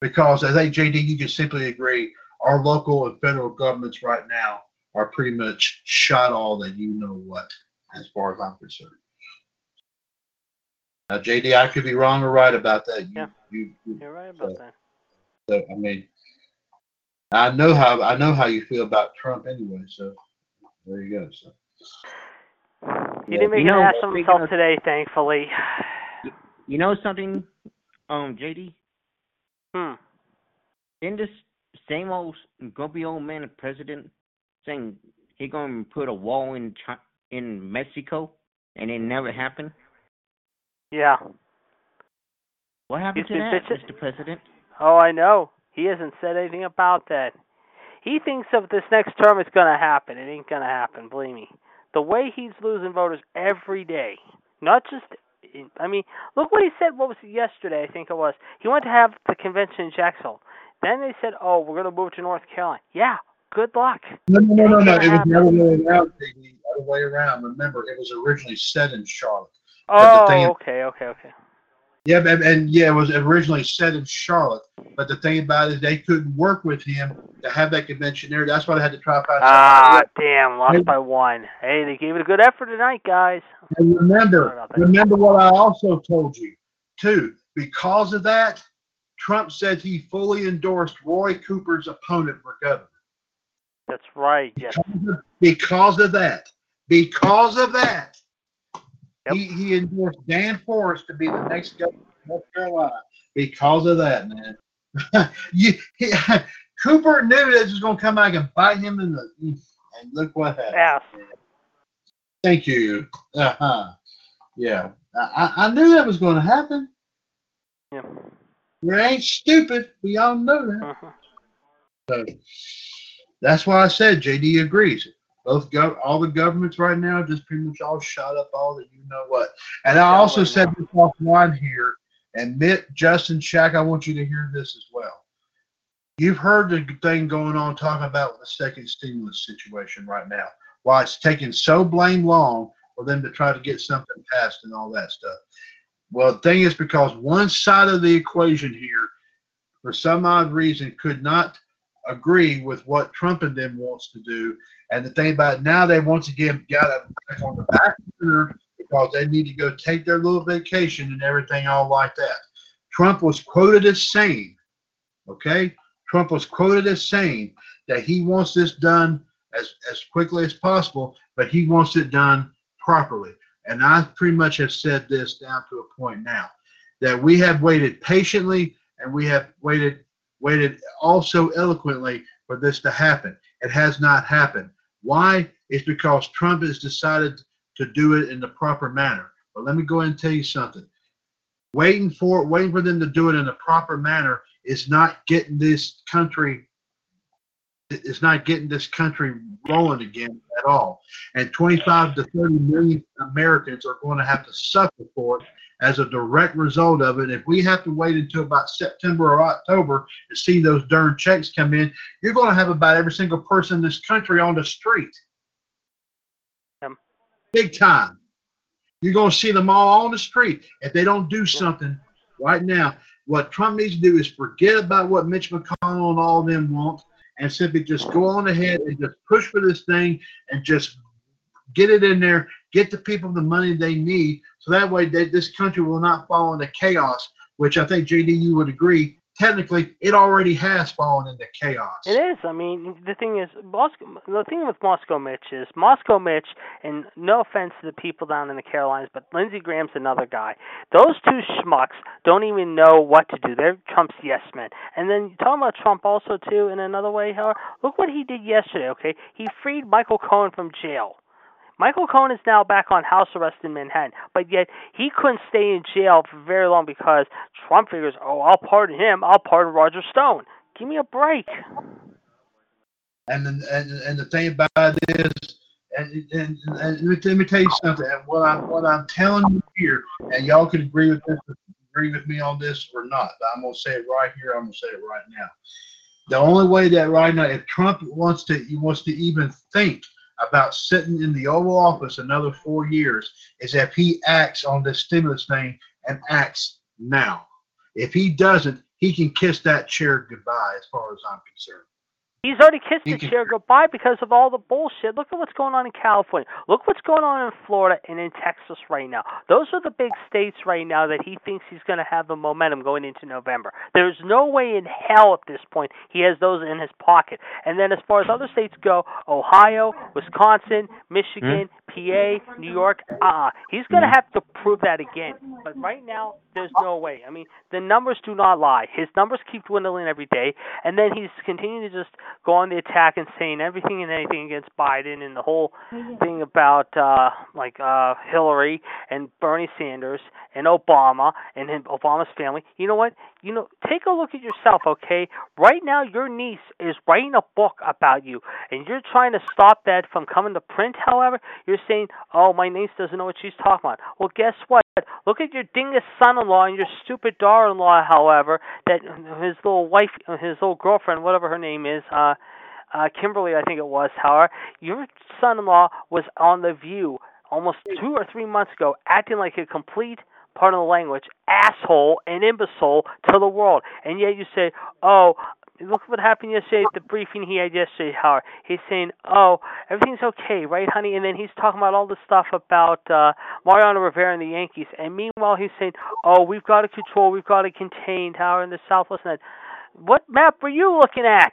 Speaker 2: Because I think JD, you can simply agree, our local and federal governments right now are pretty much shot all that you know what, as far as I'm concerned. Now, JD, I could be wrong or right about that. You,
Speaker 3: Yeah.
Speaker 2: you, you,
Speaker 3: You're right about that.
Speaker 2: so, I mean, I know how I know how you feel about Trump anyway. So there you go. So
Speaker 3: He didn't make
Speaker 1: You know,
Speaker 3: an ass of himself today, thankfully.
Speaker 1: You know something, um, JD?
Speaker 3: Hmm.
Speaker 1: In this same old grumpy old man president saying he gonna put a wall in Chi- in Mexico and it never happened.
Speaker 3: Yeah.
Speaker 1: What happened
Speaker 3: He's
Speaker 1: to that,
Speaker 3: bitching-
Speaker 1: Mr. President?
Speaker 3: Oh, I know. He hasn't said anything about that. He thinks if this next term it's going to happen. It ain't going to happen, believe me. The way he's losing voters every day, not just. I mean, look what he said. What was it yesterday? I think it was. He went to have the convention in Jacksonville. Then they said, "Oh, we're going to move to North Carolina." Yeah. Good luck.
Speaker 2: No, no, no, no, no. It was the other way around. Piggy. Other way around. Remember, it was originally set in Charlotte.
Speaker 3: Oh, okay, okay, okay.
Speaker 2: Yeah, and, and yeah, it was originally set in Charlotte. But the thing about it is they couldn't work with him to have that convention there. That's why they had to try
Speaker 3: Ah, damn, lost by one. Hey, they gave it a good effort tonight, guys.
Speaker 2: And remember, remember what I also told you, too. Because of that, Trump said he fully endorsed Roy Cooper's opponent for governor.
Speaker 3: That's right. Yes.
Speaker 2: Because of that, because of that,
Speaker 3: Yep.
Speaker 2: he, he endorsed Dan Forest to be the next governor of North Carolina. Because of that, man. *laughs* you, he, *laughs* Cooper knew this was going to come back and bite him in the. And look what happened.
Speaker 3: Ass.
Speaker 2: Thank you. Uh huh. Yeah, I, I knew that was going to happen.
Speaker 3: Yeah.
Speaker 2: We ain't stupid. We all know that.
Speaker 3: Mhm.
Speaker 2: So that's why I said JD agrees. Both gov- all the governments right now just pretty much all shot up all that you know what. And I also said this offline here, and Mitt, Justin, Shaq, I want you to hear this as well. You've heard the thing going on talking about the second stimulus situation right now. Why it's taking so blame long for them to try to get something passed and all that stuff. Well, the thing is because one side of the equation here, for some odd reason, could not agree with what Trump and them wants to do. And the thing about it, now they once again got back on the back burner because they need to go take their little vacation and everything all like that. Trump was quoted as saying, okay, Trump was quoted as saying that he wants this done as, as quickly as possible, but he wants it done properly. And I pretty much have said this down to a point now that we have waited patiently and we have waited waited also eloquently for this to happen. It has not happened. Why? It's because Trump has decided to do it in the proper manner. But let me go and tell you something. Waiting for waiting for them to do it in the proper manner is not getting this country it's not getting this country rolling again at all. And 25 to 30 million Americans are going to have to suffer for it as a direct result of it. If we have to wait until about September or October to see those darn checks come in, you're going to have about every single person in this country on the street.
Speaker 3: Yep.
Speaker 2: Big time. You're going to see them all on the street. If they don't do something right now, what Trump needs to do is forget about what Mitch McConnell and all of them want and simply just go on ahead and just push for this thing and just get it in there, get the people the money they need, so that way they, this country will not fall into chaos. Which I think JD you would agree. Technically, it already has fallen into chaos.
Speaker 3: It is. I mean, the thing is, Moscow, the thing with Moscow Mitch is Moscow Mitch, and no offense to the people down in the Carolinas, but Lindsey Graham's another guy. Those two schmucks don't even know what to do. They're Trump's yes men. And then talking about Trump also too, in another way, however, look what he did yesterday. Okay, he freed Michael Cohen from jail. Michael Cohen is now back on house arrest in Manhattan, but yet he couldn't stay in jail for very long because Trump figures, oh, I'll pardon him, I'll pardon Roger Stone. Give me a break.
Speaker 2: And and and the thing about it is, and, and, and let, me, let me tell you something. And what I'm what I'm telling you here, and y'all can agree with this, agree with me on this or not. But I'm gonna say it right here. I'm gonna say it right now. The only way that right now, if Trump wants to, he wants to even think about sitting in the Oval Office another four years, is if he acts on this stimulus thing and acts now. If he doesn't, he can kiss that chair goodbye, as far as I'm concerned.
Speaker 3: He's already kissed the chair goodbye because of all the bullshit. Look at what's going on in California. Look what's going on in Florida and in Texas right now. Those are the big states right now that he thinks he's going to have the momentum going into November. There's no way in hell at this point he has those in his pocket. And then as far as other states go, Ohio, Wisconsin, Michigan, hmm? PA, New York, uh-uh. He's going to hmm. have to prove that again. But right now, there's no way. I mean, the numbers do not lie. His numbers keep dwindling every day, and then he's continuing to just go on the attack and saying everything and anything against Biden and the whole thing about uh like uh Hillary and Bernie Sanders and Obama and him, Obama's family. You know what? You know, take a look at yourself, okay? Right now your niece is writing a book about you and you're trying to stop that from coming to print, however, you're saying, "Oh, my niece doesn't know what she's talking about." Well, guess what? Look at your dingus son-in-law and your stupid daughter-in-law, however, that his little wife, his little girlfriend, whatever her name is, uh uh, Kimberly, I think it was, however, your son-in-law was on The View almost two or three months ago, acting like a complete, part of the language, asshole and imbecile to the world. And yet you say, oh, look what happened yesterday at the briefing he had yesterday, Howard. He's saying, oh, everything's okay, right, honey? And then he's talking about all this stuff about uh, Mariano Rivera and the Yankees. And meanwhile, he's saying, oh, we've got to control, we've got to contain, Howard, in the Southwest. And. What map were you looking at?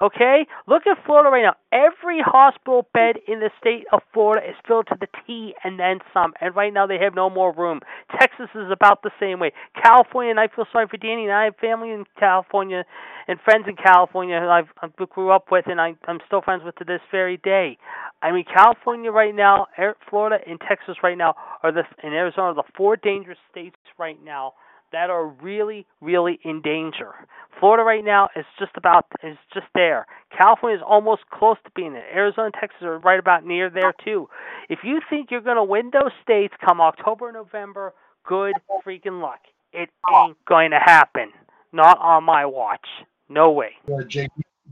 Speaker 3: Okay? Look at Florida right now. Every hospital bed in the state of Florida is filled to the T and then some. And right now they have no more room. Texas is about the same way. California, and I feel sorry for Danny, and I have family in California and friends in California who I've, I grew up with and I, I'm still friends with to this very day. I mean, California right now, Florida, and Texas right now are the, and Arizona are the four dangerous states right now that are really, really in danger. Florida right now is just about is just there. California is almost close to being there. Arizona Texas are right about near there too. If you think you're going to win those states come October, November, good freaking luck. It ain't going to happen. Not on my watch. No way.
Speaker 2: Uh, JD,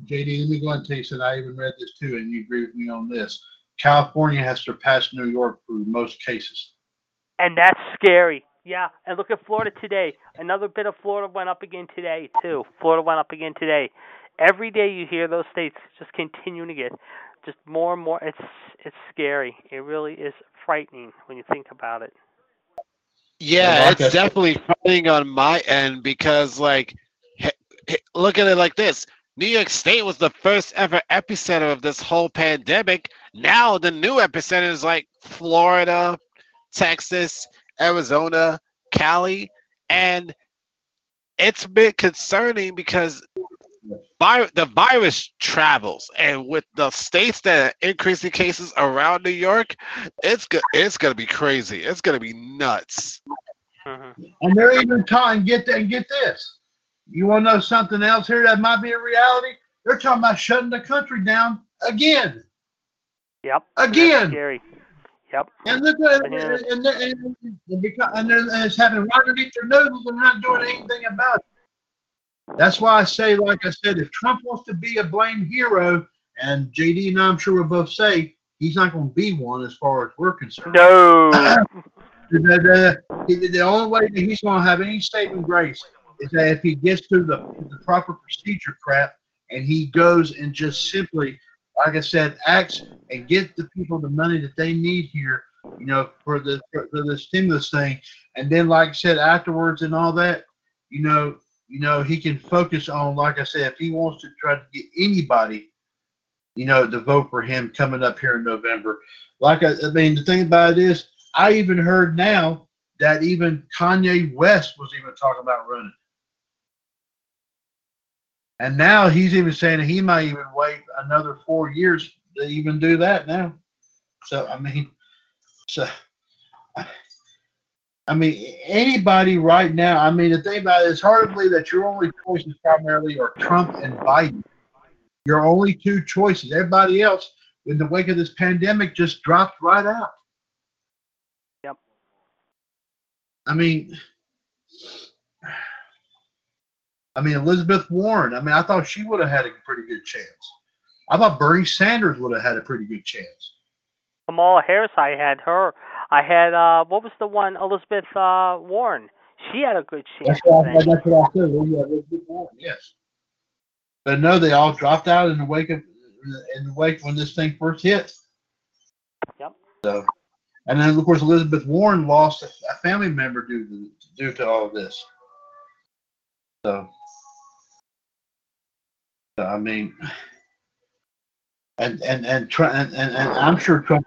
Speaker 2: JD, let me go and tell you something. I even read this too, and you agree with me on this. California has surpassed New York for most cases.
Speaker 3: And that's scary. Yeah, and look at Florida today. Another bit of Florida went up again today too. Florida went up again today. Every day you hear those states just continuing to get just more and more. It's it's scary. It really is frightening when you think about it.
Speaker 5: Yeah, it's definitely frightening on my end because, like, h- h- look at it like this: New York State was the first ever epicenter of this whole pandemic. Now the new epicenter is like Florida, Texas, Arizona, Cali, and it's a bit concerning because vi- the virus travels, and with the states that are increasing cases around New York, it's go- it's gonna be crazy. It's gonna be nuts.
Speaker 3: hmm
Speaker 2: And they're even talking, get that, and get this. You want to know something else here that might be a reality? They're talking about shutting the country down again.
Speaker 3: Yep.
Speaker 2: Again.
Speaker 3: That's scary. Yep.
Speaker 2: And look uh, at
Speaker 3: I
Speaker 2: and, and, and, and, because, and then it's happening right underneath their noses and not doing anything about it. That's why I say, like I said, if Trump wants to be a blame hero, and JD and I'm sure will both say he's not going to be one as far as we're concerned.
Speaker 3: No. *coughs*
Speaker 2: The, the, the, the only way that he's going to have any saving grace is that if he gets through the, the proper procedure crap and he goes and just simply, like I said, acts and get the people the money that they need here, you know, for the for, the stimulus thing, and then, like I said, afterwards and all that, you know, you know, he can focus on, like I said, if he wants to try to get anybody, you know, to vote for him coming up here in November. Like I, I mean, the thing about it is, I even heard now that even Kanye West was even talking about running. And now he's even saying he might even wait another four years to even do that now. So I mean, so I mean anybody right now. I mean the thing about it is hard to believe that your only choices primarily are Trump and Biden. Your only two choices. Everybody else, in the wake of this pandemic, just dropped right out.
Speaker 3: Yep.
Speaker 2: I mean, I mean Elizabeth Warren. I mean, I thought she would have had a pretty good chance. I thought Bernie Sanders would have had a pretty good chance.
Speaker 3: Kamala Harris, I had her. I had uh, what was the one? Elizabeth uh, Warren. She had a good chance.
Speaker 2: That's what I, that's what I said. Well, yeah, Elizabeth Warren. Yes. But no, they all dropped out in the wake of in the wake when this thing first hit.
Speaker 3: Yep.
Speaker 2: So, and then of course Elizabeth Warren lost a, family member due to due to all of this. So I mean, and and and, Trump, and and and I'm sure Trump,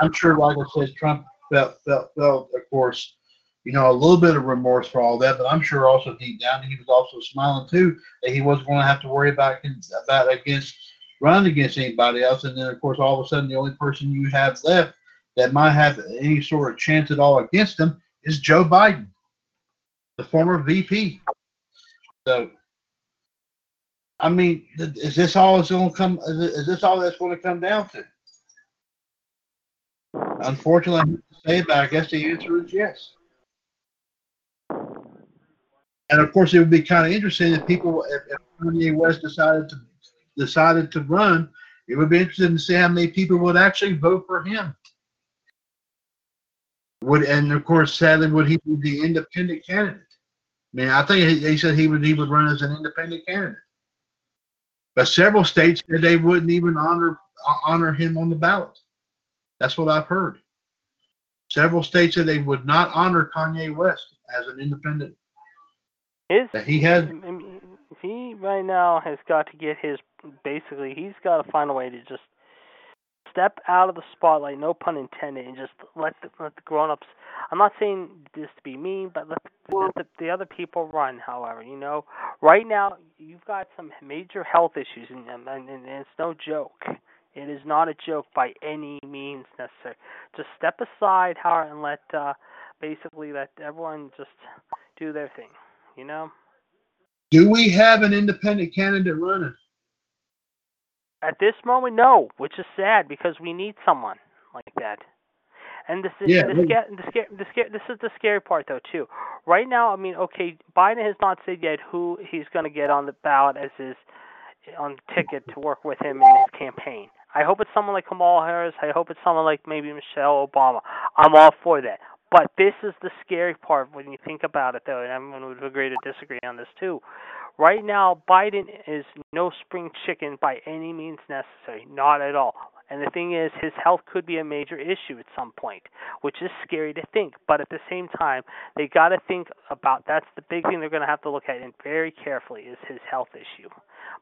Speaker 2: I'm sure, like I said, Trump felt felt felt, of course, you know, a little bit of remorse for all that, but I'm sure also deep down he was also smiling too that he wasn't going to have to worry about about against running against anybody else. And then, of course, all of a sudden, the only person you have left that might have any sort of chance at all against him is Joe Biden, the former VP. So, I mean, is this all it's going to come? Is this all that's going to come down to? Unfortunately, I say but I guess the answer is yes. And of course, it would be kind of interesting if people, if, if Kanye West decided to decided to run, it would be interesting to see how many people would actually vote for him. Would and of course, sadly, would he be the independent candidate? I mean, I think he, he said he would he would run as an independent candidate, but several states said they wouldn't even honor honor him on the ballot. That's what I've heard. Several states said they would not honor Kanye West as an independent.
Speaker 3: His,
Speaker 2: he has.
Speaker 3: He right now has got to get his. Basically, he's got to find a way to just step out of the spotlight, no pun intended, and just let the, let the grown-ups. I'm not saying this to be mean, but let, let the, the other people run. However, you know, right now you've got some major health issues, and, and, and it's no joke. It is not a joke by any means necessary. Just step aside, Howard, and let uh, basically let everyone just do their thing. You know.
Speaker 2: Do we have an independent candidate running?
Speaker 3: At this moment, no, which is sad because we need someone like that. And this is
Speaker 2: yeah,
Speaker 3: the, the, scare, the this is the scary part though too. Right now, I mean, okay, Biden has not said yet who he's going to get on the ballot as his on ticket to work with him in his campaign. I hope it's someone like Kamala Harris. I hope it's someone like maybe Michelle Obama. I'm all for that. But this is the scary part when you think about it, though, and everyone would agree to disagree on this too. Right now, Biden is no spring chicken by any means necessary, not at all. And the thing is, his health could be a major issue at some point, which is scary to think. But at the same time, they got to think about that's the big thing they're going to have to look at and very carefully is his health issue.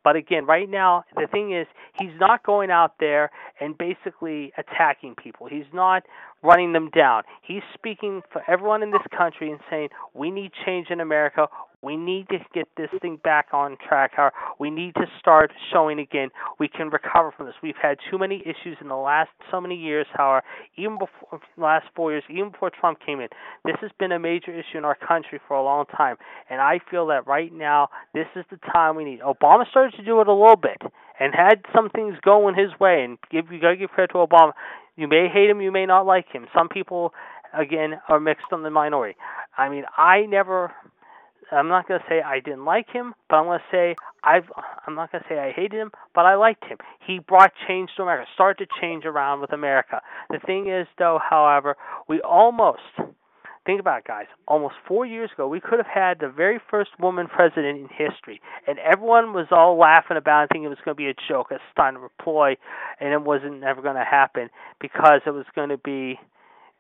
Speaker 3: But again, right now, the thing is, he's not going out there and basically attacking people. He's not running them down. He's speaking for everyone in this country and saying, we need change in America. We need to get this thing back on track. We need to start showing again we can recover from this. We've had too many issues in the last so many years. However, even before last four years, even before Trump came in, this has been a major issue in our country for a long time. And I feel that right now this is the time we need. Obama started to do it a little bit and had some things going his way. And give you gotta give credit to Obama. You may hate him, you may not like him. Some people, again, are mixed on the minority. I mean, I never I'm not going to say I didn't like him, but I'm going to say I've I'm not going to say I hated him, but I liked him. He brought change to America, started to change around with America. The thing is though, however, we almost think about it, guys. Almost 4 years ago, we could have had the very first woman president in history, and everyone was all laughing about it, thinking it was going to be a joke, a stunt, a ploy, and it wasn't ever going to happen because it was going to be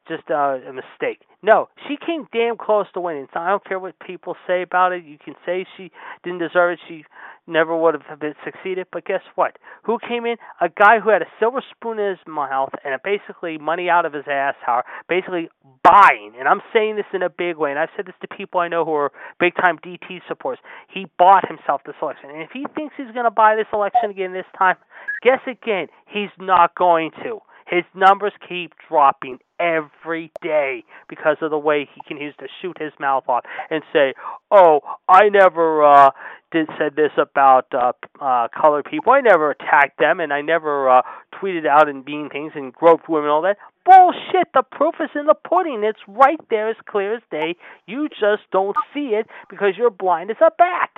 Speaker 3: just uh, a mistake. No, she came damn close to winning. So I don't care what people say about it. You can say she didn't deserve it. She never would have been succeeded. But guess what? Who came in? A guy who had a silver spoon in his mouth and basically money out of his ass, How basically buying. And I'm saying this in a big way. And I've said this to people I know who are big time DT supporters. He bought himself this election. And if he thinks he's going to buy this election again this time, guess again, he's not going to. His numbers keep dropping every day because of the way he can use to shoot his mouth off and say, "Oh, I never uh, did said this about uh, uh, colored people. I never attacked them, and I never uh, tweeted out and mean things and groped women and all that." Bullshit! The proof is in the pudding. It's right there, as clear as day. You just don't see it because you're blind as a bat.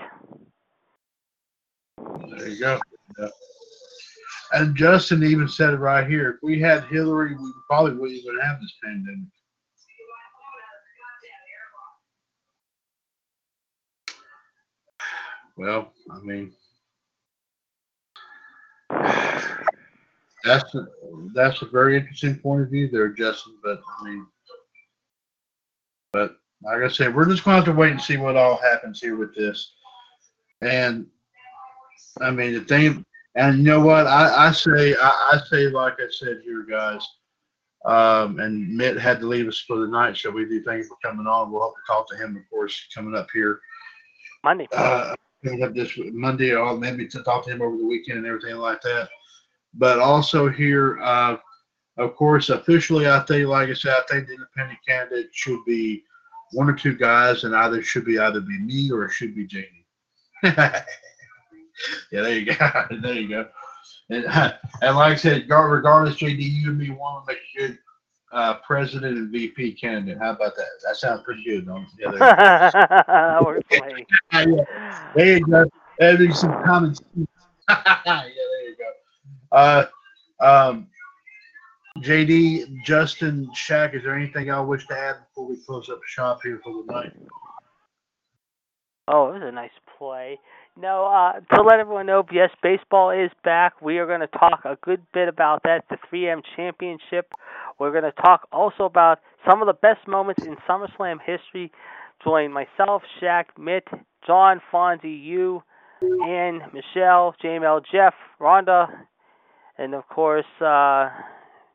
Speaker 2: There you go. Yeah. And Justin even said it right here. If we had Hillary, we probably wouldn't even have this pandemic. Well, I mean, That's a, that's a very interesting point of view there, Justin. But I mean, but like I said, we're just going to have to wait and see what all happens here with this. And I mean, the thing, and you know what? I, I say, I, I say, like I said here, guys. Um, and Mitt had to leave us for the night, so we do thank you for coming on. We'll hope to talk to him, of course, coming up here
Speaker 3: Monday.
Speaker 2: uh, coming up this Monday, or maybe to talk to him over the weekend and everything like that. But also here, uh, of course, officially, I think, like I said, I think the independent candidate should be one or two guys, and either should be either be me or it should be Jamie. *laughs* *laughs* yeah, there you go. *laughs* there you go. And, *laughs* and like I said, regardless, JD, you and me want to make a good uh, president and VP candidate. How about that? That sounds pretty good, don't it? Yeah, you go.
Speaker 3: that works for me.
Speaker 2: Yeah, there you go. There's some common sense. yeah, there you go. Uh, um, JD, Justin, Shaq, is there anything y'all wish to add before we close up shop here for the night?
Speaker 3: Oh, it was a nice play. No, uh, to let everyone know, yes, baseball is back. We are going to talk a good bit about that, the 3M Championship. We're going to talk also about some of the best moments in SummerSlam history. Join myself, Shaq, Mitt, John, Fonzie, you, Ann, Michelle, JML, Jeff, Rhonda, and of course, uh,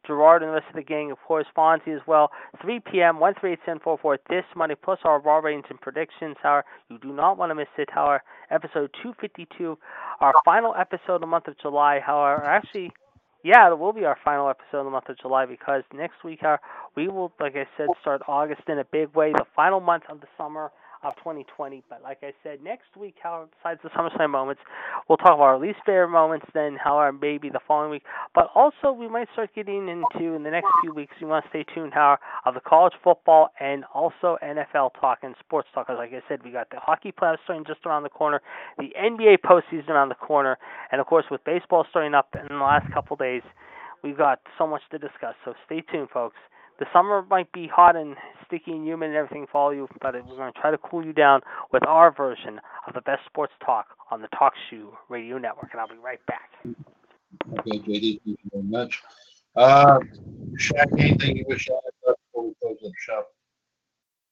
Speaker 3: Gerard and the rest of the gang, of course, Fonzie as well. 3 p.m., 138-1044 this Monday, plus our Raw ratings and predictions. However, you do not want to miss it. However, episode 252, our final episode of the month of July. However, actually, yeah, it will be our final episode of the month of July because next week uh, we will, like I said, start August in a big way, the final month of the summer of 2020. But like I said, next week, how besides the SummerSlam moments, we'll talk about our least favorite moments. Then, how however, maybe the following week. But also, we might start getting into in the next few weeks. You want to stay tuned, how of the college football and also NFL talk and sports talk. Because like I said, we got the hockey playoffs starting just around the corner, the NBA postseason around the corner, and of course, with baseball starting up in the last couple days. We've got so much to discuss, so stay tuned, folks the summer might be hot and sticky and humid and everything for all you, but we're going to try to cool you down with our version of the best sports talk on the Talk Shoe Radio Network. And I'll be right back.
Speaker 2: Okay, JD, thank you very much. Uh, Shaq, anything you wish to add before we close up shop?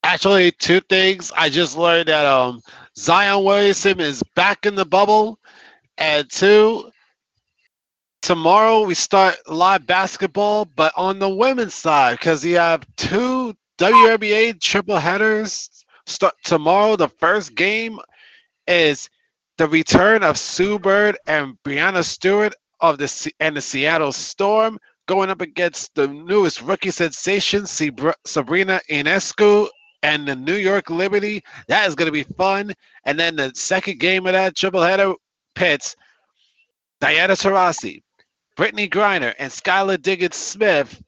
Speaker 5: Actually, two things. I just learned that um Zion Williamson is back in the bubble, and two, tomorrow we start live basketball, but on the women's side because you have two WNBA triple headers. Start tomorrow. The first game is the return of Sue Bird and Breanna Stewart of the Se- and the Seattle Storm going up against the newest rookie sensation Sabr- Sabrina Ionescu and the New York Liberty. That is going to be fun. And then the second game of that triple header pits Diana Taurasi, Brittney Griner, and Skylar Diggins Smith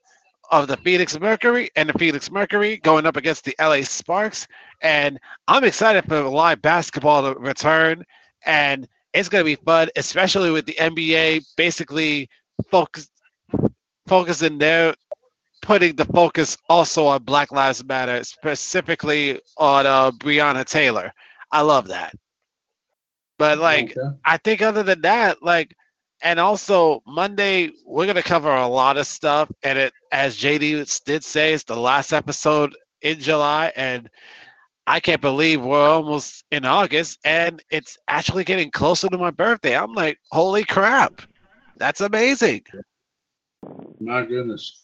Speaker 5: of the Phoenix Mercury and the Phoenix Mercury going up against the LA Sparks. And I'm excited for live basketball to return. And it's going to be fun, especially with the NBA basically focus, focusing there, putting the focus also on Black Lives Matter, specifically on uh, Breonna Taylor. I love that. But like,
Speaker 2: Okay.
Speaker 5: I think other than that, like, and also Monday we're gonna cover a lot of stuff, and it, as JD did say, it's the last episode in July, and I can't believe we're almost in August, and it's actually getting closer to my birthday. I'm like, holy crap, that's amazing.
Speaker 2: My goodness.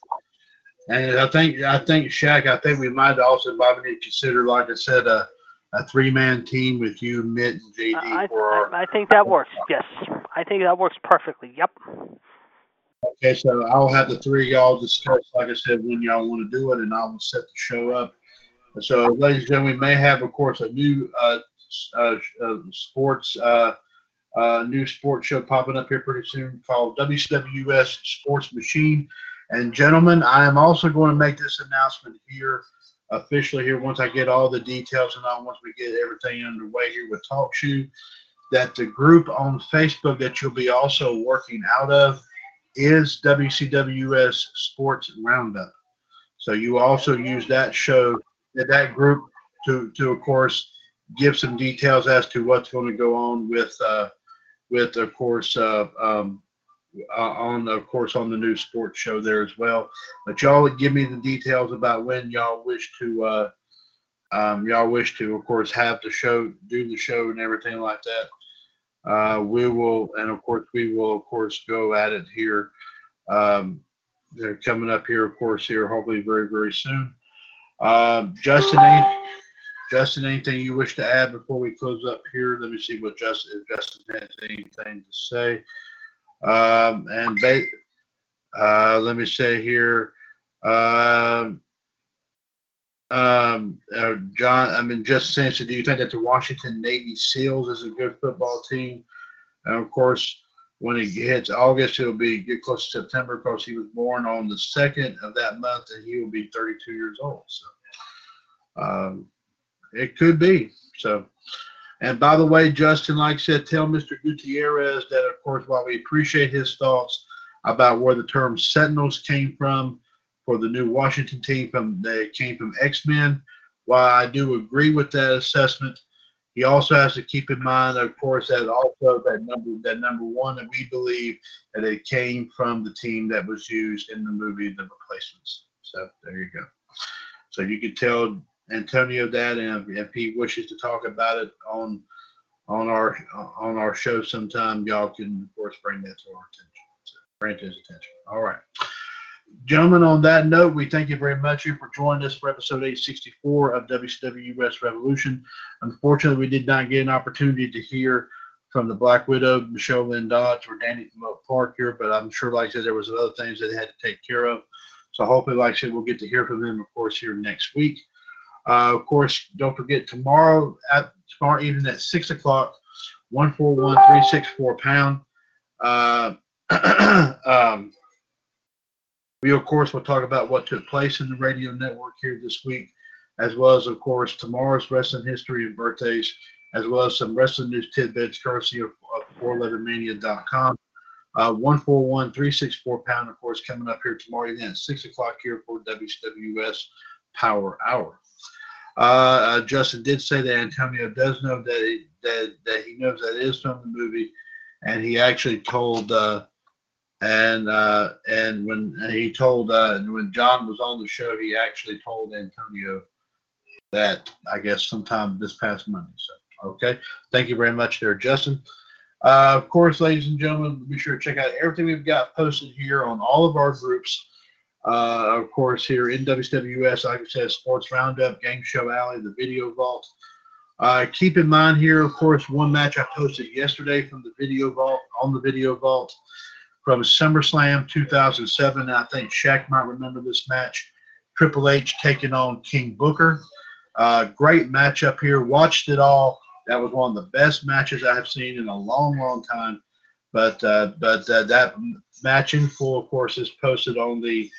Speaker 2: And I think I think Shaq, I think we might also to consider, like I said, a, a three man team with you, Mitt, and JD
Speaker 3: I,
Speaker 2: for our
Speaker 3: I, I think that works. Yes, I think that works perfectly. Yep.
Speaker 2: Okay, so I'll have the three of y'all discuss, like I said, when y'all want to do it, and I will set the show up. So, ladies and gentlemen, we may have, of course, a new uh, uh, uh, sports uh, uh, new sports show popping up here pretty soon called WCWS Sports Machine. And gentlemen, I am also going to make this announcement here officially here once I get all the details and all once we get everything underway here with TalkShoe. That the group on Facebook that you'll be also working out of is WCWS Sports Roundup. So you also use that show, that that group to, to of course, give some details as to what's going to go on with, uh, with of course, uh, um, uh, on, of course, on the new sports show there as well. But y'all give me the details about when y'all wish to, uh, um, y'all wish to, of course, have the show, do the show, and everything like that. Uh, we will, and of course, we will, of course, go at it here. Um, they're coming up here, of course, here hopefully very, very soon. Um, Justin, any, Justin, anything you wish to add before we close up here? Let me see what Justin, if Justin has anything to say. Um, and uh, let me say here, um, um, uh, John, I mean, just saying, so do you think that the Washington Navy SEALs is a good football team? And of course, when it hits August, it'll be get close to September because he was born on the second of that month, and he will be 32 years old. So, um, it could be. So, and by the way, Justin, like I said, tell Mr. Gutierrez that, of course, while we appreciate his thoughts about where the term Sentinels came from for the new Washington team, from they came from X Men. While I do agree with that assessment, he also has to keep in mind, of course, that also that number that number one that we believe that it came from the team that was used in the movie The Replacements. So there you go. So you can tell Antonio that, and if, if he wishes to talk about it on on our on our show sometime, y'all can of course bring that to our attention. Bring to his attention. All right. Gentlemen, on that note, we thank you very much for joining us for episode 864 of WCW West Revolution. Unfortunately, we did not get an opportunity to hear from the Black Widow, Michelle Lynn Dodge, or Danny from Park here, but I'm sure, like I said, there was other things that they had to take care of. So hopefully, like I said, we'll get to hear from them, of course, here next week. Uh, of course, don't forget tomorrow at tomorrow evening at six o'clock, one four one three six four pound. Uh, *clears throat* um, we of course will talk about what took place in the radio network here this week, as well as of course tomorrow's wrestling history and birthdays, as well as some wrestling news tidbits courtesy of, of 411mania.com. Uh, 141 364 pound, of course, coming up here tomorrow at 6 o'clock here for WCWS Power Hour. Uh, uh, Justin did say that Antonio does know that it, that that he knows that is from the movie, and he actually told uh, and uh, and when he told uh, when John was on the show, he actually told Antonio that I guess sometime this past Monday. So okay, thank you very much there, Justin. Uh, of course, ladies and gentlemen, be sure to check out everything we've got posted here on all of our groups. Uh, of course, here in WWS, like I said, Sports Roundup, Game Show Alley, the Video Vault. Uh, keep in mind here, of course, one match I posted yesterday from the Video Vault on the Video Vault from SummerSlam 2007. I think Shaq might remember this match. Triple H taking on King Booker. Uh, great matchup here. Watched it all. That was one of the best matches I have seen in a long, long time. But uh, but uh, that match in full, of course, is posted on the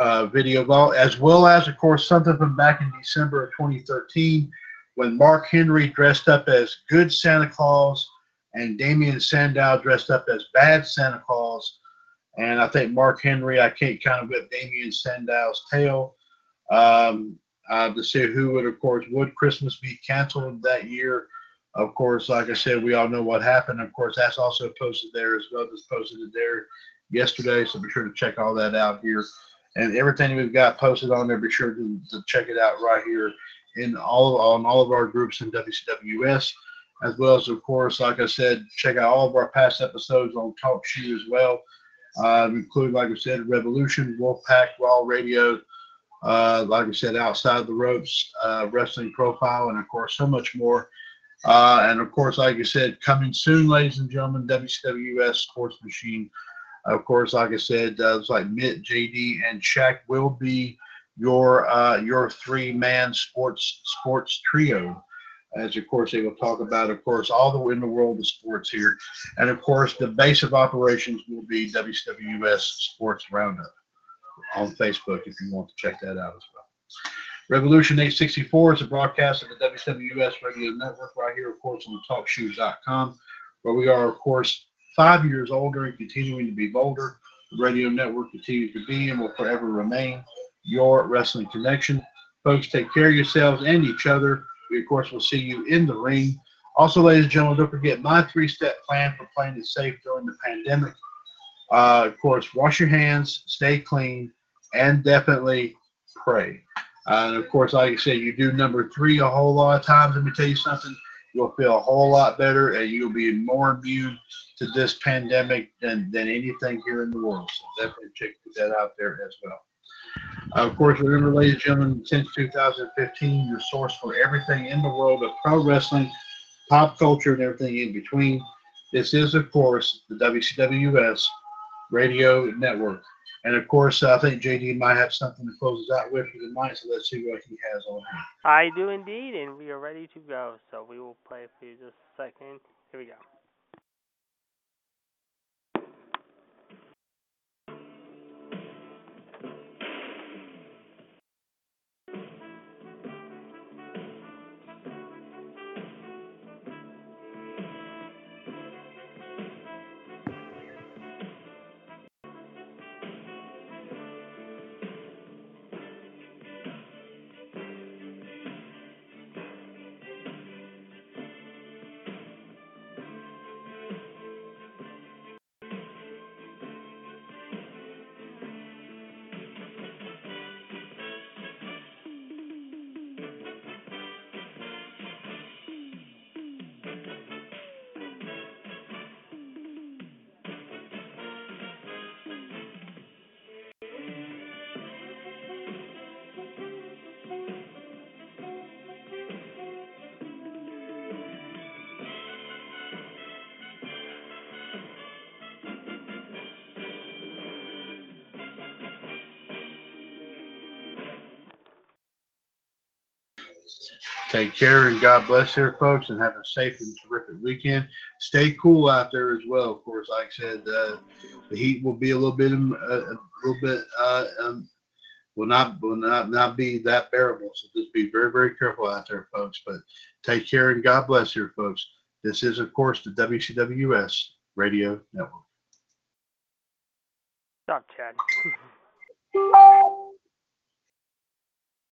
Speaker 2: uh, video as well as, of course, something from back in December of 2013 when Mark Henry dressed up as good Santa Claus and Damien Sandow dressed up as bad Santa Claus. And I think Mark Henry, I can't kind of whip Damien Sandow's tail um, uh, to see who would, of course, would Christmas be canceled that year. Of course, like I said, we all know what happened. Of course, that's also posted there as well. Just posted there yesterday, so be sure to check all that out here and everything we've got posted on there. Be sure to, to check it out right here in all on all of our groups in WCWS, as well as of course, like I said, check out all of our past episodes on TalkShoe as well, uh, including like I said, Revolution, Wolfpack, Raw Radio. Uh, like I said, outside the ropes, uh, wrestling profile, and of course, so much more. Uh, and of course, like I said, coming soon, ladies and gentlemen, WCWS Sports Machine of course, like I said, uh, it's like Mitt, JD, and Shaq will be your uh, your three man sports sports trio. As of course they will talk about, of course, all the in the world of sports here, and of course the base of operations will be WWS Sports Roundup on Facebook if you want to check that out as well. Revolution 864 is a broadcast of the WWS Radio Network right here, of course, on TalkShoes.com, where we are, of course, five years older and continuing to be bolder. The radio network continues to be and will forever remain your wrestling connection. Folks, take care of yourselves and each other. We, of course, will see you in the ring. Also, ladies and gentlemen, don't forget my three step plan for playing it safe during the pandemic. Uh, of course, wash your hands, stay clean, and definitely pray. Uh, and of course, like I said, you do number three a whole lot of times. Let me tell you something. You'll feel a whole lot better, and you'll be more immune to this pandemic than, than anything here in the world. So definitely check that out there as well. Uh, of course, remember, ladies and gentlemen, since 2015, your source for everything in the world of pro wrestling, pop culture, and everything in between. This is, of course, the WCWS Radio Network. And of course, I think JD might have something to close us out with for the night, so let's see what he has on.
Speaker 3: I do indeed, and we are ready to go. So we will play for you just a second. Here we go.
Speaker 2: Take care and God bless there, folks, and have a safe and terrific weekend. Stay cool out there as well. Of course, like I said, uh, the heat will be a little bit, um, a, a little bit, uh, um, will not will not not be that bearable. So just be very very careful out there, folks. But take care and God bless here, folks. This is, of course, the WCWS Radio Network.
Speaker 3: Stop, Chad. *laughs*